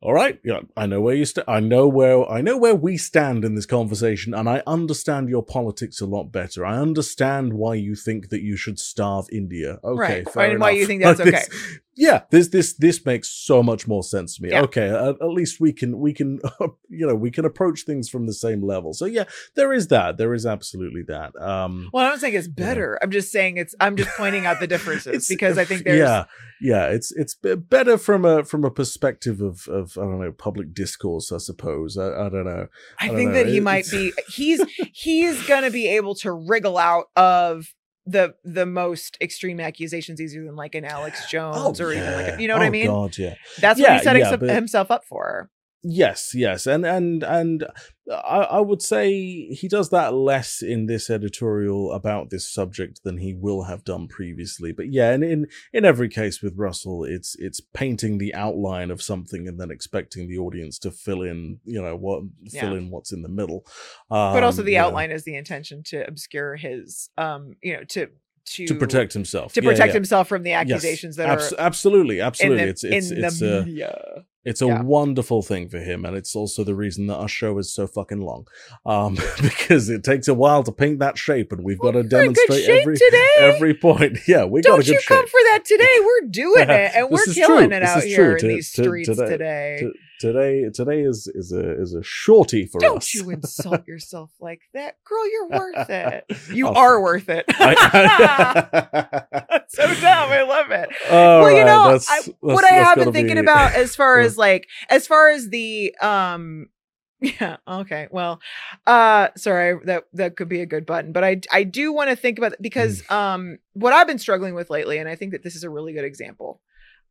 all right yeah i know where you stand i know where i know where we stand in this conversation and i understand your politics a lot better i understand why you think that you should starve india okay Right. fair And why you think that's Like, *laughs* okay. this- yeah this this this makes so much more sense to me. Yeah. okay at, at least we can we can *laughs* you know we can approach things from the same level. So yeah there is that. There is absolutely that. Um well i'm not saying it's better. I'm just saying it's i'm just pointing out the differences *laughs* because i think *laughs* there's yeah yeah it's it's better from a from a perspective of of i don't know public discourse i suppose. I, I don't know. I, I don't think know, that he it- might be he's he's gonna be able to wriggle out of the the most extreme accusations easier than like an Alex oh, Jones or even like a, you know what I Oh, mean? god yeah That's what Yeah, he's setting yeah, but- himself up for. Yes, yes, and and and I, I would say he does that less in this editorial about this subject than he will have done previously. But yeah, and in in every case with Russell, it's it's painting the outline of something and then expecting the audience to fill in, you know, what fill Yeah. in what's in the middle. But also Um, the know, outline is the intention to obscure his um, you know, to to to protect himself to Yeah, protect yeah. himself from the Yes, accusations that abs- are absolutely, in absolutely. the, it's it's in it's the uh, media. It's a Yeah. wonderful thing for him, and it's also the reason that our show is so fucking long, um, *laughs* because it takes a while to paint that shape, and we've got to in good demonstrate every today. every point. *laughs* Yeah, we got a Don't good you come for that today? *laughs* We're doing it, and we're killing true. it This out here in To- these to- streets today- today. to- Today, today is is a is a shorty for us. Don't you insult yourself like that, girl? You're worth it. You Oh, are worth it. I- so dumb. I love it. Well, you know, that's- I, that's- what I have been thinking be- about as far as like, as far as the, um, *laughs* yeah, okay, well, uh, sorry, that that could be a good button, but I I do want to think about because Mm. um, what I've been struggling with lately, and I think that this is a really good example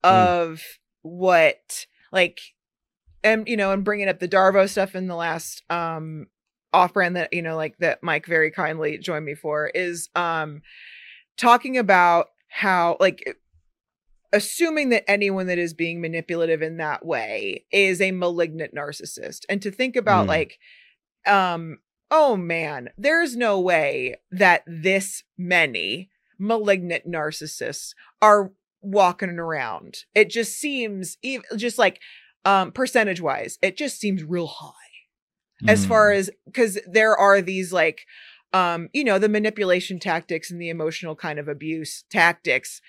Mm. of what like, and you know, and bringing up the Darvo stuff in the last um off brand that you know like that Mike very kindly joined me for is um talking about how like assuming that anyone that is being manipulative in that way is a malignant narcissist and to think about Mm. like um oh man there's no way that this many malignant narcissists are walking around it just seems ev- just like um percentage wise it just seems real high as Mm. far as because there are these like um you know the manipulation tactics and the emotional kind of abuse tactics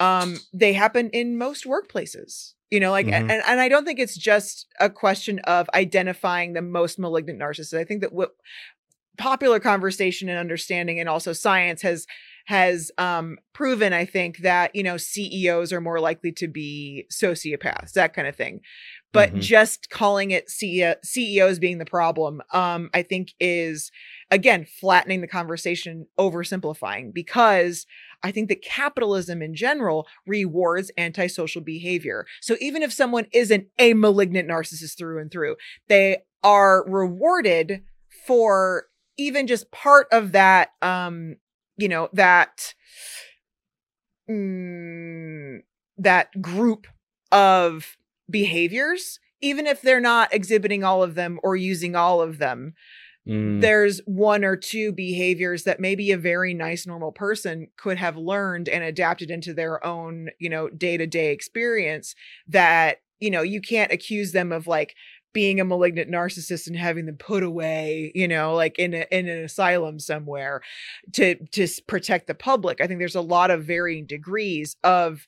um they happen in most workplaces you know like Mhm. and, and i don't think it's just a question of identifying the most malignant narcissist i think that what popular conversation and understanding and also science has has um proven i think that you know ceos are more likely to be sociopaths that kind of thing but Mhm. just calling it CEO, ceos being the problem um i think is again flattening the conversation oversimplifying because I think that capitalism in general rewards antisocial behavior. So even if someone isn't a malignant narcissist through and through, they are rewarded for even just part of that um you know that mm, that group of behaviors even if they're not exhibiting all of them or using all of them Mm. there's one or two behaviors that maybe a very nice normal person could have learned and adapted into their own you know day-to-day experience that you know you can't accuse them of like being a malignant narcissist and having them put away you know like in a, in an asylum somewhere to to protect the public i think there's a lot of varying degrees of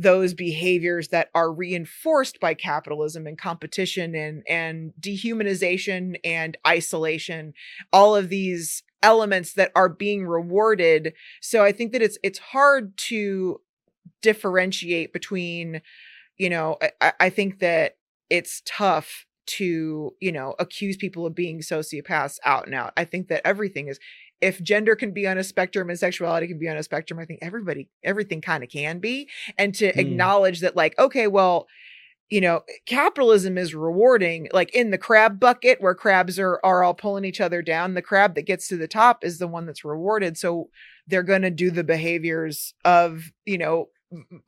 those behaviors that are reinforced by capitalism and competition and and dehumanization and isolation all of these elements that are being rewarded. So i think that it's it's hard to differentiate between you know i, I think that it's tough to you know accuse people of being sociopaths out and out. I think that everything is if gender can be on a spectrum and sexuality can be on a spectrum i think everybody everything kind of can be. And to Hmm. acknowledge that like okay well you know capitalism is rewarding like in the crab bucket where crabs are are all pulling each other down the crab that gets to the top is the one that's rewarded. So they're going to do the behaviors of you know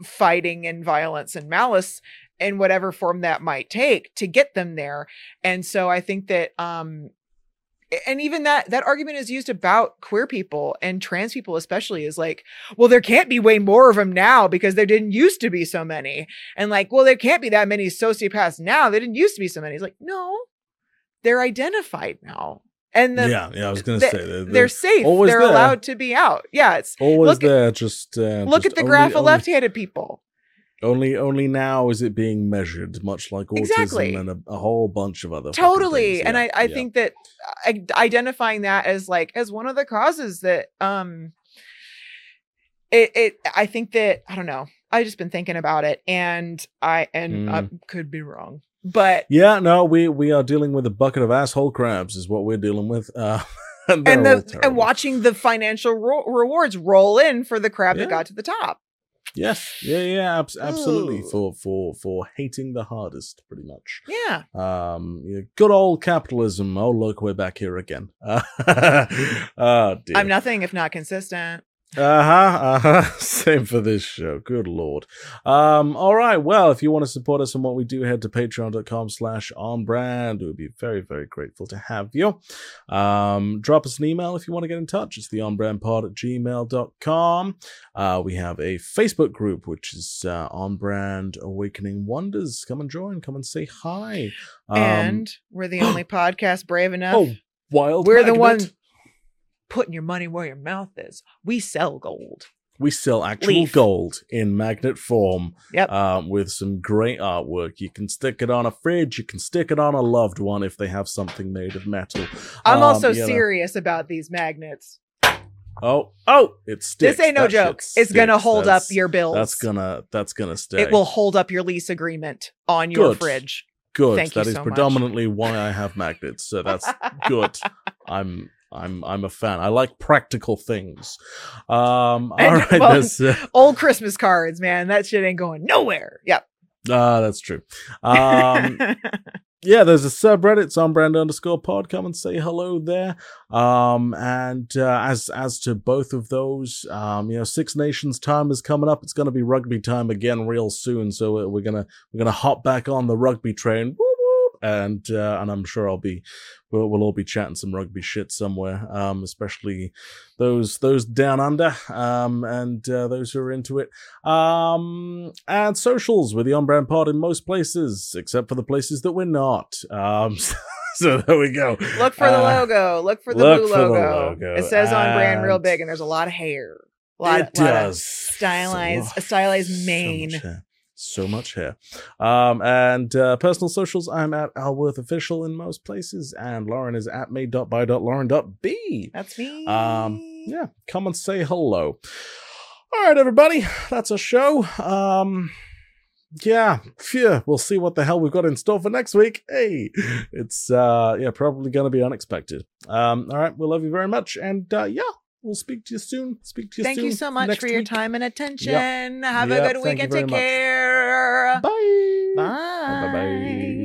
fighting and violence and malice in whatever form that might take to get them there. And so i think that um and even that that argument is used about queer people and trans people especially is like well there can't be way more of them now because there didn't used to be so many. And like well there can't be that many sociopaths now. There didn't used to be so many. It's like no they're identified now. And the, yeah, yeah, I was gonna they- say they're, they're safe. they're there. allowed to be out. Yeah it's always at- there. just uh, look just at the only- graph of left-handed people Only, only now is it being measured, much like autism Exactly. and a, a whole bunch of other totally things. and i i yeah. think that uh, identifying that as like as one of the causes that um it it i think that i don't know i just been thinking about it and i and i could be wrong but Yeah, no, we we are dealing with a bucket of asshole crabs, is what we're dealing with. Uh, *laughs* and and the and watching the financial ro- rewards roll in for the crab Yeah. that got to the top Yes, yeah, yeah, abs- absolutely. Ooh. For for for hating the hardest, pretty much. yeah Um, yeah, good old capitalism. Oh, look, we're back here again. oh *laughs* dear. i'm nothing if not consistent Uh huh. Uh huh. *laughs* Same for this show. Good lord. Um. All right. Well, if you want to support us on what we do, head to Patreon.com/slash On Brand. We would be very, very grateful to have you. Um. Drop us an email if you want to get in touch. It's the onbrandpod at gmail.com. Uh. We have a Facebook group which is uh, On Brand Awakening Wonders. Come and join. Come and say hi. Um, and we're the only *gasps* podcast brave enough oh, wild. we're the one putting your money where your mouth is we sell gold We sell actual Leaf. gold in magnet form. Yep. Um, with some great artwork. You can stick it on a fridge. You can stick it on a loved one if they have something made of metal. I'm Um, also you know. serious about these magnets. Oh, oh, it sticks. this ain't no That joke. It's gonna hold That's- up your bills. That's gonna. That's gonna stay. it will hold up your lease agreement on your Good. fridge. Good. Thank you That is so much. predominantly why I have magnets. So that's good. *laughs* I'm. I'm. I'm a fan. I like practical things. Um. All And- right. *laughs* well, there's, uh, *laughs* Old Christmas cards, man. That shit ain't going nowhere. Yep. ah, that's true. Um. *laughs* yeah, there's a subreddit, it's on brand underscore pod. Come and say hello there. Um, and uh, as as to both of those, um, you know, Six Nations time is coming up. It's going to be rugby time again real soon. So we're, we're gonna we're gonna hop back on the rugby train. Whoop, and uh, and I'm sure I'll be we'll, we'll all be chatting some rugby shit somewhere. Um, especially those those down under. Um, and uh, those who are into it. Um, and socials with the on brand pod in most places, except for the places that we're not. Um, *laughs* so there we go. Look for the Uh, logo. Look for the look blue for the logo. logo. It says on brand real big, and there's a lot of hair. A lot, it lot of does stylized, So- a stylized so mane. hair. So much hair. Um, and uh, personal socials, I'm at Alworth Official in most places, and Lauren is at me.by.lauren.b. That's me. Um, yeah, come and say hello. All right, everybody, that's a show. Um, yeah, phew, we'll see what the hell we've got in store for next week. Hey, it's uh, yeah, probably going to be unexpected. Um, all right, we love you very much, and uh, yeah, we'll speak to you soon. Speak to you Thank soon. Thank you so much for your week. time and attention. Have Yep, a good thank week and take much. care. Bye. Bye. Bye bye.